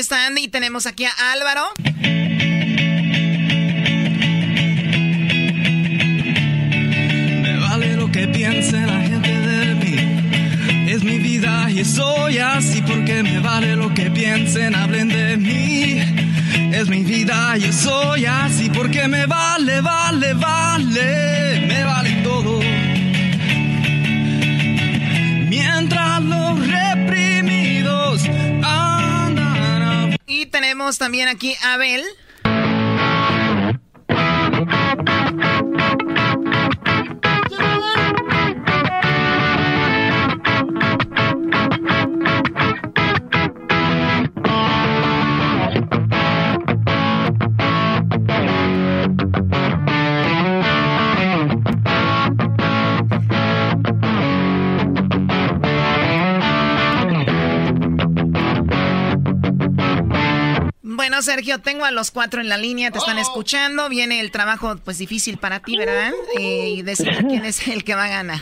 Está Andy y tenemos aquí a Álvaro. Me vale lo que piense la gente de mí. Es mi vida y soy así porque me vale lo que piensen, hablen de mí. Es mi vida y soy así porque me vale, vale, vale, me también aquí a Abel. Sergio, tengo a los cuatro en la línea, te están escuchando. Viene el trabajo, pues difícil para ti, ¿verdad? Eh, y decidir (laughs) quién es el que va a ganar.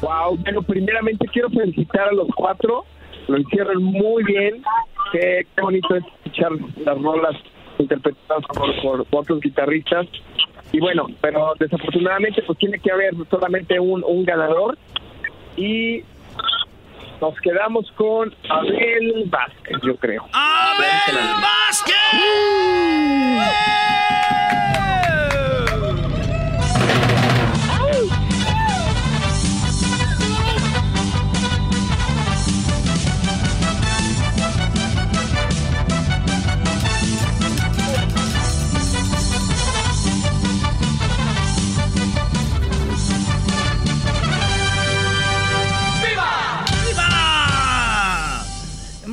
Wow, bueno, primeramente quiero felicitar a los cuatro. Lo hicieron muy bien. Qué, qué bonito es escuchar las rolas interpretadas por, por otros guitarristas. Y bueno, pero desafortunadamente pues tiene que haber solamente un, un ganador. Y nos quedamos con Abel Vázquez, yo creo. ¡Abel Vázquez!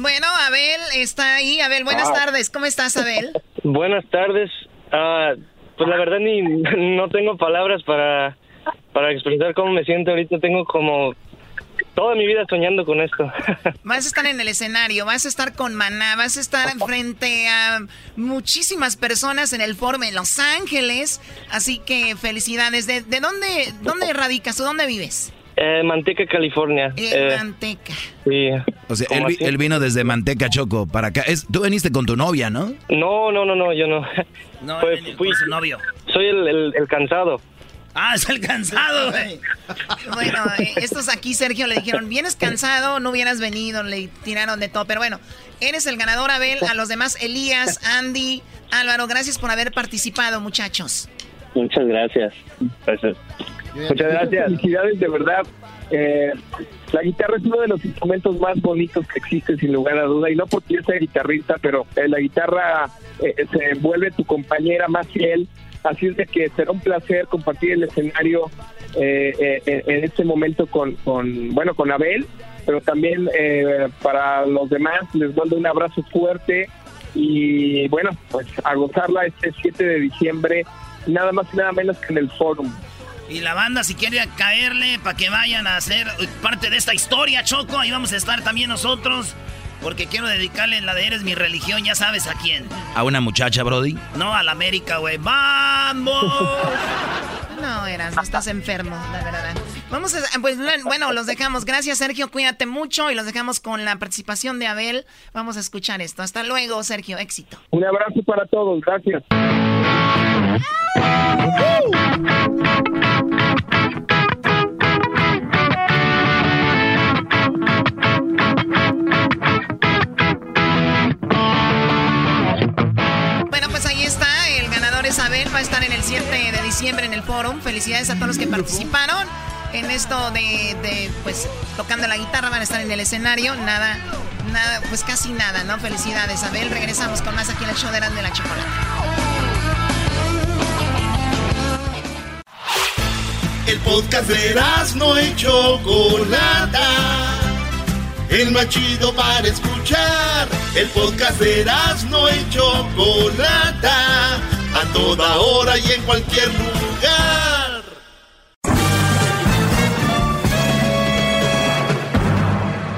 Bueno, Abel está ahí. Abel, buenas Ah. tardes. ¿Cómo estás, Abel? (laughs) Buenas tardes. Ah, pues la verdad ni (laughs) no tengo palabras para para expresar cómo me siento ahorita. Tengo como toda mi vida soñando con esto. (laughs) Vas a estar en el escenario, vas a estar con Maná, vas a estar frente a muchísimas personas en el foro en Los Ángeles. Así que felicidades. ¿De, de dónde, dónde radicas? ¿Tú dónde vives? Eh, Manteca, California. En Eh, Manteca. sí. O sea, él, vino desde Manteca Choco para acá. Es, tú viniste con tu novia, ¿no? No, no, no, no, yo no. No, Pues, él fui- con su novio. Soy el, el- el cansado. Ah, es el cansado, güey. Bueno, eh, estos aquí, Sergio, le dijeron, vienes cansado, no hubieras venido, le tiraron de todo. Pero bueno, eres el ganador, Abel. A los demás, Elías, Andy, Álvaro, gracias por haber participado, muchachos. Muchas gracias. Gracias. Muchas gracias. Felicidades, de verdad. Eh, la guitarra es uno de los instrumentos más bonitos que existe, sin lugar a duda. Y no porque yo sea guitarrista, pero eh, la guitarra eh, se vuelve tu compañera más fiel. Así es de que será un placer compartir el escenario eh, eh, en- este momento con, con, bueno, con Abel, pero también eh, para los demás les mando un abrazo fuerte y bueno, pues a gozarla este 7 de diciembre, nada más y nada menos que en el Forum. Y la banda, si quiere caerle para que vayan a ser parte de esta historia, Choco, ahí vamos a estar también nosotros. Porque quiero dedicarle la de Eres mi religión, ya sabes a quién. A una muchacha, Brody. No, a la América, güey. ¡Vamos! (laughs) No, eras, no estás enfermo, la verdad. Vamos a, pues bueno, los dejamos. Gracias, Sergio, cuídate mucho y los dejamos con la participación de Abel. Vamos a escuchar esto. Hasta luego, Sergio, éxito. Un abrazo para todos, gracias. Bueno, pues ahí está, el ganador es Abel, va a estar en el 7 de diciembre en el forum. Felicidades a todos los que participaron en esto de, de, pues, tocando la guitarra, van a estar en el escenario. Nada, nada, pues casi nada, ¿no? Felicidades, Abel. Regresamos con más aquí en el show de Erasmo y la Chocolate. El podcast de no y Chocolata. El más chido para escuchar. El podcast de no y Chocolata. A toda hora y en cualquier lugar.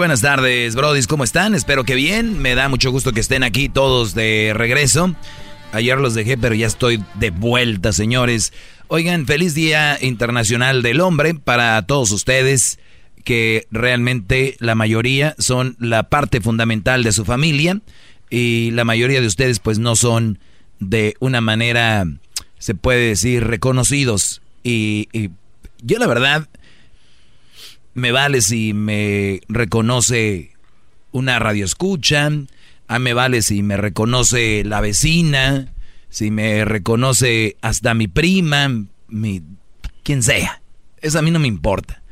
buenas tardes, brodis, ¿cómo están? Espero que bien. Me da mucho gusto que estén aquí todos de regreso. Ayer los dejé, pero ya estoy de vuelta, señores. Oigan, feliz Día Internacional del Hombre para todos ustedes, que realmente la mayoría son la parte fundamental de su familia y la mayoría de ustedes pues no son de una manera, se puede decir, reconocidos. Y, y yo la verdad me vale si me reconoce una radio escucha, a me vale si me reconoce la vecina, si me reconoce hasta mi prima, mi quien sea. Eso a mí no me importa.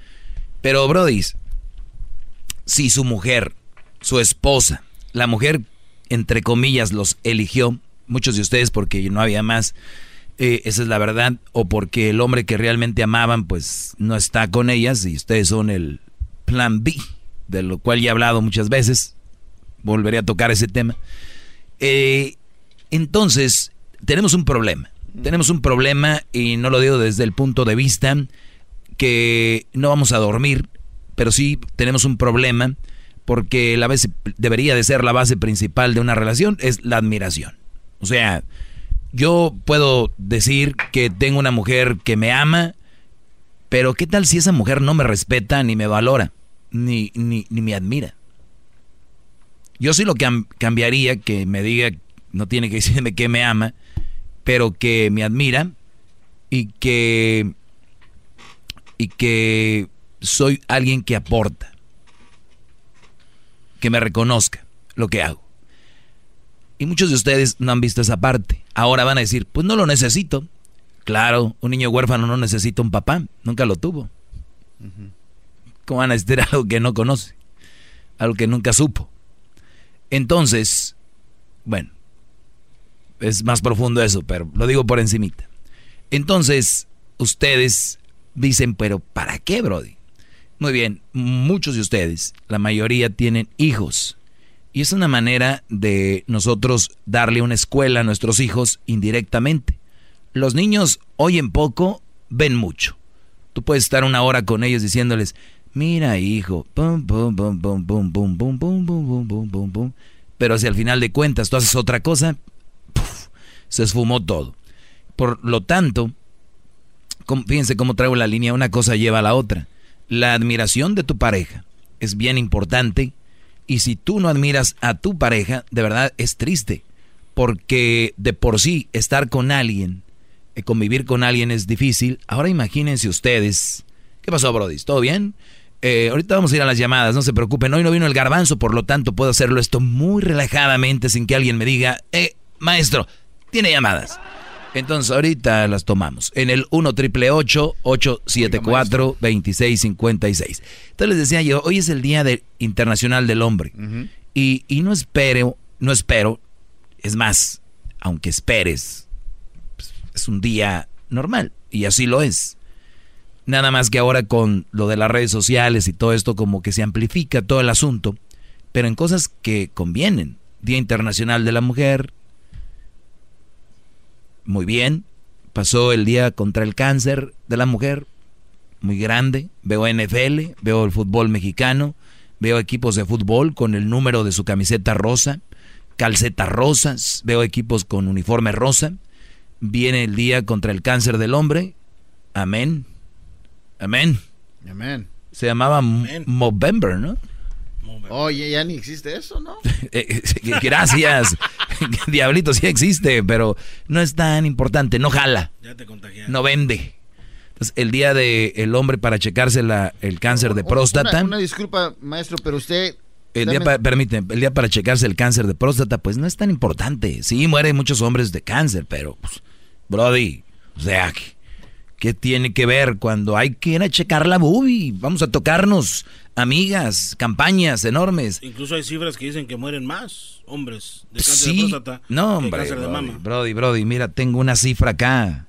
Pero Brody, si su mujer, su esposa, la mujer entre comillas los eligió, muchos de ustedes porque no había más, eh, esa es la verdad, o porque el hombre que realmente amaban pues no está con ellas y ustedes son el plan B, de lo cual ya he hablado muchas veces, volveré a tocar ese tema. Eh, entonces, tenemos un problema, tenemos un problema y no lo digo desde el punto de vista que no vamos a dormir, pero sí tenemos un problema porque la base, debería de ser la base principal de una relación es la admiración. O sea, yo puedo decir que tengo una mujer que me ama, pero ¿qué tal si esa mujer no me respeta ni me valora, ni, ni, ni me admira? Yo sí lo cam- cambiaría, que me diga, no tiene que (laughs) decirme que me ama, pero que me admira y que, y que soy alguien que aporta, que me reconozca lo que hago. Y muchos de ustedes no han visto esa parte. Ahora van a decir, pues no lo necesito. Claro, un niño huérfano no necesita un papá, nunca lo tuvo. ¿Cómo van a decir (laughs) algo que no conoce? Algo que nunca supo. Entonces, bueno, es más profundo eso, pero lo digo por encimita. Entonces, ustedes dicen, pero ¿para qué, Brody? Muy bien, muchos de ustedes, la mayoría tienen hijos. Y es una manera de nosotros darle una escuela a nuestros hijos indirectamente. Los niños oyen poco, ven mucho. Tú puedes estar una hora con ellos diciéndoles, mira hijo, pum, pum, pum, pum, pum, pum, pum, pum, pum, pum, pum, pum, Pero si al final de cuentas tú haces otra cosa, se esfumó todo. Por lo tanto, fíjense cómo traigo la línea, una cosa lleva a la otra. La admiración de tu pareja es bien importante y si tú no admiras a tu pareja, de verdad es triste, porque de por sí estar con alguien, eh, convivir con alguien es difícil. Ahora imagínense ustedes, ¿qué pasó, Brody? ¿Todo bien? Eh, ahorita vamos a ir a las llamadas, no se preocupen. Hoy no vino el garbanzo, por lo tanto puedo hacerlo esto muy relajadamente sin que alguien me diga, eh, maestro, tiene llamadas. Entonces ahorita las tomamos. En el 1 triple 874 2656. Entonces les decía yo, hoy es el Día Internacional del Hombre. y, y, no espero, no espero, es más, aunque esperes, pues, es un día normal. Y así lo es. Nada más que ahora con lo de las redes sociales y todo esto como que se amplifica todo el asunto. Pero en cosas que convienen. Día Internacional de la Mujer, muy bien. Pasó el día contra el cáncer de la mujer, muy grande. Veo NFL, veo el fútbol mexicano, veo equipos de fútbol con el número de su camiseta rosa, calcetas rosas, veo equipos con uniforme rosa. Viene el día contra el cáncer del hombre. Amén. Amén. Amén. Se llamaba Movember, ¿no? Oye, ya ni existe eso, ¿no? (laughs) Eh, eh, gracias. (laughs) (laughs) Diablito sí existe, pero no es tan importante, no jala. Ya te No vende. Entonces, el día del el hombre para checarse la, el cáncer de próstata. Una, disculpa, maestro, pero usted... El día, para, el día para checarse el cáncer de próstata, pues no es tan importante. Sí, mueren muchos hombres de cáncer, pero, pues, Brody, o sea, ¿qué tiene que ver cuando hay que ir a checar la boobie? Vamos a tocarnos amigas, campañas enormes. Incluso hay cifras que dicen que mueren más hombres de cáncer de próstata no, hombre, cáncer de mama. Brody, Brody, mira, tengo una cifra acá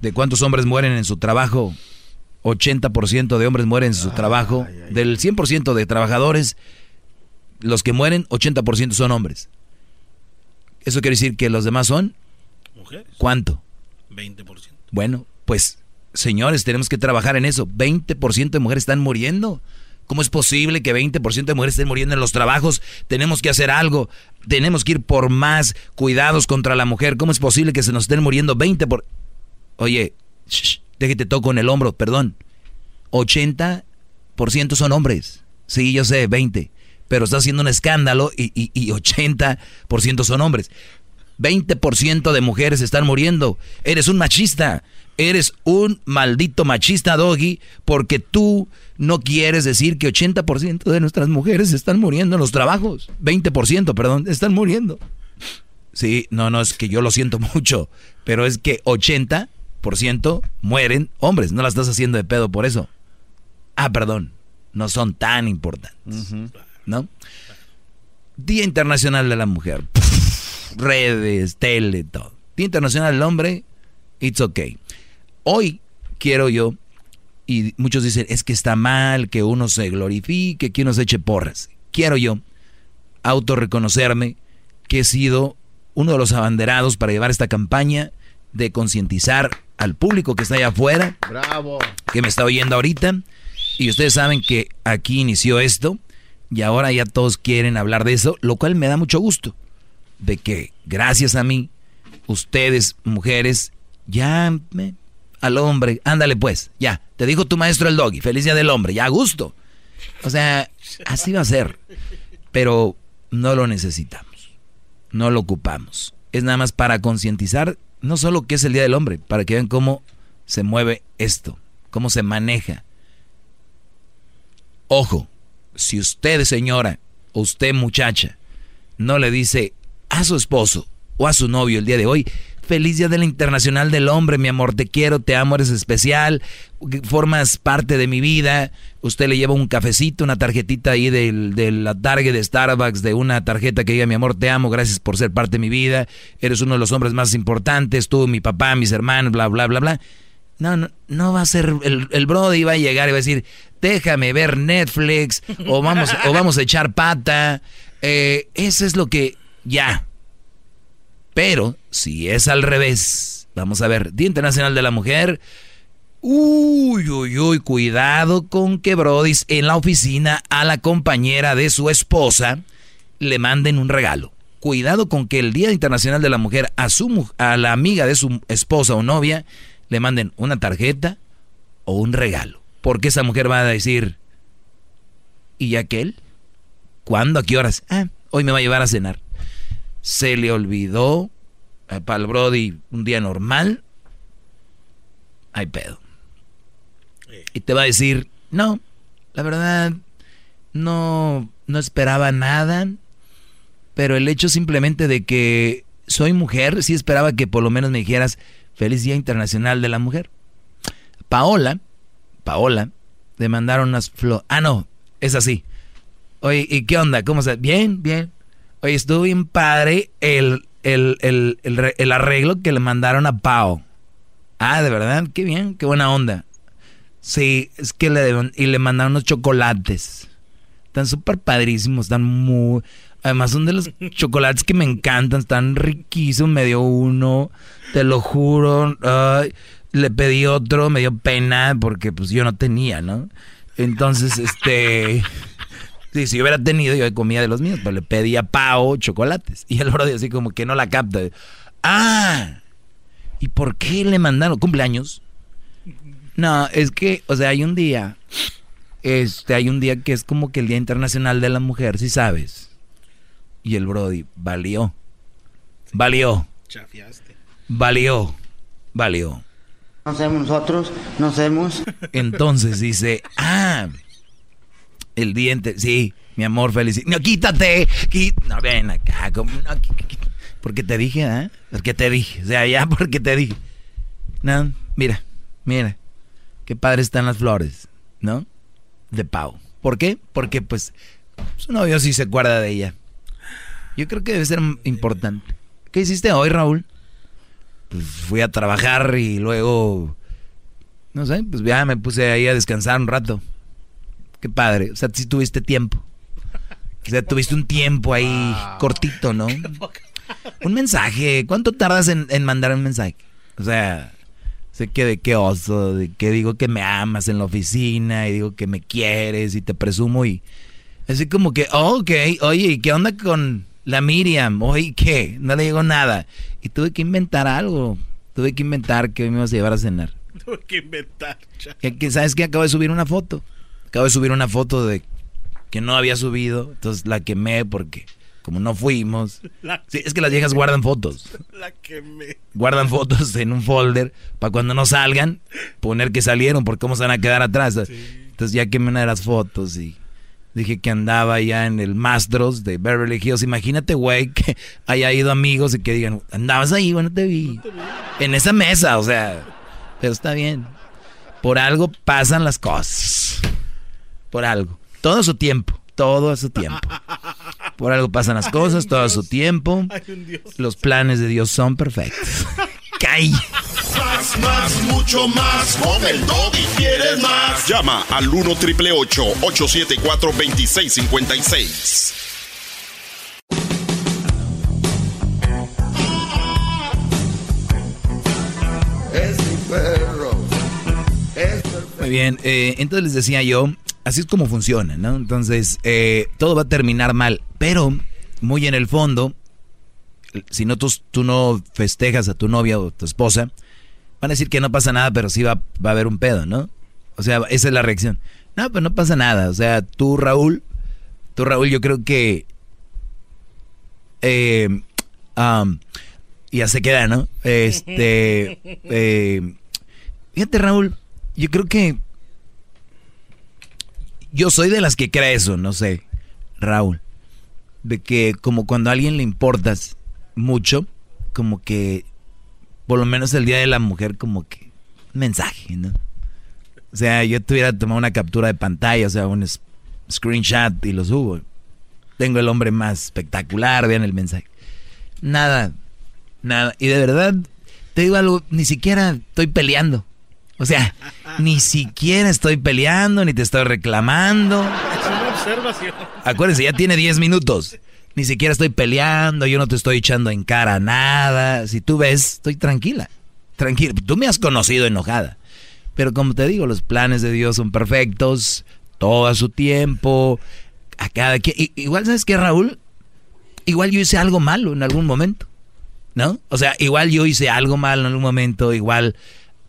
de cuántos hombres mueren en su trabajo. 80% de hombres mueren en su trabajo. Del 100% de trabajadores, los que mueren, 80% son hombres. ¿Eso quiere decir que los demás son? Mujeres. ¿Cuánto? 20%. Bueno, pues, señores, tenemos que trabajar en eso. 20% de mujeres están muriendo. ¿Cómo es posible que 20% de mujeres estén muriendo en los trabajos? Tenemos que hacer algo. Tenemos que ir por más cuidados contra la mujer. ¿Cómo es posible que se nos estén muriendo 20 por... Oye, déjate toco en el hombro, perdón. 80% son hombres. Sí, yo sé, 20. Pero está haciendo un escándalo y, y, y 80% son hombres. 20% de mujeres están muriendo. Eres un machista. Eres un maldito machista, Doggy, porque tú no quieres decir que 80% de nuestras mujeres están muriendo en los trabajos. 20%, perdón, están muriendo. Sí, no, no, es que yo lo siento (laughs) mucho, pero es que 80% mueren hombres. No la estás haciendo de pedo por eso. Ah, perdón, no son tan importantes. ¿No? Día Internacional de la Mujer. Redes, tele, todo. Día Internacional del Hombre, it's okay. Hoy quiero yo, y muchos dicen, es que está mal que uno se glorifique, que uno se eche porras. Quiero yo autorreconocerme que he sido uno de los abanderados para llevar esta campaña de concientizar al público que está allá afuera, Bravo. que me está oyendo ahorita. Y ustedes saben que aquí inició esto y ahora ya todos quieren hablar de eso, lo cual me da mucho gusto. De que gracias a mí, ustedes, mujeres, ya al hombre, ándale pues, ya, te dijo tu maestro el doggy, feliz día del hombre, ya a gusto. O sea, así va a ser. Pero no lo necesitamos, no lo ocupamos. Es nada más para concientizar, no solo que es el día del hombre, para que vean cómo se mueve esto, cómo se maneja. Ojo, si usted señora, o usted muchacha, no le dice a su esposo o a su novio el día de hoy, Feliz Día de la Internacional del Hombre, mi amor, te quiero, te amo, eres especial, formas parte de mi vida. Usted le lleva un cafecito, una tarjetita ahí del, de la Target de Starbucks, de una tarjeta que diga, mi amor, te amo, gracias por ser parte de mi vida, eres uno de los hombres más importantes, tú, mi papá, mis hermanos, bla, bla, bla, bla. No, no, no va a ser, el, el Brody va a llegar y va a decir, déjame ver Netflix, o vamos, o vamos a echar pata. Eh, eso es lo que, ya, pero si es al revés, vamos a ver, Día Internacional de la Mujer. Uy, uy, uy, cuidado con que Brody en la oficina a la compañera de su esposa le manden un regalo. Cuidado con que el Día Internacional de la Mujer a, su, a la amiga de su esposa o novia le manden una tarjeta o un regalo. Porque esa mujer va a decir, ¿y aquel? ¿Cuándo? ¿A qué horas? Ah, hoy me va a llevar a cenar se le olvidó eh, para el Brody un día normal, hay pedo. Y te va a decir, no, la verdad, no, no esperaba nada, pero el hecho simplemente de que soy mujer, sí esperaba que por lo menos me dijeras, feliz Día Internacional de la Mujer. Paola, Paola, le mandaron unas flores. Ah, no, es así. Oye, ¿y qué onda? ¿Cómo se? Bien, bien. Oye, estuvo bien padre el, el, arreglo que le mandaron a Pau. Ah, de verdad, qué bien, qué buena onda. Sí, es que le y le mandaron unos chocolates. Están súper padrísimos, están muy... Además son de los (laughs) chocolates que me encantan, están riquísimos, me dio uno, te lo juro. le pedí otro, me dio pena porque pues yo no tenía, ¿no? Entonces, este... (laughs) Sí, si yo hubiera tenido, yo comía de los míos, pero le pedía pao, chocolates. Y el brody así como que no la capta. Ah, ¿y por qué le mandaron cumpleaños? No, es que, o sea, hay un día, este, hay un día que es como que el Día Internacional de la Mujer, si sabes. Y el brody valió, valió, Chafiaste. valió, valió. No sabemos nosotros, no sabemos. Entonces dice, ah el diente, sí, mi amor, feliz. No, quítate. no, ven acá. porque te dije, ¿eh? Porque te dije. O sea, ya (laughs) porque te dije. No, mira, mira. Qué padre están las flores, ¿no? De Pau. ¿Por qué? Porque, pues, su novio sí se acuerda de ella. Yo creo que debe ser importante. ¿Qué hiciste hoy, Raúl? Pues fui a trabajar y luego, no sé, pues ya me puse ahí a descansar un rato. Qué padre. O sea, si tuviste tiempo. O sea, tuviste un tiempo ahí cortito, ¿no? (laughs) Un mensaje. ¿Cuánto tardas en, mandar un mensaje? O sea, sé que de qué oso, de que digo que me amas en la oficina y digo que me quieres y te presumo y así como que, oh, ok, oye, ¿y qué onda con la Miriam? Oye, ¿qué? No le digo nada. Y tuve que inventar algo. Tuve que inventar que hoy me ibas a llevar a cenar. (laughs) Tuve que inventar. ¿Sabes qué? Acabo de subir una foto. Acabo de subir una foto de que no había subido, entonces la quemé porque como no fuimos. (laughs) Sí, es que las viejas guardan fotos. (laughs) La quemé. Guardan fotos en un folder para cuando no salgan, poner que salieron, porque cómo se van a quedar atrás. Entonces ya quemé una de las fotos y dije que andaba ya en el Mastros de Beverly Hills. Imagínate, güey, que (laughs) haya ido amigos y que digan, andabas ahí, bueno, te vi. No te vi. En esa mesa, o sea, pero está bien. Por algo pasan las cosas por algo. Todo su tiempo, todo a su tiempo. Por algo pasan las cosas, todo a su tiempo. Los planes de Dios son perfectos. (laughs) ¡Cay! Más, más, mucho más. Con el y quieres más. Llama al 1 triple 874 2656. Es mi perro. Muy bien, eh, entonces les decía yo así es como funciona, ¿no? Entonces, eh, todo va a terminar mal, pero muy en el fondo, si no tú, tú, no festejas a tu novia o tu esposa, van a decir que no pasa nada, pero sí va, va a haber un pedo, ¿no? O sea, esa es la reacción. No, pero no pasa nada. O sea, tú, Raúl, tú, Raúl, yo creo que... Eh, ya se queda, ¿no? Este... (laughs) Eh, fíjate, Raúl, yo creo que yo soy de las que cree eso, no sé, Raúl. De que como cuando a alguien le importas mucho, como que por lo menos el Día de la Mujer como que mensaje, ¿no? O sea, yo tuviera tomado una captura de pantalla, o sea, un screenshot y lo subo. Tengo el hombre más espectacular, vean el mensaje. Nada, nada. Y de verdad, te digo algo, ni siquiera estoy peleando. O sea, ni siquiera estoy peleando, ni te estoy reclamando. Es una observación. Acuérdense, ya tiene 10 minutos. Ni siquiera estoy peleando, yo no te estoy echando en cara nada. Si tú ves, estoy tranquila. Tranquila. Tú me has conocido enojada. Pero como te digo, los planes de Dios son perfectos, todo a su tiempo, a cada quien. Igual, ¿sabes qué, Raúl? Igual yo hice algo malo en algún momento. ¿No? O sea, igual yo hice algo malo en algún momento, igual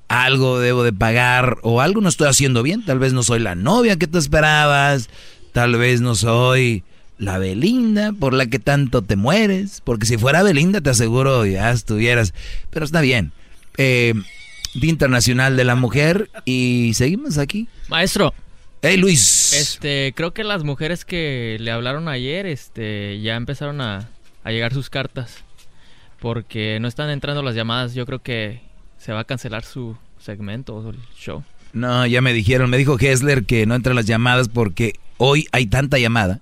algo debo de pagar o algo no estoy haciendo bien. Tal vez no soy la novia que tú esperabas, tal vez no soy la Belinda por la que tanto te mueres, porque si fuera Belinda te aseguro ya estuvieras, pero está bien. Eh, Día Internacional de la Mujer y seguimos aquí. Maestro. Hey Luis. Este, creo que las mujeres que le hablaron ayer, este, ya empezaron a, a llegar sus cartas, porque no están entrando las llamadas. Yo creo que se va a cancelar su segmento o el show. No, ya me dijeron, me dijo Hessler que no entran las llamadas porque hoy hay tanta llamada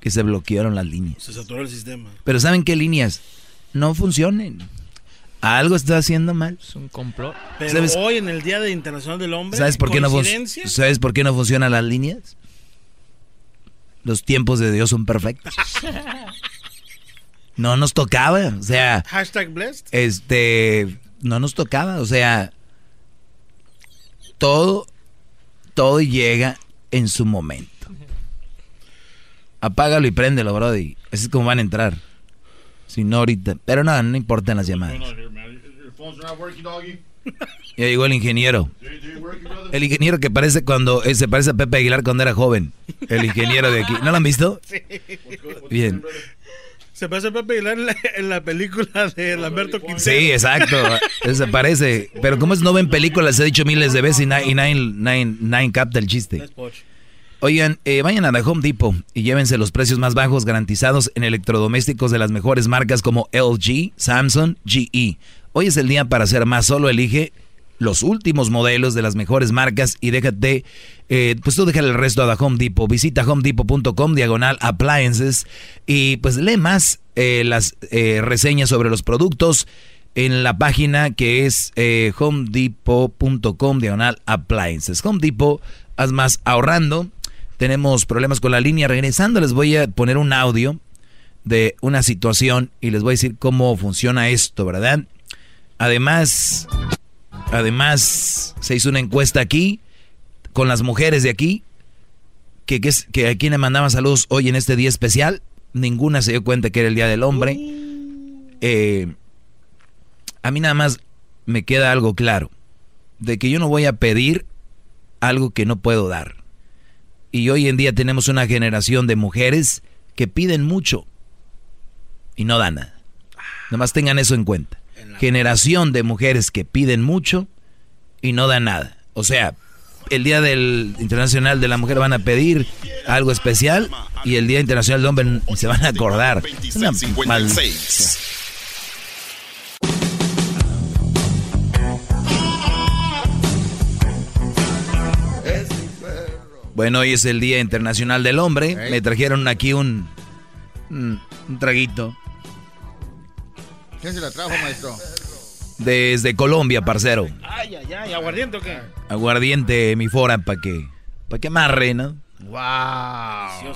que se bloquearon las líneas. Se saturó el sistema. Pero ¿saben qué líneas? No funcionen. Algo está haciendo mal. Es un complot. Pero hoy en el Día de Internacional del Hombre, ¿sabes por, qué no ¿sabes por qué no funcionan las líneas? Los tiempos de Dios son perfectos. (laughs) no nos tocaba, o sea... Hashtag blessed. Este, no nos tocaba, o sea, todo, todo llega en su momento. Apágalo y préndelo, Brody. Así es como van a entrar. Si no ahorita. Pero no, no importan las llamadas. Ya llegó el ingeniero. El ingeniero que parece cuando eh, se parece a Pepe Aguilar cuando era joven. El ingeniero de aquí. ¿No lo han visto? Bien. Se parece a Pepe Aguilar en la, (laughs) película de Lamberto Quintero. Sí, exacto. (laughs) Se parece. Pero como es no ven películas, he dicho miles de veces y Nine, nine, nine capta el chiste. Oigan, eh, vayan a The Home Depot y llévense los precios más bajos garantizados en electrodomésticos de las mejores marcas como LG, Samsung, GE. Hoy es el día para hacer más. Solo elige los últimos modelos de las mejores marcas y déjate, eh, pues tú déjale el resto a The Home Depot. Visita homedepot.com diagonal appliances y pues lee más eh, las reseñas sobre los productos en la página que es homedepot.com diagonal appliances. Home Depot, haz más ahorrando tenemos problemas con la línea. Regresando les voy a poner un audio de una situación y les voy a decir cómo funciona esto, ¿verdad? Además, además se hizo una encuesta aquí con las mujeres de aquí que, que, que a quien le mandaban saludos hoy en este día especial. Ninguna se dio cuenta que era el Día del Hombre. Eh, a mí nada más me queda algo claro, de que yo no voy a pedir algo que no puedo dar. Y hoy en día tenemos una generación de mujeres que piden mucho y no dan nada. Nomás tengan eso en cuenta. Generación de mujeres que piden mucho y no dan nada. O sea, el Día del Internacional de la Mujer van a pedir algo especial y el Día Internacional del Hombre se van a acordar. Una. Bueno, hoy es el Día Internacional del Hombre. Me trajeron aquí un, un, traguito. ¿Quién se la trajo, maestro? Desde Colombia, parcero. Ay, ay, ay, ¿aguardiente o qué? Aguardiente, mi fora, para que, para que amarre, ¿no? Wow.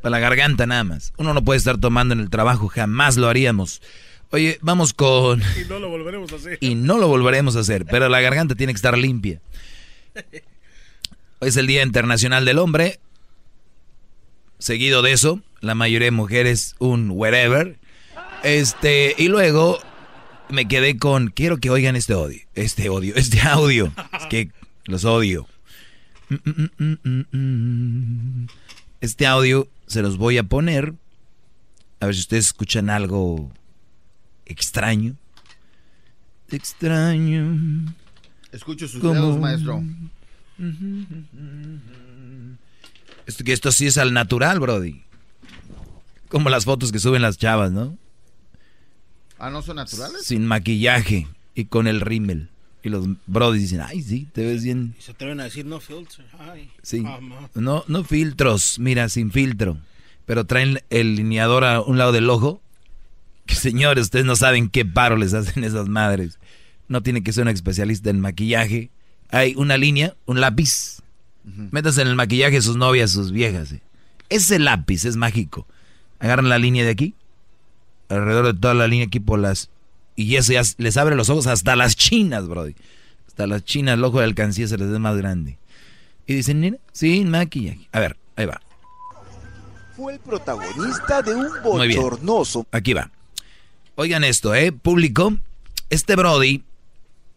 Para la garganta nada más. Uno no puede estar tomando en el trabajo, jamás lo haríamos. Oye, vamos con... (laughs) Y no lo volveremos a hacer. Y no lo volveremos a hacer, pero la garganta tiene que estar limpia. Hoy es el Día Internacional del Hombre. Seguido de eso, la mayoría de mujeres un wherever. Este, y luego me quedé con quiero que oigan este odio, este odio, este (laughs) audio. Es que los odio. Este audio se los voy a poner. A ver si ustedes escuchan algo extraño. Extraño. Escucho sus dedos, maestro. Esto, que esto sí es al natural, Brody. Como las fotos que suben las chavas, ¿no? Ah, ¿no son naturales? Sin maquillaje y con el rímel. Y los brodis dicen, ay, sí, te ves bien. Y se atreven a decir no filter. Ay, Sí. ama. No, no filtros, mira, sin filtro. Pero traen el lineador a un lado del ojo. Que señores, ustedes no saben qué paro les hacen esas madres. No tiene que ser un especialista en maquillaje. Hay una línea, un lápiz. Métanse en el maquillaje sus novias, sus viejas. ¿eh? Ese lápiz es mágico. Agarran la línea de aquí, alrededor de toda la línea aquí por las... Y eso ya les abre los ojos hasta las chinas, brody. Hasta las chinas, el ojo de alcancía se les ve más grande. Y dicen, mira, sin maquillaje. A ver, ahí va. Fue el protagonista de un bochornoso. Aquí va. Oigan esto, ¿eh? Público. Este Brody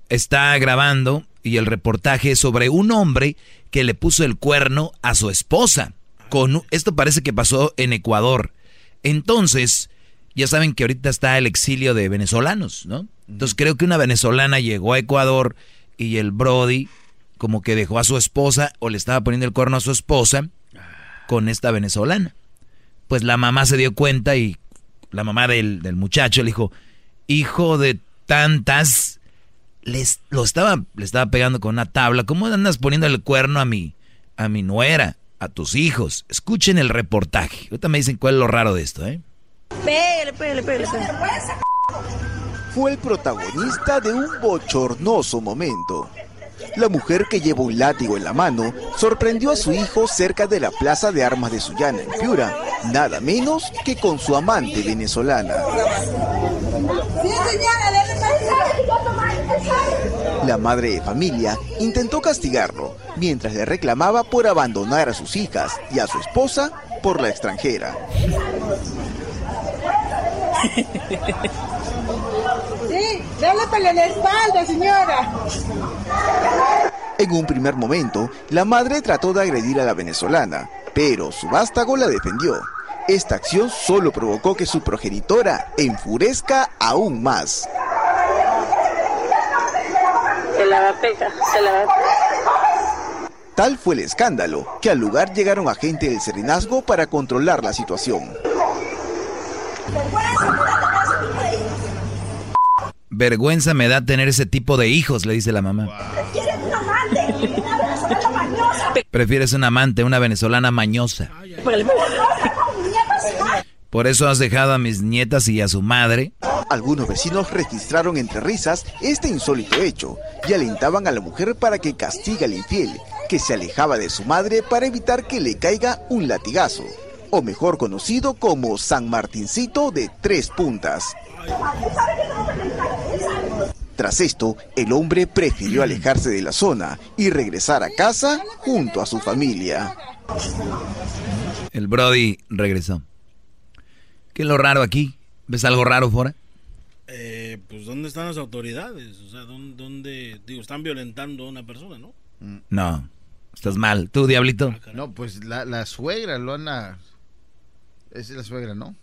está grabando y el reportaje es sobre un hombre que le puso el cuerno a su esposa. Con, esto parece que pasó en Ecuador. Entonces, ya saben que ahorita está el exilio de venezolanos, ¿no? Entonces creo que una venezolana llegó a Ecuador y el Brody como que dejó a su esposa o le estaba poniendo el cuerno a su esposa con esta venezolana. Pues la mamá se dio cuenta y la mamá del, del muchacho le dijo, hijo de tantas, les, lo estaba, le estaba pegando con una tabla, ¿cómo andas poniendo el cuerno a mi, a mi nuera, a tus hijos? Escuchen el reportaje. Ahorita me dicen cuál es lo raro de esto, ¿eh? Fue el protagonista de un bochornoso momento. La mujer que lleva un látigo en la mano sorprendió a su hijo cerca de la plaza de armas de Sullana, en Piura, nada menos que con su amante venezolana. La madre de familia intentó castigarlo mientras le reclamaba por abandonar a sus hijas y a su esposa por la extranjera. Sí, dale para la espalda, señora. En un primer momento, la madre trató de agredir a la venezolana, pero su vástago la defendió. Esta acción solo provocó que su progenitora enfurezca aún más. Se la va a pegar, se la va a Tal fue el escándalo que al lugar llegaron agentes del serenazgo para controlar la situación. Vergüenza me da tener ese tipo de hijos, le dice la mamá. Prefieres un amante, una venezolana mañosa. Por eso has dejado a mis nietas y a su madre. Algunos vecinos registraron entre risas este insólito hecho y alentaban a la mujer para que castigue al infiel, que se alejaba de su madre para evitar que le caiga un latigazo, o mejor conocido como San Martincito de tres puntas. Tras esto, el hombre prefirió alejarse de la zona y regresar a casa junto a su familia. El Brody regresó. ¿Qué es lo raro aquí? ¿Ves algo raro fuera? Eh, pues, ¿dónde están las autoridades? O sea, ¿dónde, dónde- digo, están violentando a una persona, ¿no? No, estás mal. ¿Tú, diablito? No, pues la, la suegra lo anda. Es la suegra, ¿no?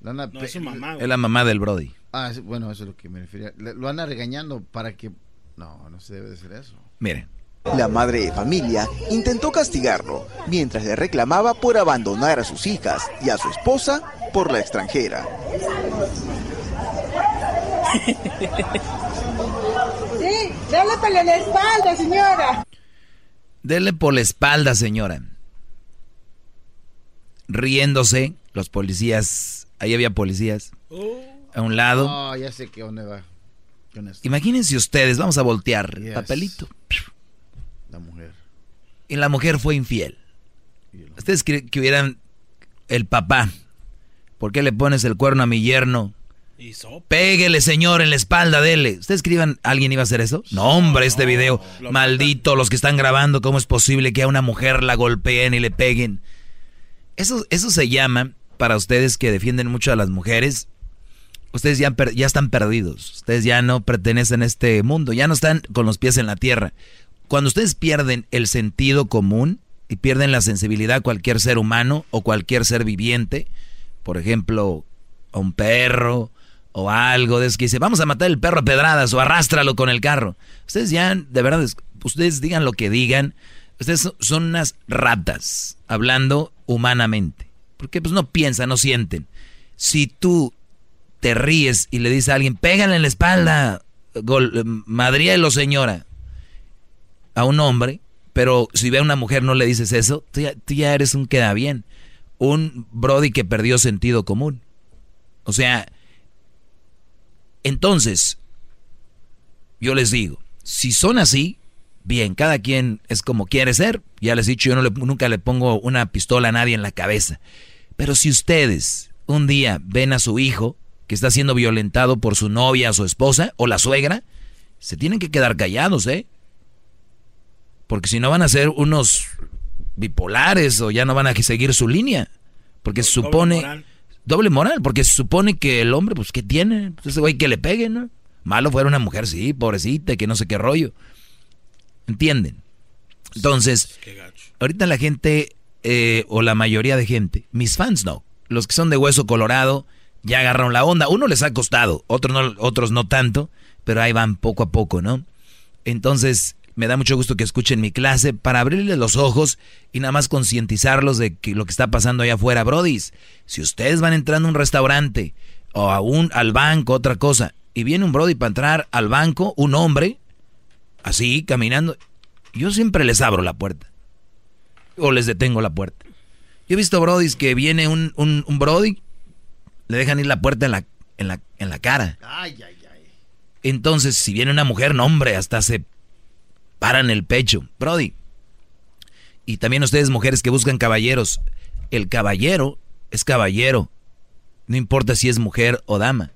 No, es su mamá, Es la mamá del Brody. Ah, es- bueno, eso es lo que me refería. Le- Lo anda regañando para que. No, no se debe de hacer eso. Miren. La madre de familia intentó castigarlo mientras le reclamaba por abandonar a sus hijas y a su esposa por la extranjera. (laughs) Sí, dale para la espalda, señora. Dele por la espalda, señora. Riéndose, los policías, ahí había policías, a un lado. Oh, ya sé que dónde va. Imagínense ustedes, vamos a voltear, Yes. papelito. La mujer. Y la mujer fue infiel. Ustedes creen que hubieran el papá. ¿Por qué le pones el cuerno a mi yerno? Y. Péguele, señor, en la espalda, dele. ¿Ustedes escriban, alguien iba a hacer eso? No, hombre, este video. Maldito, los que están grabando, ¿cómo es posible que a una mujer la golpeen y le peguen? Eso, eso se llama, para ustedes que defienden mucho a las mujeres, ustedes ya, están perdidos. Ustedes ya no pertenecen a este mundo, ya no están con los pies en la tierra. Cuando ustedes pierden el sentido común y pierden la sensibilidad a cualquier ser humano o cualquier ser viviente, por ejemplo, a un perro o algo de eso que dice, vamos a matar el perro a pedradas o arrástralo con el carro. Ustedes ya, de verdad, es- ustedes digan lo que digan, ustedes son unas ratas, hablando humanamente. Porque pues no piensan, no sienten. Si tú te ríes y le dices a alguien, pégale en la espalda, gol, madrielo señora, a un hombre, pero si ve a una mujer no le dices eso, tú ya, tú ya eres un queda bien, un Brody que perdió sentido común. O sea, entonces, yo les digo, si son así, bien, cada quien es como quiere ser. Ya les he dicho, yo no nunca le pongo una pistola a nadie en la cabeza. Pero si ustedes un día ven a su hijo que está siendo violentado por su novia, su esposa o la suegra, se tienen que quedar callados, ¿eh? Porque si no van a ser unos bipolares o ya no van a seguir su línea. Porque se supone... Doble moral. porque se supone que el hombre, pues, ¿qué tiene? Pues ese güey que le pegue, ¿no? Malo fuera una mujer, sí, pobrecita, que no sé qué rollo. ¿Entienden? Entonces, ahorita la gente, eh, o la mayoría de gente, mis fans no, los que son de hueso colorado, ya agarraron la onda. Uno les ha costado, otros no, otros no tanto, pero ahí van poco a poco, ¿no? Entonces, me da mucho gusto que escuchen mi clase para abrirles los ojos y nada más concientizarlos de que lo que está pasando allá afuera, brodis. Si ustedes van entrando a un restaurante o a un, al banco, otra cosa, y viene un brody para entrar al banco, un hombre, así, caminando, yo siempre les abro la puerta. O les detengo la puerta. Yo he visto brodis que viene un, un, un brody, le dejan ir la puerta en la, en la, en la cara. Ay, ay, ay. Entonces, si viene una mujer, no hombre, hasta se paran el pecho. Brody. Y también ustedes mujeres que buscan caballeros. El caballero es caballero. No importa si es mujer o dama.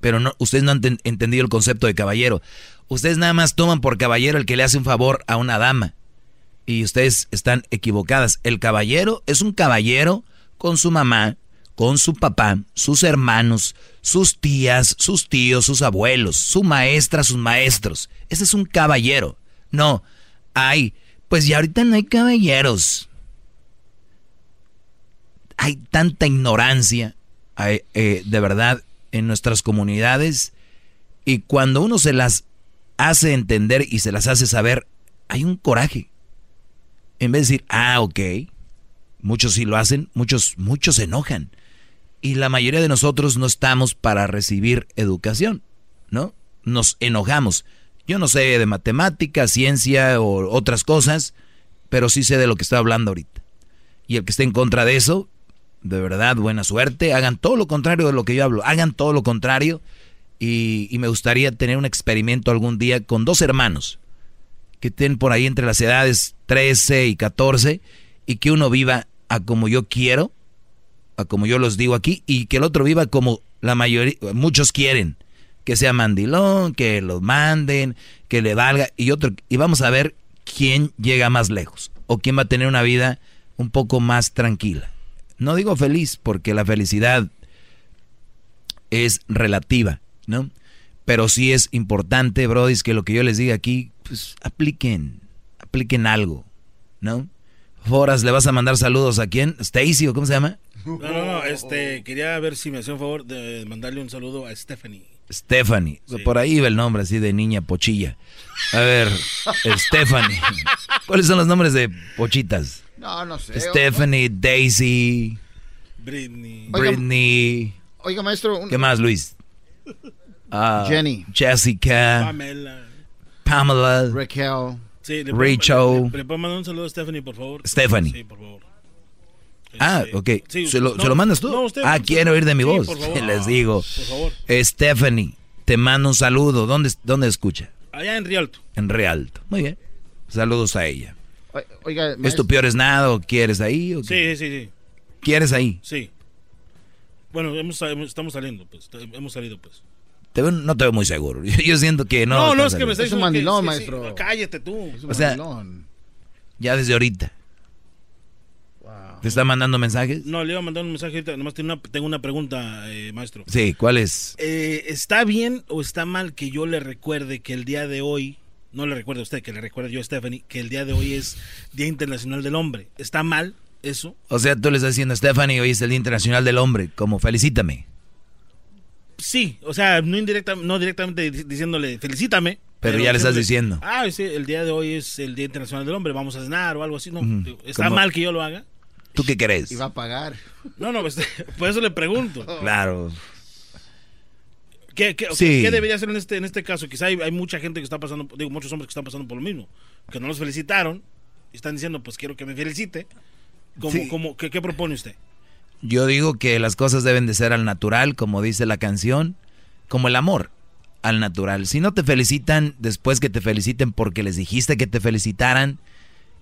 Pero no, ustedes no han entendido el concepto de caballero. Ustedes nada más toman por caballero el que le hace un favor a una dama. Y ustedes están equivocadas. El caballero es un caballero con su mamá, con su papá, sus hermanos, sus tías, sus tíos, sus abuelos, su maestra, sus maestros. Ese es un caballero. No, hay, pues ya ahorita no hay caballeros. Hay tanta ignorancia, eh, de verdad, en nuestras comunidades. Y cuando uno se las hace entender y se las hace saber, hay un coraje. En vez de decir, ah, ok, muchos sí lo hacen, muchos, muchos se enojan. Y la mayoría de nosotros no estamos para recibir educación, ¿no? Nos enojamos. Yo no sé de matemática, ciencia o otras cosas, pero sí sé de lo que estoy hablando ahorita. Y el que esté en contra de eso, de verdad, buena suerte. Hagan todo lo contrario de lo que yo hablo. Hagan todo lo contrario. Y, me gustaría tener un experimento algún día con dos hermanos que estén por ahí entre las edades 13 y 14 y que uno viva a como yo quiero, a como yo los digo aquí, y que el otro viva como la mayoría, muchos quieren, que sea mandilón, que lo manden, que le valga, y otro, y vamos a ver quién llega más lejos, o quién va a tener una vida un poco más tranquila. No digo feliz, porque la felicidad es relativa, ¿no? Pero sí es importante, Brody, que lo que yo les diga aquí, pues apliquen, apliquen algo, ¿no? Foras, ¿le vas a mandar saludos a quién? ¿Stacy o cómo se llama? No, no, no, este, quería ver si me hacía un favor de mandarle un saludo a Stephanie. Stephanie, por ahí iba el nombre así de niña pochilla. A ver, (laughs) Stephanie. ¿Cuáles son los nombres de pochitas? No, no sé. Stephanie, Daisy. Britney. Britney. Oiga, maestro. ¿Qué más, Luis? Ah, Jenny. Jessica. Pamela. Pamela. Raquel. Sí, le Rachel. ¿Le puedo mandar un saludo a Stephanie, por favor? Stephanie. Sí, por favor. Ah, Este, ok. sí, ¿Se, lo, no, ¿Se lo mandas tú? no, usted, ah, quiero oír de mi Sí, voz. por (laughs) favor. Les digo. Por favor. Stephanie, te mando un saludo. ¿Dónde, dónde escucha? Allá en Rialto. En Rialto. Muy bien. Saludos a ella. Oiga, ¿Es tu peor es nada o quieres ahí? o qué? Sí, sí, sí. ¿Quieres ahí? Sí. Bueno, hemos, hemos- estamos saliendo, pues. Hemos salido, pues. Te veo- no te veo muy seguro. (laughs) Yo, yo siento que no. No, no, estás es que me saliendo. está Es un diciendo que- mandilón, sí, sí, maestro. cállate tú. Es un O sea, mandilón. Ya desde ahorita. ¿Te está mandando mensajes? No, le iba a mandar un mensaje ahorita. Nomás tengo una, tengo una pregunta, eh, maestro. Sí, ¿cuál es? Eh, ¿Está bien o está mal que yo le recuerde que el día de hoy, no le recuerde a usted, que le recuerde yo a Stephanie, que el día de hoy es Día Internacional del Hombre? ¿Está mal eso? O sea, tú le estás diciendo a Stephanie, hoy es el Día Internacional del Hombre, como felicítame. Sí, o sea, no, indirecta, no directamente di- diciéndole felicítame. Pero ya le estás diciendo. Ah, sí, el día de hoy es el Día Internacional del Hombre, vamos a cenar o algo así. No, ¿Está mal que yo lo haga? ¿Tú qué crees? Y va a pagar. No, no, pues, (laughs) por eso le pregunto. (laughs) Claro. ¿Qué, qué, Sí. ¿qué debería hacer en este, en este caso? Quizá hay, hay mucha gente que está pasando, digo, muchos hombres que están pasando por lo mismo, que no los felicitaron y están diciendo, pues quiero que me felicite. ¿Cómo, Sí. cómo- qué, qué propone usted? Yo digo que las cosas deben de ser al natural, como dice la canción, como el amor, al natural. Si no te felicitan después que te feliciten porque les dijiste que te felicitaran,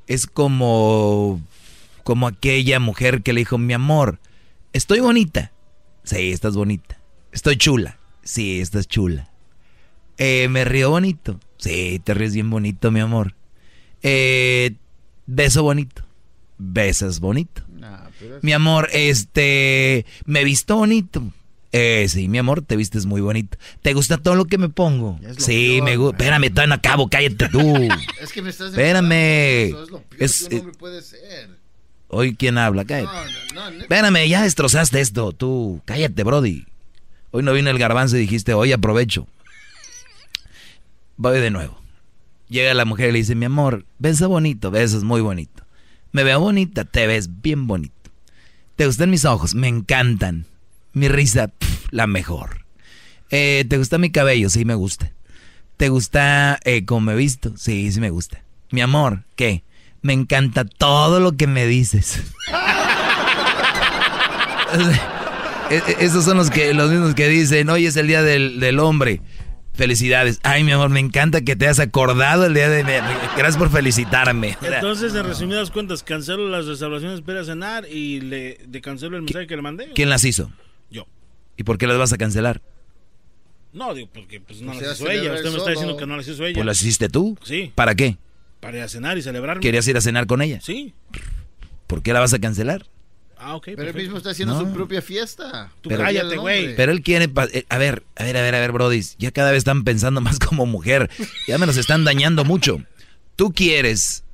es como como aquella mujer que le dijo, "Mi amor, estoy bonita." Sí, estás bonita. Estoy chula. Sí, estás chula. Eh, me río bonito. Sí, te ríes bien bonito, mi amor. Eh, beso bonito. Besas bonito. Mi amor, este, me visto bonito. Eh, sí, mi amor, te vistes muy bonito. ¿Te gusta todo lo que me pongo? Sí, me gusta. Espérame, todavía no acabo, cállate tú. (laughs) Es que me estás Espérame. Eso es lo peor Es- que un hombre puede ser. Hoy, ¿quién habla? Cállate. No, no, no, Espérame, ya destrozaste esto, tú. Cállate, Brody. Hoy no vino el garbanzo y dijiste, hoy aprovecho. Voy de nuevo. Llega la mujer y le dice, mi amor, besa bonito, besas muy bonito. Me veo bonita, te ves bien bonito. ¿Te gustan mis ojos? Me encantan. Mi risa, la mejor. Eh, ¿Te gusta mi cabello? Sí, me gusta. ¿Te gusta eh, cómo me he visto? Sí, sí me gusta. Mi amor, ¿qué? Me encanta todo lo que me dices. (laughs) E- e- Esos son los que los mismos que dicen, hoy es el día del, del hombre. Felicidades. Ay, mi amor, me encanta que te hayas acordado el día de... me- Gracias por felicitarme. Entonces, en resumidas cuentas, cancelo las reservaciones para cenar y le, le cancelo el mensaje que le mandé. ¿Quién las hizo? Yo. ¿Y por qué las vas a cancelar? No, digo, porque pues no O las hizo ella. Usted me está diciendo que no las hizo ella. Pues las hiciste tú. Sí. ¿Para qué? Para ir a cenar y celebrar. ¿Querías ir a cenar con ella? Sí. ¿Por qué la vas a cancelar? Ah, ok. Pero él perfecto. mismo está haciendo No. su propia fiesta. Tú Pero- cállate, güey. Pero él quiere... eh, A ver, a ver, a ver, a ver, Brody. Ya cada vez están pensando (laughs) más como mujer. Ya me los están dañando mucho. Tú quieres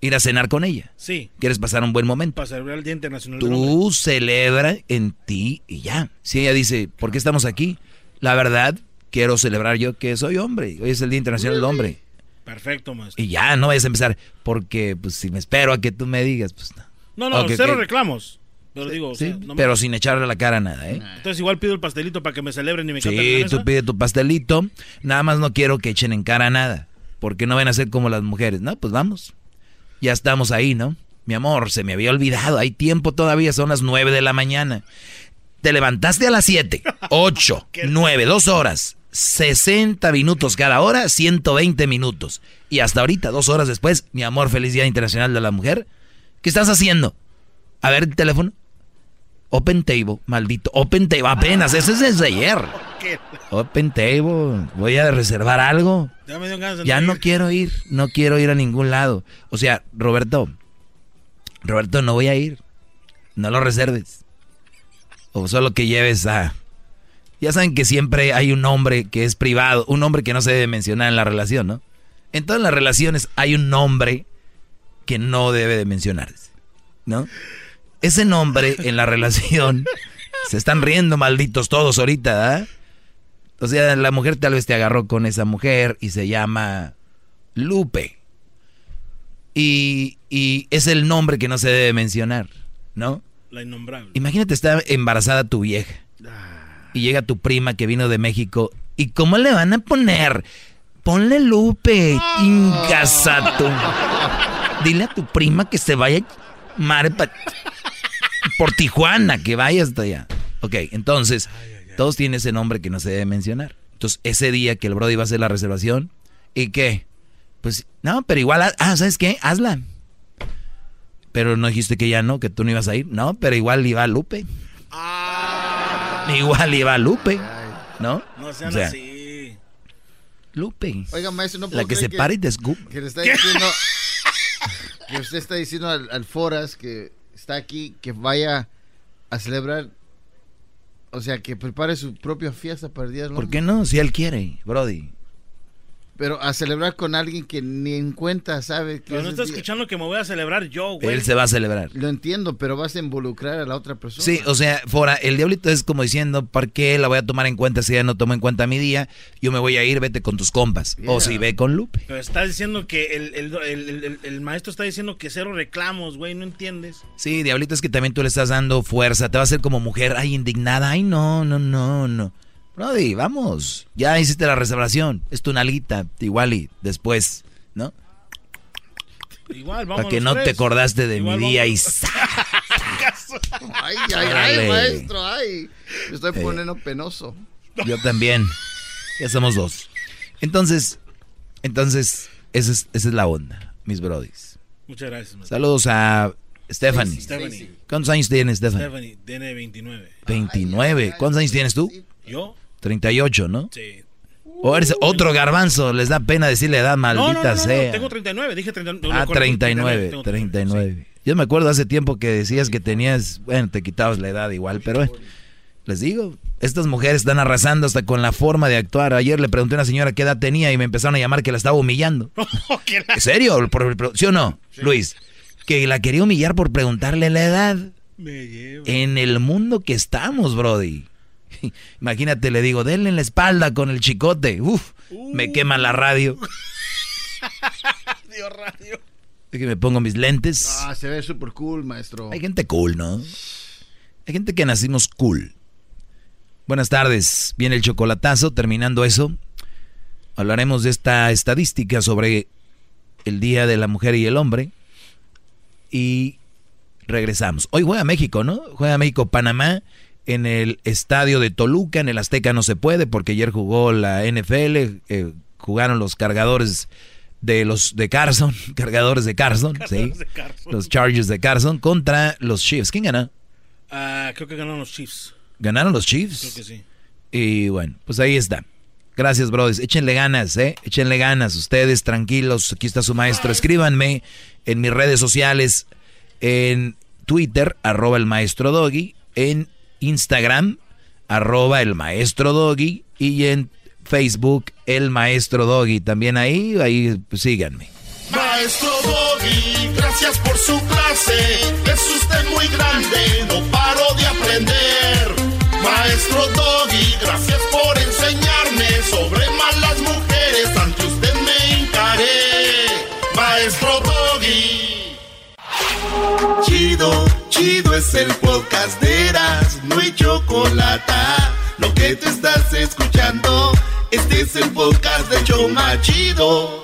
ir a cenar con ella. Sí. Quieres pasar un buen momento. Para celebrar el Día Internacional del Hombre. Tú celebra en ti y ya. Si ella dice, ¿por qué estamos aquí? La verdad, quiero celebrar yo que soy hombre. Hoy es el Día Internacional del Hombre. Perfecto, maestro. Y ya, no vayas a empezar. Porque, pues, si me espero a que tú me digas, pues no. No, no, cero reclamos. Pero digo, o Sí, sea, no me- pero sin echarle la cara a nada, ¿eh? Entonces igual pido el pastelito para que me celebren y me canten Sí, tú pide tu pastelito. Nada más no quiero que echen en cara nada. Porque no van a ser como las mujeres. No, pues vamos. Ya estamos ahí, ¿no? Mi amor, se me había olvidado. Hay tiempo todavía, son las nueve de la mañana. Te levantaste a las 7, 8, 9, dos horas. 60 minutos cada hora, 120 minutos. Y hasta ahorita, dos horas después, mi amor, feliz Día Internacional de la Mujer. ¿Qué estás haciendo? A ver el teléfono. Open Table, maldito. Open Table, apenas, ese es desde ayer. Open Table, voy a reservar algo. Ya me dio ganas Ya no ir. quiero ir, no quiero ir a ningún lado. O sea, Roberto, Roberto, no voy a ir. No lo reserves. O solo que lleves a... Ya saben que siempre hay un nombre que es privado, un nombre que no se debe mencionar en la relación, ¿no? En todas las relaciones hay un nombre que no debe de mencionarse, ¿no? Ese nombre en la relación, (laughs) se están riendo malditos todos ahorita, ¿ah? O sea, la mujer tal vez te agarró con esa mujer y se llama Lupe. Y, y es el nombre que no se debe mencionar, ¿no? La innombrable. Imagínate, está embarazada tu vieja. Y llega tu prima que vino de México. ¿Y cómo le van a poner? Ponle Lupe, ingasato. (laughs) Dile a tu prima que se vaya madre, pa- por Tijuana, que vaya hasta allá. Ok, entonces, todos tienen ese nombre que no se debe mencionar. Entonces, ese día que el Brody va a hacer la reservación, ¿y qué? Pues, no, pero igual, ah, ¿sabes qué? Hazla. Pero no dijiste que ya no, que tú no ibas a ir. No, pero igual iba Lupe. Igual iba Lupe. ¿No? No sean O sea, así. Lupe. Oiga, maestro, no La puedo que se creer para y te escupe. Que le está diciendo. que usted está diciendo al, al Foras que está aquí que vaya a celebrar. O sea, que prepare su propia fiesta para el Día ¿Por qué no? Si él quiere, Brody. Pero a celebrar con alguien que ni en cuenta sabe que Pero no está día- escuchando que me voy a celebrar yo, güey. Él se va a celebrar. Lo entiendo, pero vas a involucrar a la otra persona. Sí, o sea, Fora, el diablito es como diciendo, ¿por qué la voy a tomar en cuenta si ella no toma en cuenta mi día? Yo me voy a ir, vete con tus compas. O si ve con Lupe. Pero está diciendo que el, el- el- el- el- el maestro está diciendo que cero reclamos, güey, ¿no entiendes? Sí, diablito, es que también tú le estás dando fuerza. Te va a hacer como mujer, ay, indignada. Ay, no, no, no, no. Brody, vamos. Ya hiciste la reservación. Es tu nalguita, igual y después, ¿no? Igual, vamos Para que no te acordaste de mi día y... (laughs) ay, ay, ay, maestro, ay. Me estoy Eh. poniendo penoso. Yo también. Ya somos dos. Entonces, entonces, esa es, esa es la onda, mis brodis. Muchas gracias. maestro. Saludos a Stephanie. Stephanie. ¿Cuántos años tienes, Stephanie? Stephanie, tiene 29. 29. ¿Cuántos años tienes tú? ¿Yo? 38, ¿no? Sí. O eres otro garbanzo, les da pena decirle edad, No, no, maldita no, no, sea. tengo 39, dije 39. ah, 39, tengo 39. Yo me acuerdo hace tiempo que decías que tenías, bueno, te quitabas la edad igual, pero bueno, les digo, estas mujeres están arrasando hasta con la forma de actuar. Ayer le pregunté a una señora qué edad tenía y me empezaron a llamar que la estaba humillando. (laughs) ¿En serio? ¿Sí o no, Luis? Que la quería humillar por preguntarle la edad. Me llevo. En el mundo que estamos, Brody. (laughs) Imagínate, le digo, denle en la espalda con el chicote. Uf, me quema la radio. (laughs) Dios radio. Es que me pongo mis lentes. Ah, se ve súper cool, maestro. Hay gente cool, ¿no? Hay gente que nacimos cool. Buenas tardes. Viene el chocolatazo. Terminando eso, hablaremos de esta estadística sobre el Día de la Mujer y el Hombre. Y regresamos. Hoy juega México, ¿no? Juega México-Panamá en el estadio de Toluca. En el Azteca no se puede porque ayer jugó la NFL. eh, jugaron los cargadores de los de Carson. (laughs) Cargadores de Carson, sí. de Carson. Los Chargers de Carson contra los Chiefs. ¿Quién ganó? Ah, creo que ganaron los Chiefs. ¿Ganaron los Chiefs? Creo que sí. Y bueno, pues ahí está. Gracias, brothers. Échenle ganas, ¿eh? Échenle ganas. Ustedes tranquilos. Aquí está su maestro. Escríbanme en mis redes sociales. En Twitter, arroba el maestro Doggy. En Instagram, arroba el maestro Doggy. Y en Facebook, el maestro Doggy. También ahí, ahí síganme. Maestro Doggy, gracias por su clase. Es usted muy grande, no paro de aprender. Maestro Doggy, Chido, es el podcast de Eras, no hay chocolate. Lo que te estás escuchando, este es el podcast de Choma Chido.